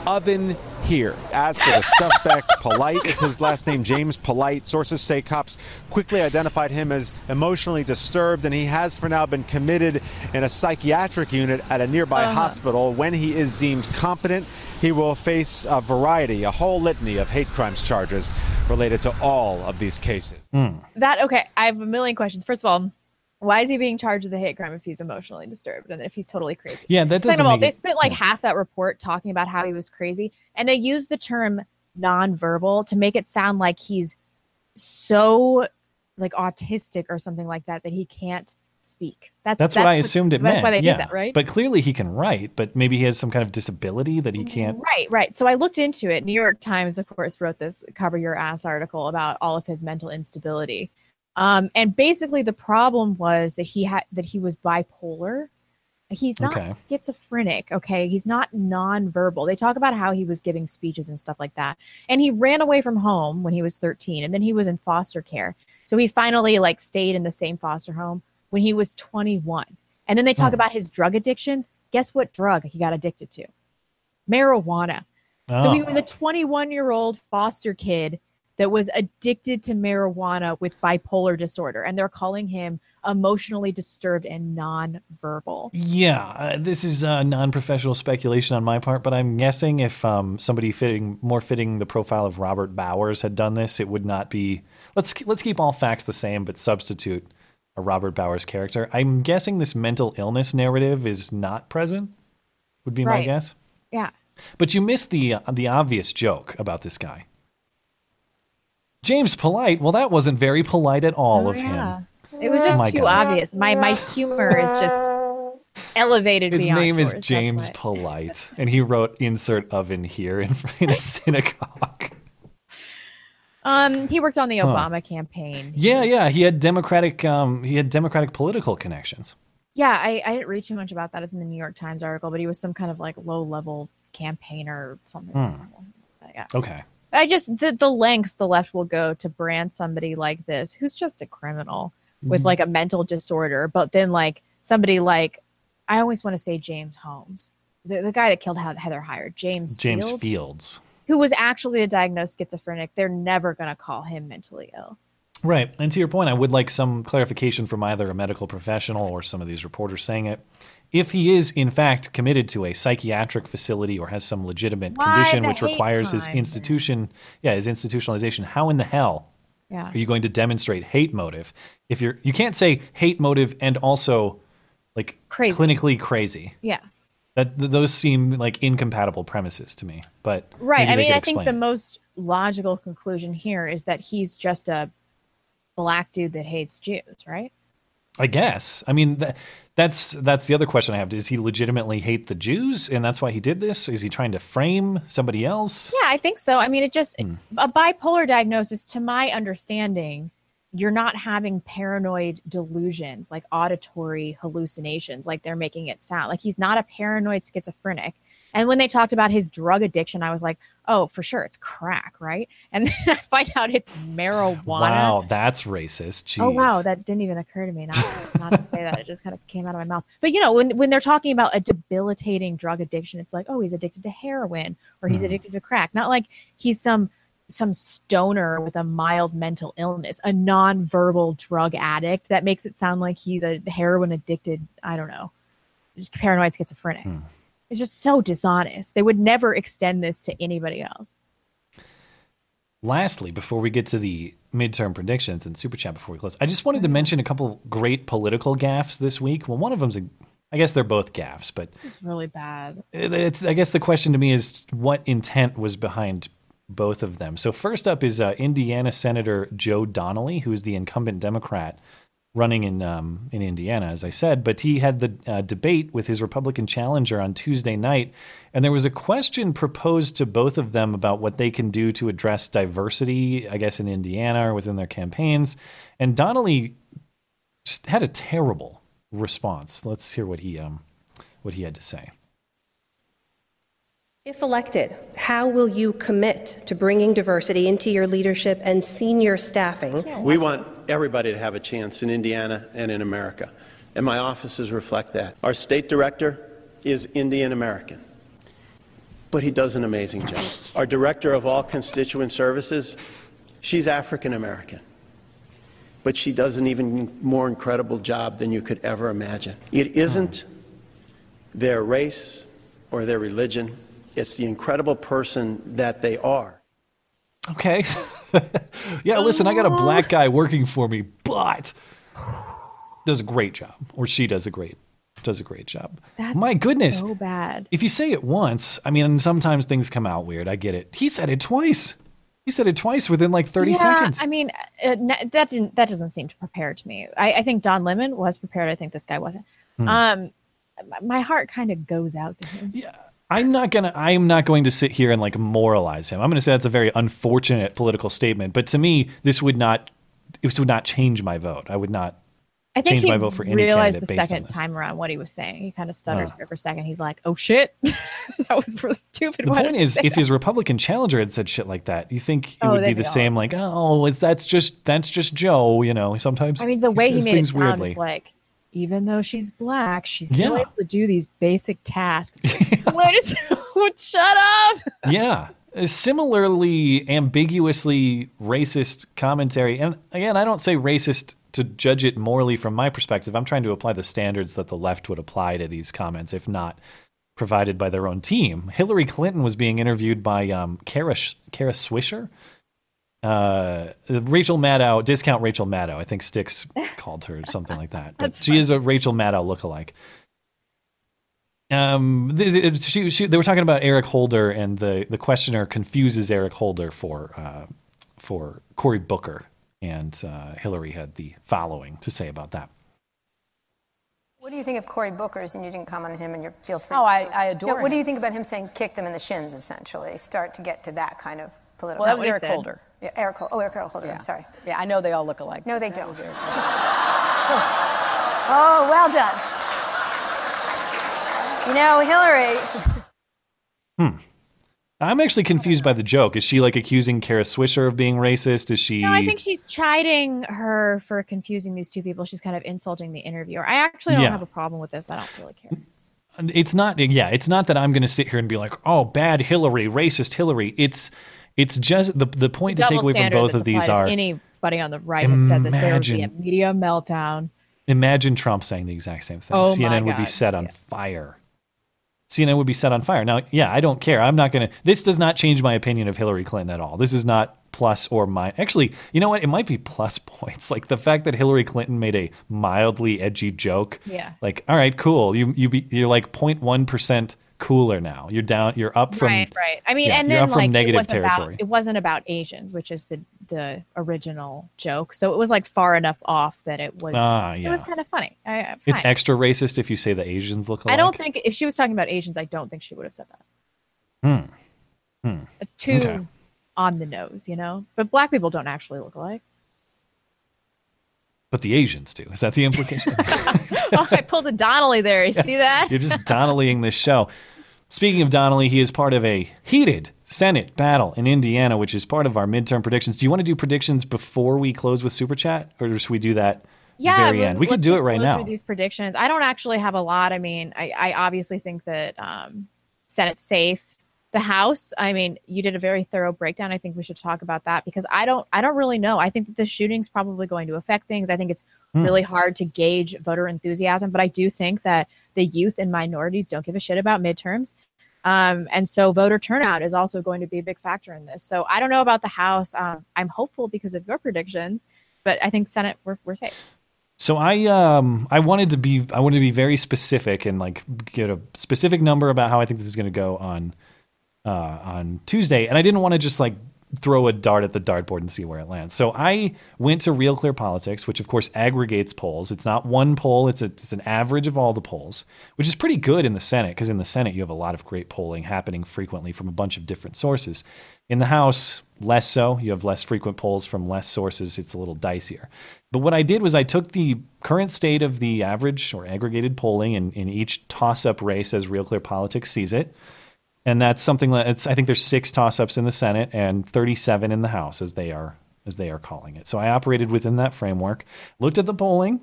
oven here. As for the suspect, [LAUGHS] Polite is his last name, James Polite. Sources say cops quickly identified him as emotionally disturbed, and he has for now been committed in a psychiatric unit at a nearby Uh-huh. hospital. When he is deemed competent, he will face a variety, a whole litany of hate crimes charges related to all of these cases. That okay. I have a million questions. First of all, Why is he being charged with a hate crime if he's emotionally disturbed and if he's totally crazy? Yeah, that Second doesn't of all, make they it- spent like half that report talking about how he was crazy, and they use the term nonverbal to make it sound like he's so like autistic or something like that that he can't speak. That's That's, what I assumed it that's meant. why they yeah. did that, right? But clearly he can write, but maybe he has some kind of disability that he can't. Right, right. So I looked into it. New York Times, of course, wrote this cover your ass article about all of his mental instability. Um, and basically the problem was that he had that he was bipolar. He's not Okay. schizophrenic, okay? He's not nonverbal. They talk about how he was giving speeches and stuff like that. And he ran away from home when he was 13 and then he was in foster care. So he finally like stayed in the same foster home when he was 21. And then they talk Hmm. about his drug addictions. Guess what drug he got addicted to? Marijuana. So he Oh. was a 21 year old foster kid that was addicted to marijuana with bipolar disorder. And they're calling him emotionally disturbed and nonverbal. Yeah, uh, this is uh, non-professional speculation on my part, but I'm guessing if um, somebody fitting more fitting the profile of Robert Bowers had done this, it would not be. Let's let's keep all facts the same, but substitute a Robert Bowers character. I'm guessing this mental illness narrative is not present. Would be my guess. Yeah. But you missed the uh, the obvious joke about this guy. James Polite. Well, that wasn't very polite at all Oh, of yeah. him. It was Oh just my too God. obvious. My my humor is just elevated His beyond name yours, is James why. Polite, and he wrote "insert oven here" in, [LAUGHS] in a synagogue. Um, he worked on the Huh. Obama campaign. Yeah, yeah, he had democratic, um, he had democratic political connections. Yeah, I, I didn't read too much about that. It's in the New York Times article, but he was some kind of like low level campaigner or something. Hmm. Yeah. Okay. I just the, the lengths the left will go to brand somebody like this who's just a criminal with Mhm. like a mental disorder, but then like somebody like I always want to say James Holmes, the, the guy that killed Heather Heyer, James James Fields, Fields. who was actually a diagnosed schizophrenic. They're never gonna call him mentally ill. Right. And to your point, I would like some clarification from either a medical professional or some of these reporters saying it. If he is, in fact, committed to a psychiatric facility or has some legitimate Why condition which requires his institution, yeah, his institutionalization, how in the hell Yeah. are you going to demonstrate hate motive if you're you can't say hate motive and also like Crazy. clinically crazy. Yeah. That th- those seem like incompatible premises to me. But Right. I mean, I think the most logical conclusion here is that he's just a black dude that hates Jews, right? I guess. I mean, that, that's that's the other question I have. Does he legitimately hate the Jews, and that's why he did this? Is he trying to frame somebody else? Yeah, I think so. I mean, it just Hmm. a bipolar diagnosis, to my understanding, you're not having paranoid delusions like auditory hallucinations, like they're making it sound. Like he's not a paranoid schizophrenic. And when they talked about his drug addiction, I was like, oh, for sure, it's crack, right? [LAUGHS] And then I find out it's marijuana. Wow, that's racist. Jeez. Oh wow, that didn't even occur to me. Not, [LAUGHS] not to say that, it just kind of came out of my mouth. But you know, when when they're talking about a debilitating drug addiction, it's like, oh, he's addicted to heroin or he's Hmm. addicted to crack. Not like he's some some stoner with a mild mental illness, a non-verbal drug addict. That makes it sound like he's a heroin addicted. I don't know, just paranoid schizophrenic. Hmm. It's just so dishonest. They would never extend this to anybody else. Lastly, before we get to the midterm predictions and super chat before we close, I just wanted to mention a couple great political gaffes this week. Well, one of them's a, I guess they're both gaffes, but This is really bad. it's I guess the question to me is what intent was behind both of them. So first up is uh, Indiana Senator Joe Donnelly, who's the incumbent Democrat running in um, in Indiana, as I said. But he had the uh, debate with his Republican challenger on Tuesday night, and there was a question proposed to both of them about what they can do to address diversity, I guess, in Indiana or within their campaigns. And Donnelly just had a terrible response. Let's hear what he um what he had to say. If elected, how will you commit to bringing diversity into your leadership and senior staffing? We want everybody to have a chance in Indiana and in America, and my offices reflect that. Our state director is Indian American, but he does an amazing job. Our director of all constituent services, she's African American, but she does an even more incredible job than you could ever imagine. It isn't their race or their religion, it's the incredible person that they are. Okay. [LAUGHS] yeah, listen, I got a black guy working for me, but does a great job, or she does a great does a great job. That's My goodness, so bad. if you say it once, I mean, sometimes things come out weird. I get it. He said it twice. He said it twice within like thirty yeah, seconds. I mean, uh, that didn't that doesn't seem to prepare to me. I, I think Don Lemon was prepared. I think this guy wasn't. Hmm. Um, my heart kind of goes out to him. Yeah. I'm not gonna. I'm not going to sit here and like moralize him. I'm going to say that's a very unfortunate political statement. But to me, this would not. This would not change my vote. I would not I think change he my vote for any realized the second time around what he was saying. He kind of stutters Ah. there for a second. He's like, "Oh shit, [LAUGHS] that was real stupid." The point is, if that?" his Republican challenger had said shit like that, you think it Oh, would be the be same? Like, oh, it's that's just that's just Joe. You know, sometimes. I mean, the way he made it sound weirdly. is like, even though she's black, she's still Yeah. able to do these basic tasks. [LAUGHS] [LAUGHS] What is? Shut up! yeah. Similarly, ambiguously racist commentary. And again, I don't say racist to judge it morally from my perspective. I'm trying to apply the standards that the left would apply to these comments, if not provided by their own team. Hillary Clinton was being interviewed by um, Kara, Kara Swisher. Uh, Rachel Maddow, discount Rachel Maddow. I think Styx [LAUGHS] called her something like that. But That's she is a Rachel Maddow lookalike. Um, th- th- she, she, they were talking about Eric Holder, and the, the questioner confuses Eric Holder for uh, for Cory Booker, and uh, Hillary had the following to say about that. What do you think of Cory Booker's? And you didn't comment on him, and you feel free. Oh, I- to. I adore No, What do you think about him saying "kick them in the shins"? Essentially, start to get to that kind of political. Well, that was Not what he Eric said. Holder. Yeah, Eric. Hol- Oh, Eric Holder. Yeah. I'm sorry. Yeah, I know they all look alike. No, they don't. [LAUGHS] Oh, well done. You know, Hillary. Hmm. I'm actually confused by the joke. Is she like accusing Kara Swisher of being racist? Is she? No, I think she's chiding her for confusing these two people. She's kind of insulting the interviewer. I actually don't Yeah. have a problem with this. I don't really care. it's not yeah it's not that i'm going to sit here and be like oh bad hillary racist hillary it's it's just the the point to take away from both of these are anybody on the right had said this, there would be a media meltdown. imagine trump saying the exact same thing. Oh cnn would be set on fire. Cnn would be set on fire. Now yeah i don't care. I'm not going to this does not change my opinion of hillary clinton at all. This is not plus or minus actually you know what? It might be plus [LAUGHS] points. Like the fact that hillary clinton made a mildly edgy joke Yeah. like all right cool. You you be, you're like 0.1 percent cooler now you're down you're up from right, right. I mean, yeah, and then like negative it wasn't territory about it wasn't about Asians, which is the the original joke. So it was like far enough off that it was Ah, it was kind of funny. I, It's extra racist if you say the Asians look alike. I don't think if she was talking about Asians, I don't think she would have said that. Hmm. Hmm. It's too Okay. on the nose, you know. But black people don't actually look alike. But the Asians do. Is that the implication? [LAUGHS] oh, I pulled a Donnelly there. You [LAUGHS] see that? You're just Donnellying this show. Speaking of Donnelly, he is part of a heated Senate battle in Indiana, which is part of our midterm predictions. Do you want to do predictions before we close with Super Chat, or should we do that yeah, very end? We can do it right now. These predictions. I don't actually have a lot. I mean, I, I obviously think that um, Senate's safe. The House. I mean, you did a very thorough breakdown. I think we should talk about that because I don't. I don't really know. I think that the shooting's probably going to affect things. I think it's Hmm. really hard to gauge voter enthusiasm, but I do think that the youth and minorities don't give a shit about midterms. Um, and so voter turnout is also going to be a big factor in this. So I don't know about the House. Um, I'm hopeful because of your predictions, but I think Senate we're, we're safe. So I um I wanted to be I wanted to be very specific and like get a specific number about how I think this is going to go on uh, on Tuesday, and I didn't want to just like throw a dart at the dartboard and see where it lands. So I went to Real Clear Politics, which of course aggregates polls. It's not one poll; it's a, it's an average of all the polls, which is pretty good in the Senate because in the Senate you have a lot of great polling happening frequently from a bunch of different sources. In the House, less so. You have less frequent polls from less sources. It's a little dicier. But what I did was I took the current state of the average or aggregated polling in, in each toss up race as Real Clear Politics sees it. And that's something that it's I think there's six toss ups in the Senate and 37 in the House as they are as they are calling it. So I operated within that framework, looked at the polling,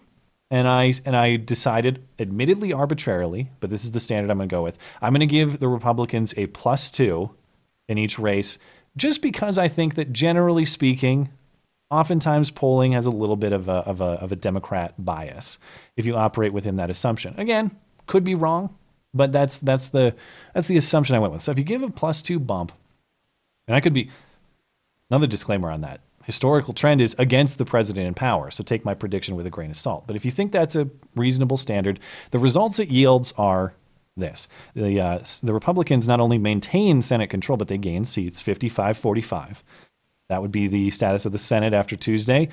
and I and I decided, admittedly arbitrarily, but this is the standard I'm going to go with. I'm going to give the Republicans a plus two in each race, just because I think that generally speaking, oftentimes polling has a little bit of a of a of a Democrat bias if you operate within that assumption. Again, could be wrong, but that's that's the that's the assumption I went with. So if you give a plus two bump, and I could be another disclaimer on that. historical trend is against the president in power. So take my prediction with a grain of salt. But if you think that's a reasonable standard, the results it yields are this. The, uh, the Republicans not only maintain Senate control, but they gain seats 55 45. That would be the status of the Senate after Tuesday.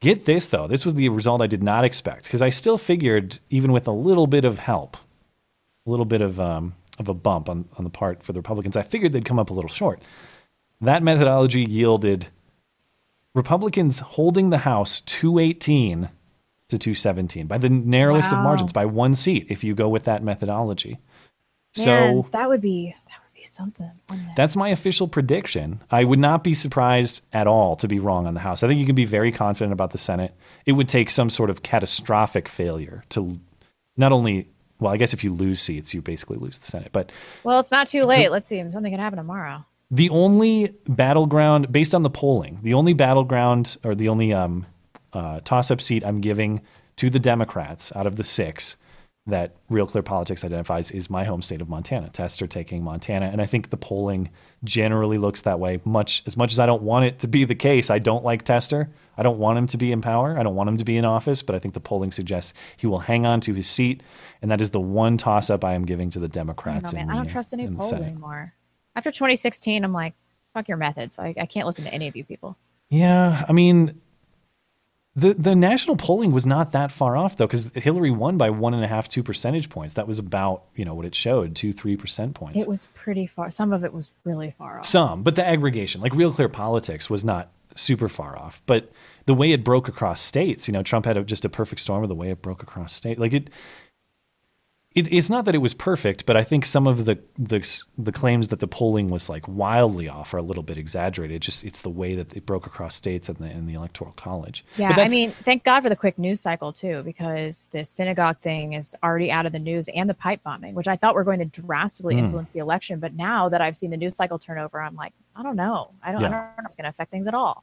Get this, though. This was the result I did not expect because I still figured, even with a little bit of help, a little bit of, um, of a bump on, on the part for the Republicans, I figured they'd come up a little short. That methodology yielded Republicans holding the House 218 to 217 by the narrowest Wow. of margins, by one seat, if you go with that methodology. Man, so that would be that would be something. that's my official prediction. I would not be surprised at all to be wrong on the House. I think you can be very confident about the Senate. It would take some sort of catastrophic failure to not only, well, I guess if you lose seats, you basically lose the Senate, but Well, it's not too late. Let's see. Something could happen tomorrow. the only battleground, based on the polling, the only battleground or the only um, uh, toss up seat I'm giving to the Democrats out of the six that Real Clear Politics identifies is my home state of Montana. Tester taking Montana. And I think the polling generally looks that way. Much as much as I don't want it to be the case, I don't like Tester. I don't want him to be in power. I don't want him to be in office, but I think the polling suggests he will hang on to his seat. And that is the one toss up I am giving to the I don't Democrats. know, man. in I don't trust any the Senate. anymore. After 2016, I'm like, fuck your methods. I, I can't listen to any of you people. Yeah, I mean, the the national polling was not that far off though, because Hillary won by one and a half, two percentage points. That was about you know what it showed, two, three percent points. It was pretty far. Some of it was really far off. Some, but the aggregation, like Real Clear Politics, was not super far off. But the way it broke across states, you know, Trump had a, just a perfect storm of the way it broke across state. Like it, it, it's not that it was perfect, but I think some of the, the the claims that the polling was like wildly off are a little bit exaggerated. It's just it's the way that it broke across states and the in the electoral college. Yeah, But I mean, thank God for the quick news cycle too, because this synagogue thing is already out of the news, and the pipe bombing, which I thought were going to drastically Hmm. influence the election. But now that I've seen the news cycle turn over, I'm like, I don't know. I don't, I don't know if it's going to affect things at all.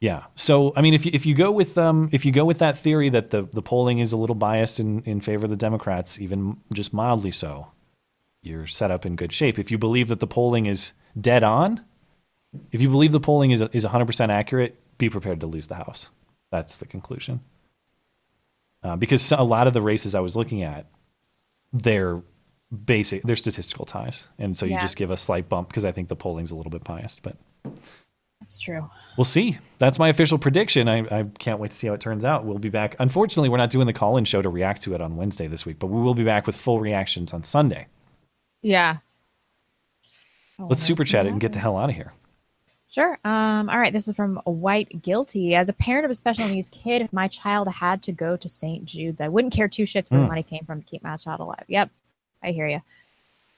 Yeah. So I mean, if you, if you go with um if you go with that theory that the the polling is a little biased in in favor of the Democrats, even just mildly so, you're set up in good shape. If you believe that the polling is dead on, if you believe the polling is is 100% accurate, be prepared to lose the House. That's the conclusion. Uh, because a lot of the races I was looking at, they're basic, they're statistical ties, and so you just give a slight bump because I think the polling's a little bit biased, but. That's true. We'll see. That's my official prediction. I, I can't wait to see how it turns out. We'll be back. Unfortunately, we're not doing the call in show to react to it on Wednesday this week, but we will be back with full reactions on Sunday. Yeah. Let's super chat it and get the hell out of here. Sure. Um, all right. This is from a White Guilty. As a parent of a special needs kid, if my child had to go to St. Jude's, I wouldn't care two shits where the Mm. money came from to keep my child alive. Yep. I hear you.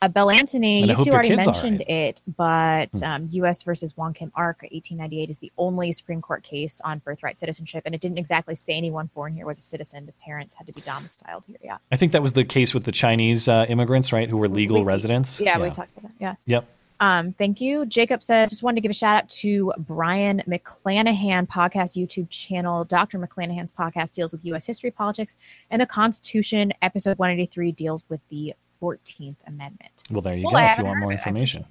Uh, Bell Antony, And you two already mentioned right. it, but Hmm. um, U.S. versus Wong Kim Ark, 1898, is the only Supreme Court case on birthright citizenship, and it didn't exactly say anyone born here was a citizen. The parents had to be domiciled here. Yeah. I think that was the case with the Chinese uh, immigrants, right, who were legal We- residents. Yeah, we talked about that. Yeah. Yep. Um, thank you. Jacob says, just wanted to give a shout out to Brian McClanahan podcast YouTube channel. Dr. McClanahan's podcast deals with U.S. history, politics, and the Constitution. Episode 183 deals with the 14th Amendment. Well, there you Well, go. I If you want more of it. I information.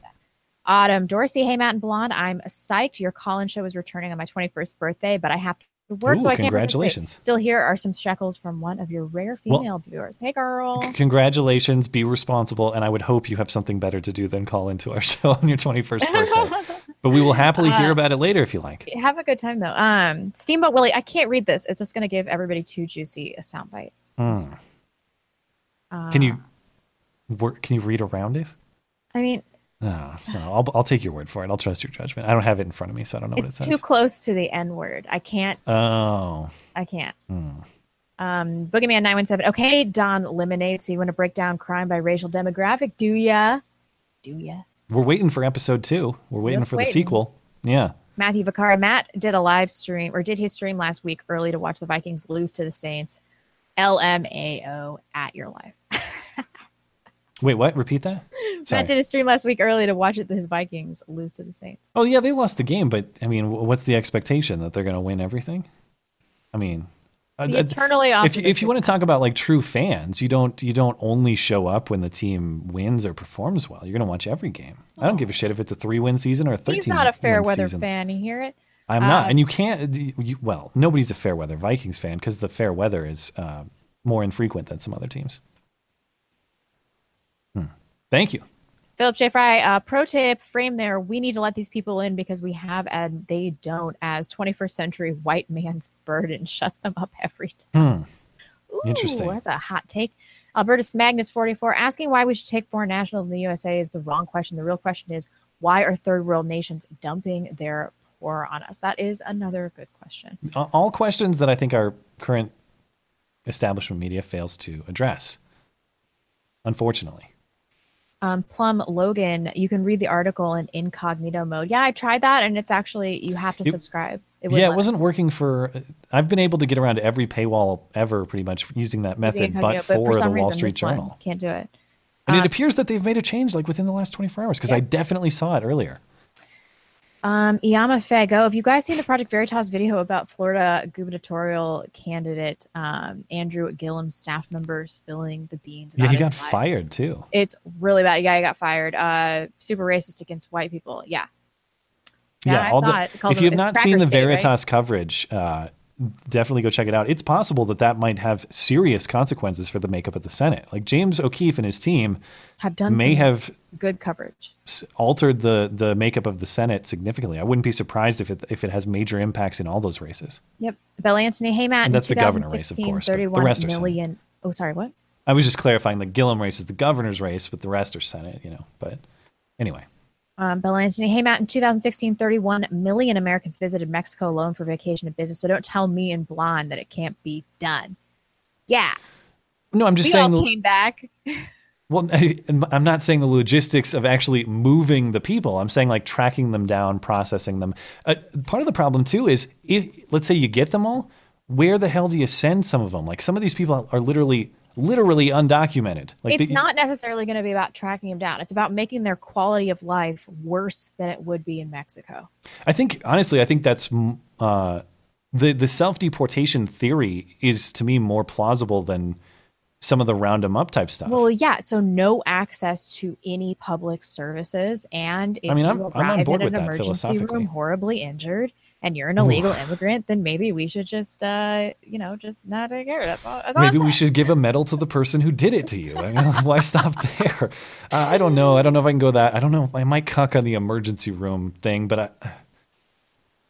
Autumn Dorsey, hey Matt and Blonde, I'm psyched. Your call-in show is returning on my 21st birthday, but I have to work, Ooh, so I can't. congratulations. Still, here are some shekels from one of your rare Well- female viewers. Hey, girl. Congratulations. Be responsible. And I would hope you have something better to do than call into our [LAUGHS] show on your 21st birthday. [LAUGHS] but we will happily hear Uh, about it later if you like. Have a good time though. Um, Steamboat Willie, I can't read this. It's just going to give everybody too juicy a soundbite. Hmm. Uh, Can you work? Can you read around it? I mean, No, so I'll, I'll take your word for it. I'll trust your judgment. I don't have it in front of me, so I don't know what it it's says. too close to the N word. I can't. oh. I can't. Hmm. Um, Boogeyman nine one seven. Okay, Don Lemonade. So you want to break down crime by racial demographic? Do ya? Do ya? We're waiting for episode two. We're waiting Just for waiting. the sequel. Yeah. Matthew Vicari. Matt did a live stream or did his stream last week early to watch the Vikings lose to the Saints. LMAO at your life. [LAUGHS] Wait, what? Repeat that? [LAUGHS] Sorry. Matt did a stream last week early to watch it. His Vikings lose to the Saints. Oh yeah, they lost the game, but I mean, what's the expectation that they're going to win everything? I mean, uh, uh, eternally if you, if you want to talk about like true fans, you don't you don't only show up when the team wins or performs well. You're going to watch every game. I don't give a shit if it's a three win season or a thirteen. He's not a fair weather season. fan. You hear it? I'm not, Uh, and you can't. You, well, nobody's a fair weather Vikings fan because the fair weather is uh, more infrequent than some other teams. Thank you. Philip J. Fry, uh, pro tip, frame there. We need to let these people in because we have and they don't as 21st century white man's [LAUGHS] burden shuts them up every time. Hmm. Ooh, Interesting. that's a hot take. Albertus Magnus 44, asking why we should take foreign nationals in the USA is the wrong question. The real question is why are third world nations dumping their poor on us? That is another good question. All questions that I think our current establishment media fails to address. Unfortunately. Um, Plum Logan, you can read the article in incognito mode. Yeah, I tried that, and it's actually you have to It- subscribe. yeah, it wasn't us- working for. I've been able to get around to every paywall ever, pretty much using that method, incognito, but for, some the Wall reason Street Journal. can't do it. And Uh, it appears that they've made a change like within the last 24 hours because I definitely saw it earlier. Um, Iyama Fago, have you guys seen the Project Veritas video about Florida gubernatorial candidate um, Andrew Gillum's staff member spilling the beans? Yeah, he got lies? fired too. It's really bad. Yeah, he got fired. Uh, super racist against white people. Yeah. Yeah, I all saw the- it. If you have not seen the State, right? Veritas coverage, uh, definitely go check it out. It's possible that that might have serious consequences for the makeup of the Senate. Like James O'Keefe and his team Have done may have good coverage. altered the the makeup of the Senate significantly. I wouldn't be surprised if it if it has major impacts in all those races. Yep. Bell Anthony, hey Matt, And that's the governor race, of 2016, course, the 31 rest are Senate. million. Oh, sorry, what? I was just clarifying the Gillum race is the governor's race, but the rest are Senate. You know, but anyway. Um, Bell Anthony, hey Matt, in 2016, 31 million Americans visited Mexico alone for vacation and business. So don't tell me and Blonde that it can't be done. Yeah. No, I'm just we saying. all came back. Well, [LAUGHS] I, I'm not saying the logistics of actually moving the people. I'm saying like tracking them down, processing them. Uh, part of the problem too is if let's say you get them all, where the hell do you send some of them? Like some of these people are literally, literally undocumented. Like it's they- not necessarily going to be about tracking them down. It's about making their quality of life worse than it would be in Mexico. I think honestly, I think that's mm, uh, the the self deportation theory is to me more plausible than some of the round them up type stuff. Well, yeah. So no access to any public services, and if I mean, you I'm- I'm on board at with an that emergency room horribly injured, and you're an illegal immigrant, then maybe we should just, uh, you know, just not take care. That's all. That's all I'm Maybe we should give a medal to the person who did it to you. I mean, [LAUGHS] why stop there? Uh, I don't know. I don't know if I can go that. I don't know. I might cuck on the emergency room thing, but I,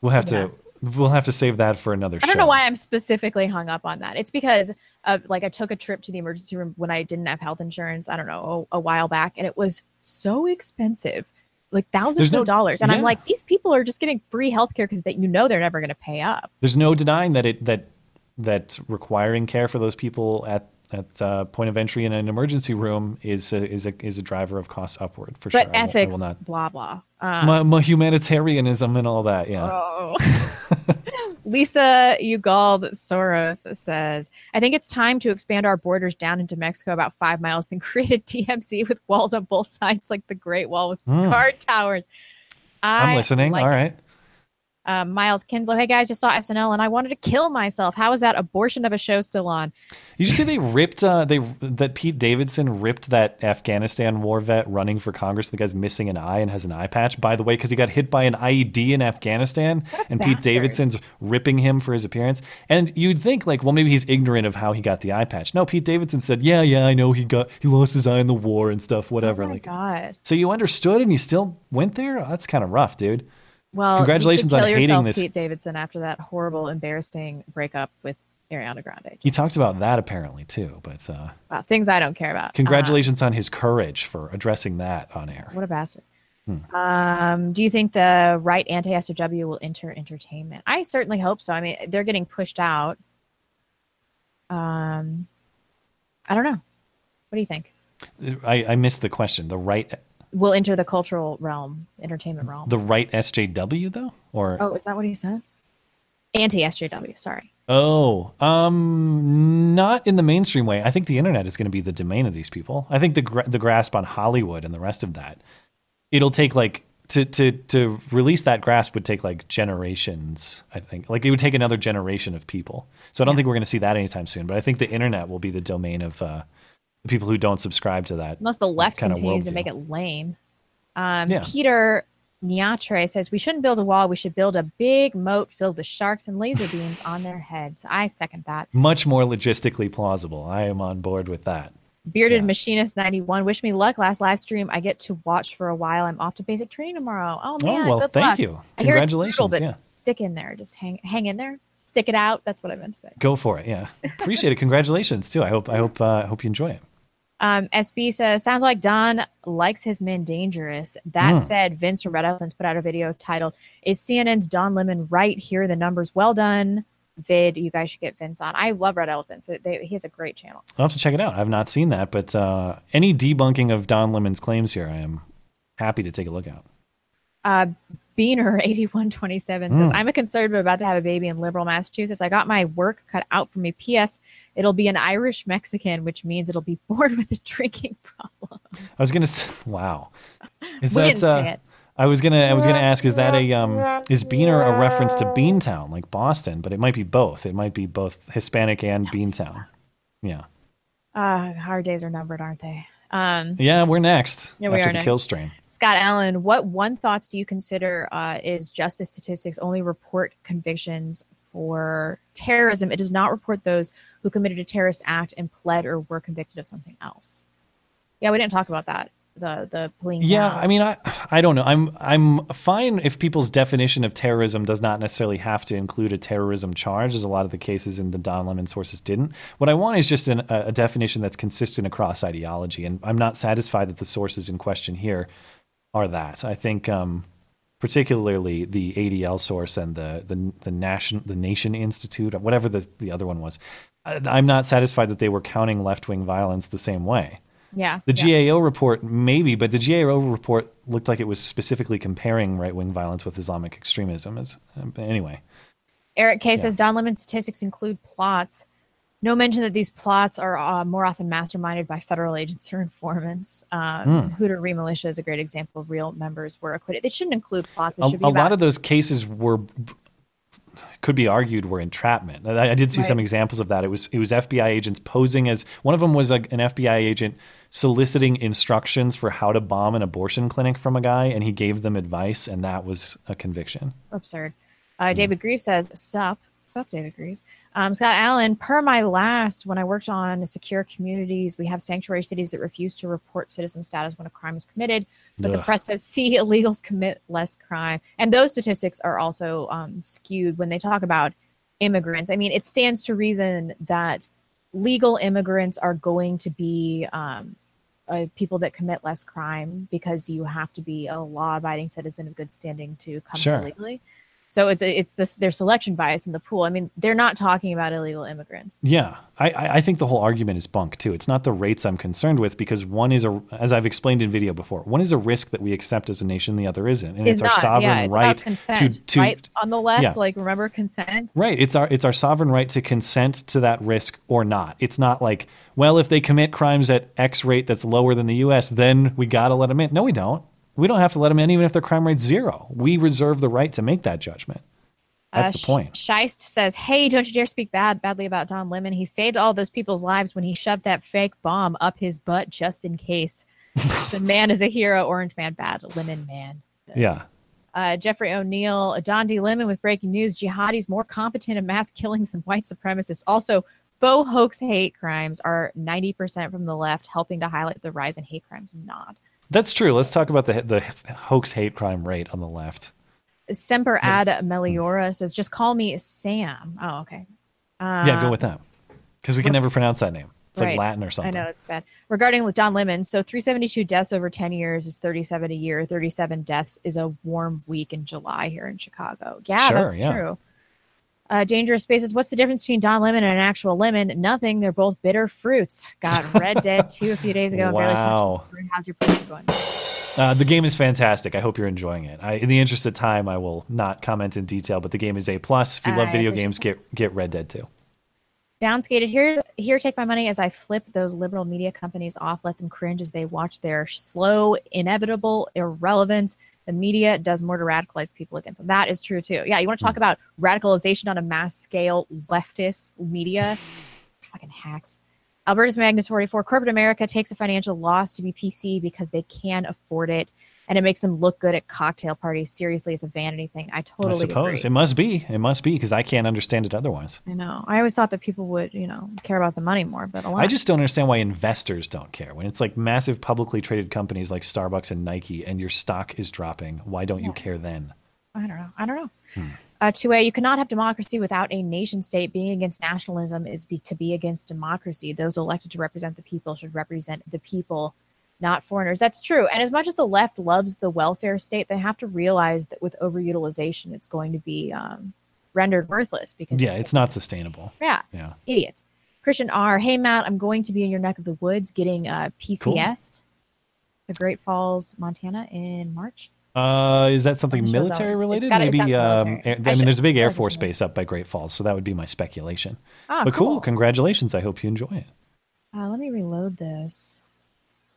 we'll have to we'll have to save that for another I don't know why I'm specifically hung up on that. It's because of like I took a trip to the emergency room when I didn't have health insurance. I don't know a, a while back, and it was so expensive, like thousands no- of dollars. And I'm like, these people are just getting free healthcare because that you know they're never going to pay up. There's no denying that it that that requiring care for those people at at uh, point of entry in an emergency room is a, is a is a driver of costs upward for but sure. I will- I ethics, will not. blah blah. Um, my, my humanitarianism and all that. Yeah. Oh. [LAUGHS] Lisa Ugald Soros says, I think it's time to expand our borders down into Mexico about five miles, then create a TMC with walls on both sides, like the Great Wall with Hmm. guard towers. I I'm listening. like all it. Uh, Miles Kinslow, hey guys, just saw SNL and I wanted to kill myself. How is that abortion of a show still on? Did you see they ripped uh, they that Pete Davidson ripped that Afghanistan war vet running for Congress? The guy's missing an eye and has an eye patch. By the way, because he got hit by an IED in Afghanistan, and Pete. Davidson's ripping him for his appearance. And you'd think like, well, maybe he's ignorant of how he got the eye patch. No, Pete Davidson said, yeah, yeah, I know he got he lost his eye in the war and stuff, whatever. Oh my like, God. so you understood and you still went there? That's kind of rough, dude. Well, congratulations you on hating yourself, this. Pete Davidson, after that horrible, embarrassing breakup with Ariana Grande. He talked about that apparently too, but uh, Wow, things I don't care about. congratulations on his courage for addressing that on air. Uh, what a bastard. Hmm. Um, do you think the right anti SJW will enter entertainment? I certainly hope so. I mean, they're getting pushed out. Um, I don't know. What do you think? I, I missed the question. The right Will enter the cultural realm, entertainment realm. the right SJW though, or oh, is that what he said? Anti SJW. Sorry. Oh, um, not in the mainstream way. I think the internet is going to be the domain of these people. I think the gra- the grasp on Hollywood and the rest of that, it'll take like to to to release that grasp would take like generations. I think like it would take another generation of people. So I don't think we're going to see that anytime soon. But I think the internet will be the domain of uh, the people who don't subscribe to that. Unless the left kind of continues to make it lame. Um, Yeah. Peter Niatre says we shouldn't build a wall. We should build a big moat filled with sharks and laser [LAUGHS] beams on their heads. I second that. Much more logistically plausible. I am on board with that. Bearded Machinist 91. Wish me luck. Last live stream I get to watch for a while. I'm off to basic training tomorrow. Oh man, well, good thank luck. you. I hear it's Congratulations, brutal, yeah. stick in there. Just hang hang in there. Stick it out. That's what I meant to say. Go for it. Yeah, appreciate it. Congratulations too. I hope I hope uh, hope you enjoy it. Um, SB says, sounds like Don likes his men dangerous. That Hmm. said, Vince from Red Elephants put out a video titled, Is CNN's Don Lemon right? Here the numbers. Well done. Vid, you guys should get Vince on. I love Red Elephants. They, they- he has a great channel. I'll have to check it out. I've not seen that, but uh, any debunking of Don Lemon's claims here, I am happy to take a look at. Uh, Beaner [LAUGHS] eighty one twenty seven says, Mm. "I'm a conservative about to have a baby in liberal Massachusetts. I got my work cut out for me. P.S. It'll be an Irish Mexican, which means it'll be born with a [LAUGHS] drinking problem. I was gonna. Say, [LAUGHS] wow. Is We that? didn't say uh, it. I was gonna. I was gonna ask. Is that a um? Is Beaner a reference to Beantown, like Boston? But it might be both. It might be both Hispanic and Beantown. Yeah. Uh, our days are numbered, aren't they? Um, Yeah. We're next. Yeah, we after are the next. Killstream. Scott Allen, what one thoughts do you consider uh, is justice statistics only report convictions for terrorism? It does not report those who committed a terrorist act and pled or were convicted of something else. Yeah, we didn't talk about that. The the pleading. Yeah, down. I mean, I I don't know. I'm I'm fine if people's definition of terrorism does not necessarily have to include a terrorism charge, as a lot of the cases in the Don Lemon sources didn't. What I want is just an, a, a definition that's consistent across ideology, and I'm not satisfied that the sources in question here are that. I think, um, particularly the ADL source and the the the nation the Nation Institute, or whatever the the other one was. I'm not satisfied that they were counting left wing violence the same way. yeah. The yeah. GAO report, maybe, but the GAO report looked like it was specifically comparing right wing violence with Islamic extremism. As anyway, Eric K says Don Lemon statistics include plots. No mention that these plots are uh, more often masterminded by federal agents or [LAUGHS] informants. Um, Hmm. Hutaree Militia is a great example real members were acquitted. They shouldn't include plots. It a, should be a about lot of those cases were could be argued were entrapment. I, I did see some examples of that. It was it was FBI agents posing as one of them was a, an FBI agent soliciting instructions for how to bomb an abortion clinic from a guy, and he gave them advice, and that was a conviction. absurd. Hmm. Uh, David Greaves says, "Sup, sup, David Greaves." Um, Scott Allen, per my last, when I worked on secure communities, we have sanctuary cities that refuse to report citizen status when a crime is committed, but the press says, "See, [LAUGHS] illegals commit less crime," and those statistics are also um, skewed when they talk about immigrants. I mean, it stands to reason that legal immigrants are going to be um, uh, people that commit less crime because you have to be a law-abiding citizen of good standing to come Sure. here legally. So it's it's this their selection bias in the pool. I mean, they're not talking about illegal immigrants. Yeah, I, I think the whole argument is bunk too. It's not the rates I'm concerned with because one is a, as I've explained in video before, one is a risk that we accept as a nation, the other isn't, and it's, It's our sovereign yeah, it's right consent, to to right on the left. Yeah. Like remember consent. Right. It's our it's our sovereign right to consent to that risk or not. It's not like, well, if they commit crimes at X rate that's lower than the US, then we gotta let them in. No, we don't. We don't have to let them in even if their crime rate's zero. We reserve the right to make that judgment. That's Uh, the point. Scheist says, "Hey, don't you dare speak bad badly about Don Lemon. He saved all those people's lives when he shoved that fake bomb up his butt just in case. [LAUGHS] the man is a hero. Orange man bad. Lemon man. Yeah. Uh, Jeffrey O'Neill, Don D. Lemon with breaking news: Jihadis more competent in mass killings than white supremacists. Also, faux hoax hate crimes are ninety percent from the left, helping to highlight the rise in hate crimes. Not That's true. Let's talk about the the hoax hate crime rate on the left. Semper Ad Meliora says, "Just call me Sam." Oh, okay. Uh, yeah, go with that. Because we can never pronounce that name. It's like Latin or something. I know it's bad. Regarding Don Lemon, so 372 deaths over 10 years is 37 a year. 37 deaths is a warm week in July here in Chicago. Yeah, Sure, that's yeah. true. Uh, Dangerous Spaces. What's the difference between Don Lemon and an actual lemon? Nothing. They're both bitter fruits. Got Red [LAUGHS] Dead 2 a few days ago. and barely touched Wow. How's your play going? Uh, the game is fantastic. I hope you're enjoying it. I, in the interest of time, I will not comment in detail, but the game is a plus. If you love I video games, get get Red Dead 2. Downskated. Here, here, take my money as I flip those liberal media companies off. Let them cringe as they watch their slow, inevitable irrelevance. The media does more to radicalize people against them. That is true too. Yeah, you want to talk hmm. about radicalization on a mass scale, leftist media, [SIGHS] fucking hacks. Albertus Magnus 44. Corporate America takes a financial loss to be PC because they can afford it and it makes them look good at cocktail parties. Seriously, it's a vanity thing. I totally I suppose agree. it must be. It must be because I can't understand it otherwise. I know. I always thought that people would, you know, care about the money more, but a lot. I just don't understand why investors don't care when it's like massive publicly traded companies like Starbucks and Nike, and your stock is dropping. Why don't you care then? I don't know. I don't know. Hmm. Uh, 2A, you cannot have democracy without a nation state. Being against nationalism is be, to be against democracy. Those elected to represent the people should represent the people, not foreigners. That's true. And as much as the left loves the welfare state, they have to realize that with overutilization, it's going to be um, rendered worthless because Yeah, it's not sustainable. yeah, Yeah. idiots. Christian R. Hey Matt, I'm going to be in your neck of the woods getting uh, PCS, the Great Falls, Montana, in March. Uh, is that something military always- related? gotta- Maybe. Um, military. I I, mean, there's a big Air Force base up by Great Falls, so that would be my speculation. Ah, but cool. cool. Congratulations. I hope you enjoy it. Uh, let me reload this.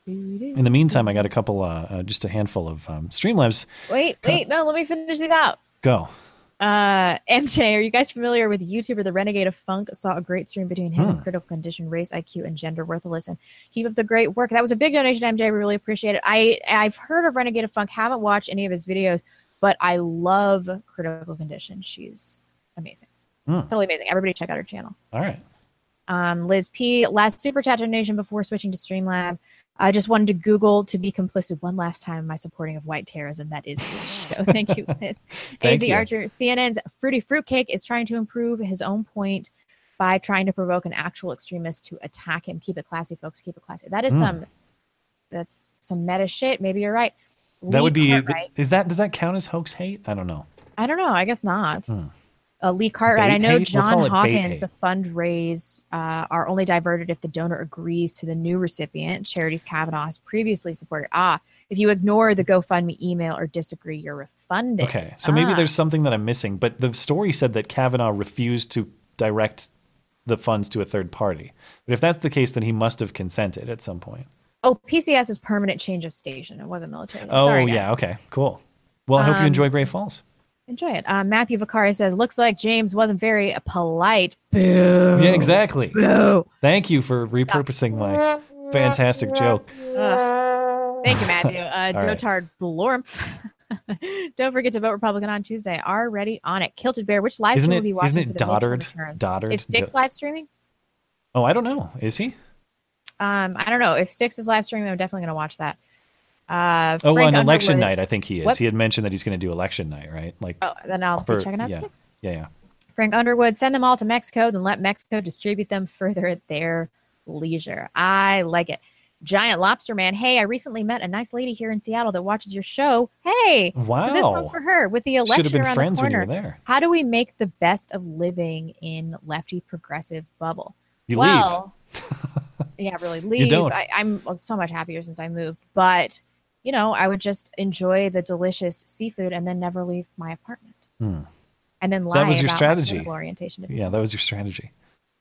In the meantime, I got a couple, uh, uh, just a handful of um, Streamlabs. Wait, wait, no, let me finish these out. Go. Uh, [LAUGHS] MJ, are you guys familiar with YouTuber The Renegade of Funk? Saw a great stream between him and Hmm. Critical Condition, Race IQ, and Gender Worthless. And keep up the great work. That was a big donation, MJ. We really appreciate it. I I've heard of Renegade of Funk, haven't watched any of his videos, but I love Critical Condition. She's amazing, Hmm. totally amazing. Everybody check out her channel. All right. Um, Liz P. Last super chat donation before switching to Streamlab. I just wanted to Google to be complicit one last time in my supporting of white terrorism. That is so. [LAUGHS] Thank you, Liz. Thank AZ you. Archer. CNN's Fruity Fruitcake is trying to improve his own point by trying to provoke an actual extremist to attack him. Keep it classy, folks. Keep it classy. That is Hmm. some. That's some meta shit. Maybe you're right. That Lee would be. Cartwright- Is that does that count as hoax hate? I don't know. I don't know. I guess not. Hmm. Uh, Lee Cartwright. I know hate? We'll John bait Hawkins. The fundraise uh, are only diverted if the donor agrees to the new recipient. Charities Kavanaugh has previously supported. Ah, if you ignore the GoFundMe email or disagree, you're refunded. Okay, so maybe Ah. there's something that I'm missing, but the story said that Kavanaugh refused to direct the funds to a third party. But if that's the case, then he must have consented at some point. Oh, PCS is permanent change of station. It wasn't military. Oh, Sorry, yeah. Okay, cool. Well, I hope you Um, enjoy Great Falls. Enjoy it. Uh, Matthew Vicari says, "Looks like James wasn't very polite." Boo. Yeah, exactly. Boo. Thank you for repurposing my fantastic joke. Thank you, Matthew. Uh, [LAUGHS] right. Dotard Blormp. [LAUGHS] Don't forget to vote Republican on Tuesday. Already on it. Kilted Bear, which live stream will be watching isn't it Doddard? Doddard? Is Styx Do- live streaming? Oh, I don't know. Is he? Um, I don't know. If Styx is live streaming, I'm definitely going to watch that. Uh, Oh, Frank on election Underwood- night, I think he is. What? He had mentioned that he's going to do election night, right? Like, Oh, then I'll for- be checking out yeah, Styx. yeah, yeah. Frank Underwood, send them all to Mexico, then let Mexico distribute them further at their leisure. I like it. Giant Lobster Man, hey, I recently met a nice lady here in Seattle that watches your show. Hey, wow. so this one's for her. With the Should have election been around the you corner, were there. how do we make the best of living in lefty progressive bubble? You well, [LAUGHS] yeah, really leave. don't. I, I'm so much happier since I moved, but you know, I would just enjoy the delicious seafood and then never leave my apartment, Hmm. and then lie That was your strategy. orientation. Yeah, that was your strategy.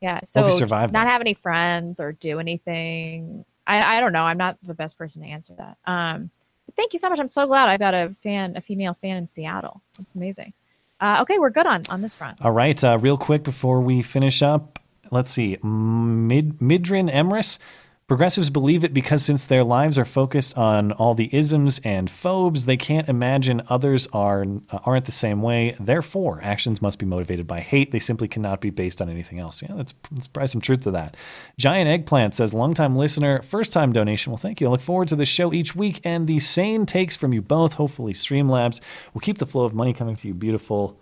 yeah. So not that. have any friends or do anything. I, I don't know. I'm not the best person to answer that. Um, thank you so much. I'm so glad I got a fan, a female fan in Seattle. That's amazing. Uh, okay, we're good on on this front. All right, uh, real quick before we finish up, let's see. Mid Midrin Emrys. Progressives believe it because since their lives are focused on all the isms and phobes, they can't imagine others are uh, aren't the same way. Therefore, actions must be motivated by hate. They simply cannot be based on anything else. Yeah, that's, that's probably some truth to that. Giant Eggplant says, longtime listener, first time donation. Well, thank you. I look forward to the show each week and the sane takes from you both. Hopefully, Streamlabs will keep the flow of money coming to you, beautiful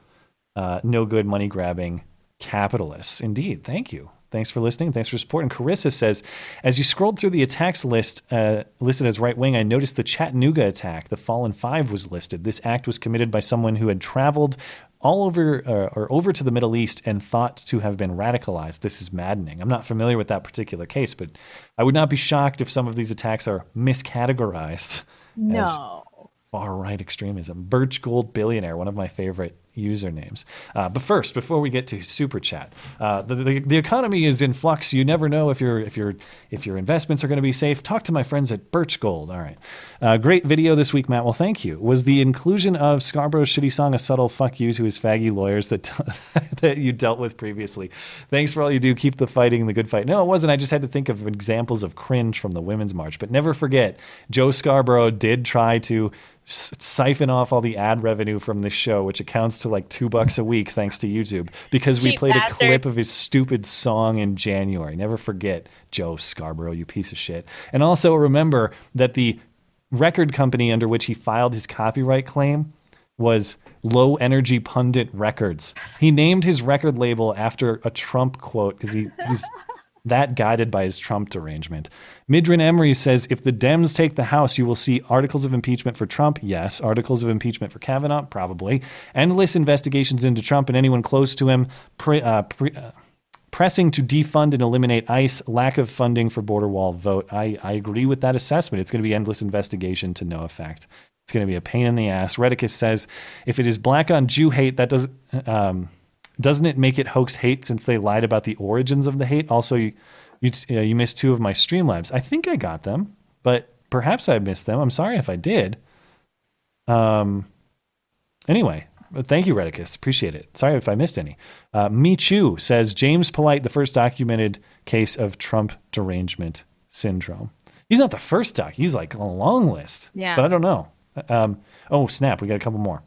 uh, no good money grabbing capitalists. Indeed. Thank you. Thanks for listening. Thanks for support. And Carissa says, as you scrolled through the attacks list uh, listed as right wing, I noticed the Chattanooga attack. The Fallen Five was listed. This act was committed by someone who had traveled all over uh, or over to the Middle East and thought to have been radicalized. This is maddening. I'm not familiar with that particular case, but I would not be shocked if some of these attacks are miscategorized. [LAUGHS] as No. far right extremism. Birch Gold Billionaire, one of my favorite usernames. Uh, but first, before we get to super chat, uh, the, the the economy is in flux. You never know if your if your if your investments are going to be safe. Talk to my friends at Birch Gold. All right, uh, great video this week, Matt. Well, thank you. Was the inclusion of Scarborough's shitty song a subtle fuck you to his faggy lawyers that [LAUGHS] that you dealt with previously? Thanks for all you do. Keep the fighting, the good fight. No, it wasn't. I just had to think of examples of cringe from the Women's March. But never forget, Joe Scarborough did try to siphon off all the ad revenue from this show, which accounts to like two bucks a week, thanks to YouTube, because we played bastard. a clip of his stupid song in January. Never forget, Joe Scarborough, you piece of shit. And also remember that the record company under which he filed his copyright claim was Low Energy Pundit Records. He named his record label after a Trump quote because he, he's [LAUGHS] that guided by his Trump derangement. Midrin Emery says if the Dems take the House, you will see articles of impeachment for Trump. Yes. Articles of impeachment for Kavanaugh. Probably. Endless investigations into Trump and anyone close to him. Pre, uh, pre, uh, pressing to defund and eliminate ICE, lack of funding for border wall vote. I, I agree with that assessment. It's going to be endless investigation to no effect. It's going to be a pain in the ass. Redicus says if it is black on Jew hate, that does um, doesn't it make it hoax hate since they lied about the origins of the hate? Also, you you, uh, you missed two of my stream Streamlabs. I think I got them, but perhaps I missed them. I'm sorry if I did. Um. Anyway, thank you, Redicus. Appreciate it. Sorry if I missed any. Uh, Me Chu says James Polite, the first documented case of Trump derangement syndrome. He's not the first doc. He's like on a long list. Yeah. But I don't know. Um, oh, snap. We got a couple more.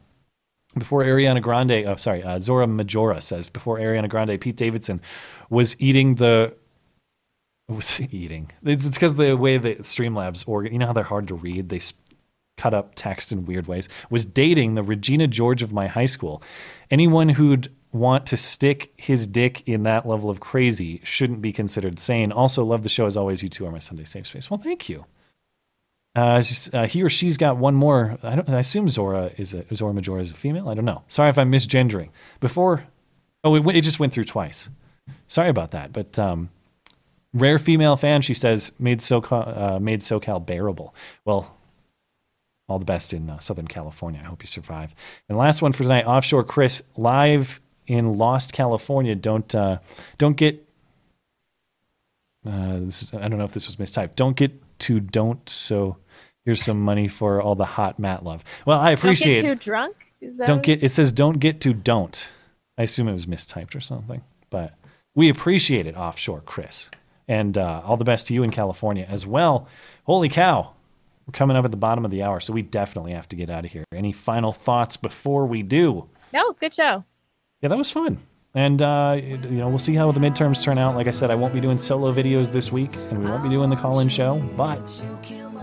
Before Ariana Grande, oh, sorry, uh, Zora Majora says, before Ariana Grande, Pete Davidson was eating the. Was [LAUGHS] eating? It's because the way that Streamlabs organ, you know how they're hard to read. They s- cut up text in weird ways. Was dating the Regina George of my high school. Anyone who'd want to stick his dick in that level of crazy shouldn't be considered sane. Also, love the show as always. You two are my Sunday safe space. Well, thank you. Uh, just, uh, he or she's got one more. I. I assume Zora is a Zora Majora is a female. I don't know. Sorry if I'm misgendering. Before, oh, it, it just went through twice. Sorry about that. But um, rare female fan. She says made SoCal uh, made SoCal bearable. Well, all the best in uh, Southern California. I hope you survive. And last one for tonight. Offshore Chris live in Lost California. Don't uh, don't get. Uh, is, I don't know if this was mistyped. Don't get to don't. So here's some money for all the hot Matt love. Well, I appreciate. Don't get too drunk. Is that Don't get. It says don't get to don't. I assume it was mistyped or something, but we appreciate it, offshore Chris, and uh, all the best to you in California as well. Holy cow, we're coming up at the bottom of the hour, so we definitely have to get out of here. Any final thoughts before we do? No, good show. Yeah, that was fun. And uh, you know, we'll see how the midterms turn out. Like I said, I won't be doing solo videos this week, and we won't be doing the call-in show, but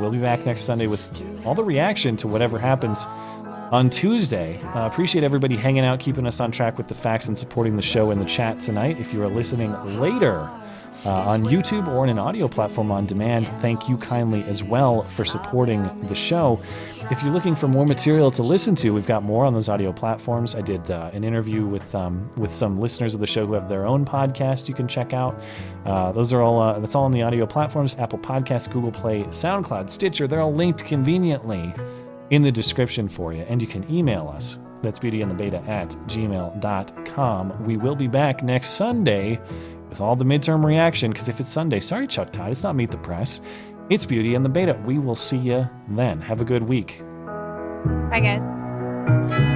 we'll be back next Sunday with all the reaction to whatever happens on Tuesday. Uh, appreciate everybody hanging out, keeping us on track with the facts, and supporting the show in the chat tonight. If you are listening later uh, on YouTube or in an audio platform on demand, thank you kindly as well for supporting the show. If you're looking for more material to listen to, we've got more on those audio platforms. I did uh, an interview with um, with some listeners of the show who have their own podcast. You can check out. Uh, those are all. Uh, that's all on the audio platforms: Apple Podcasts, Google Play, SoundCloud, Stitcher. They're all linked conveniently in the description for you. And you can email us. That's beautyandthebeta at gmail.com. We will be back next Sunday with all the midterm reaction. Because if it's Sunday, sorry, Chuck Todd, it's not Meet the Press. It's Beauty and the Beta. We will see you then. Have a good week. Bye, guys.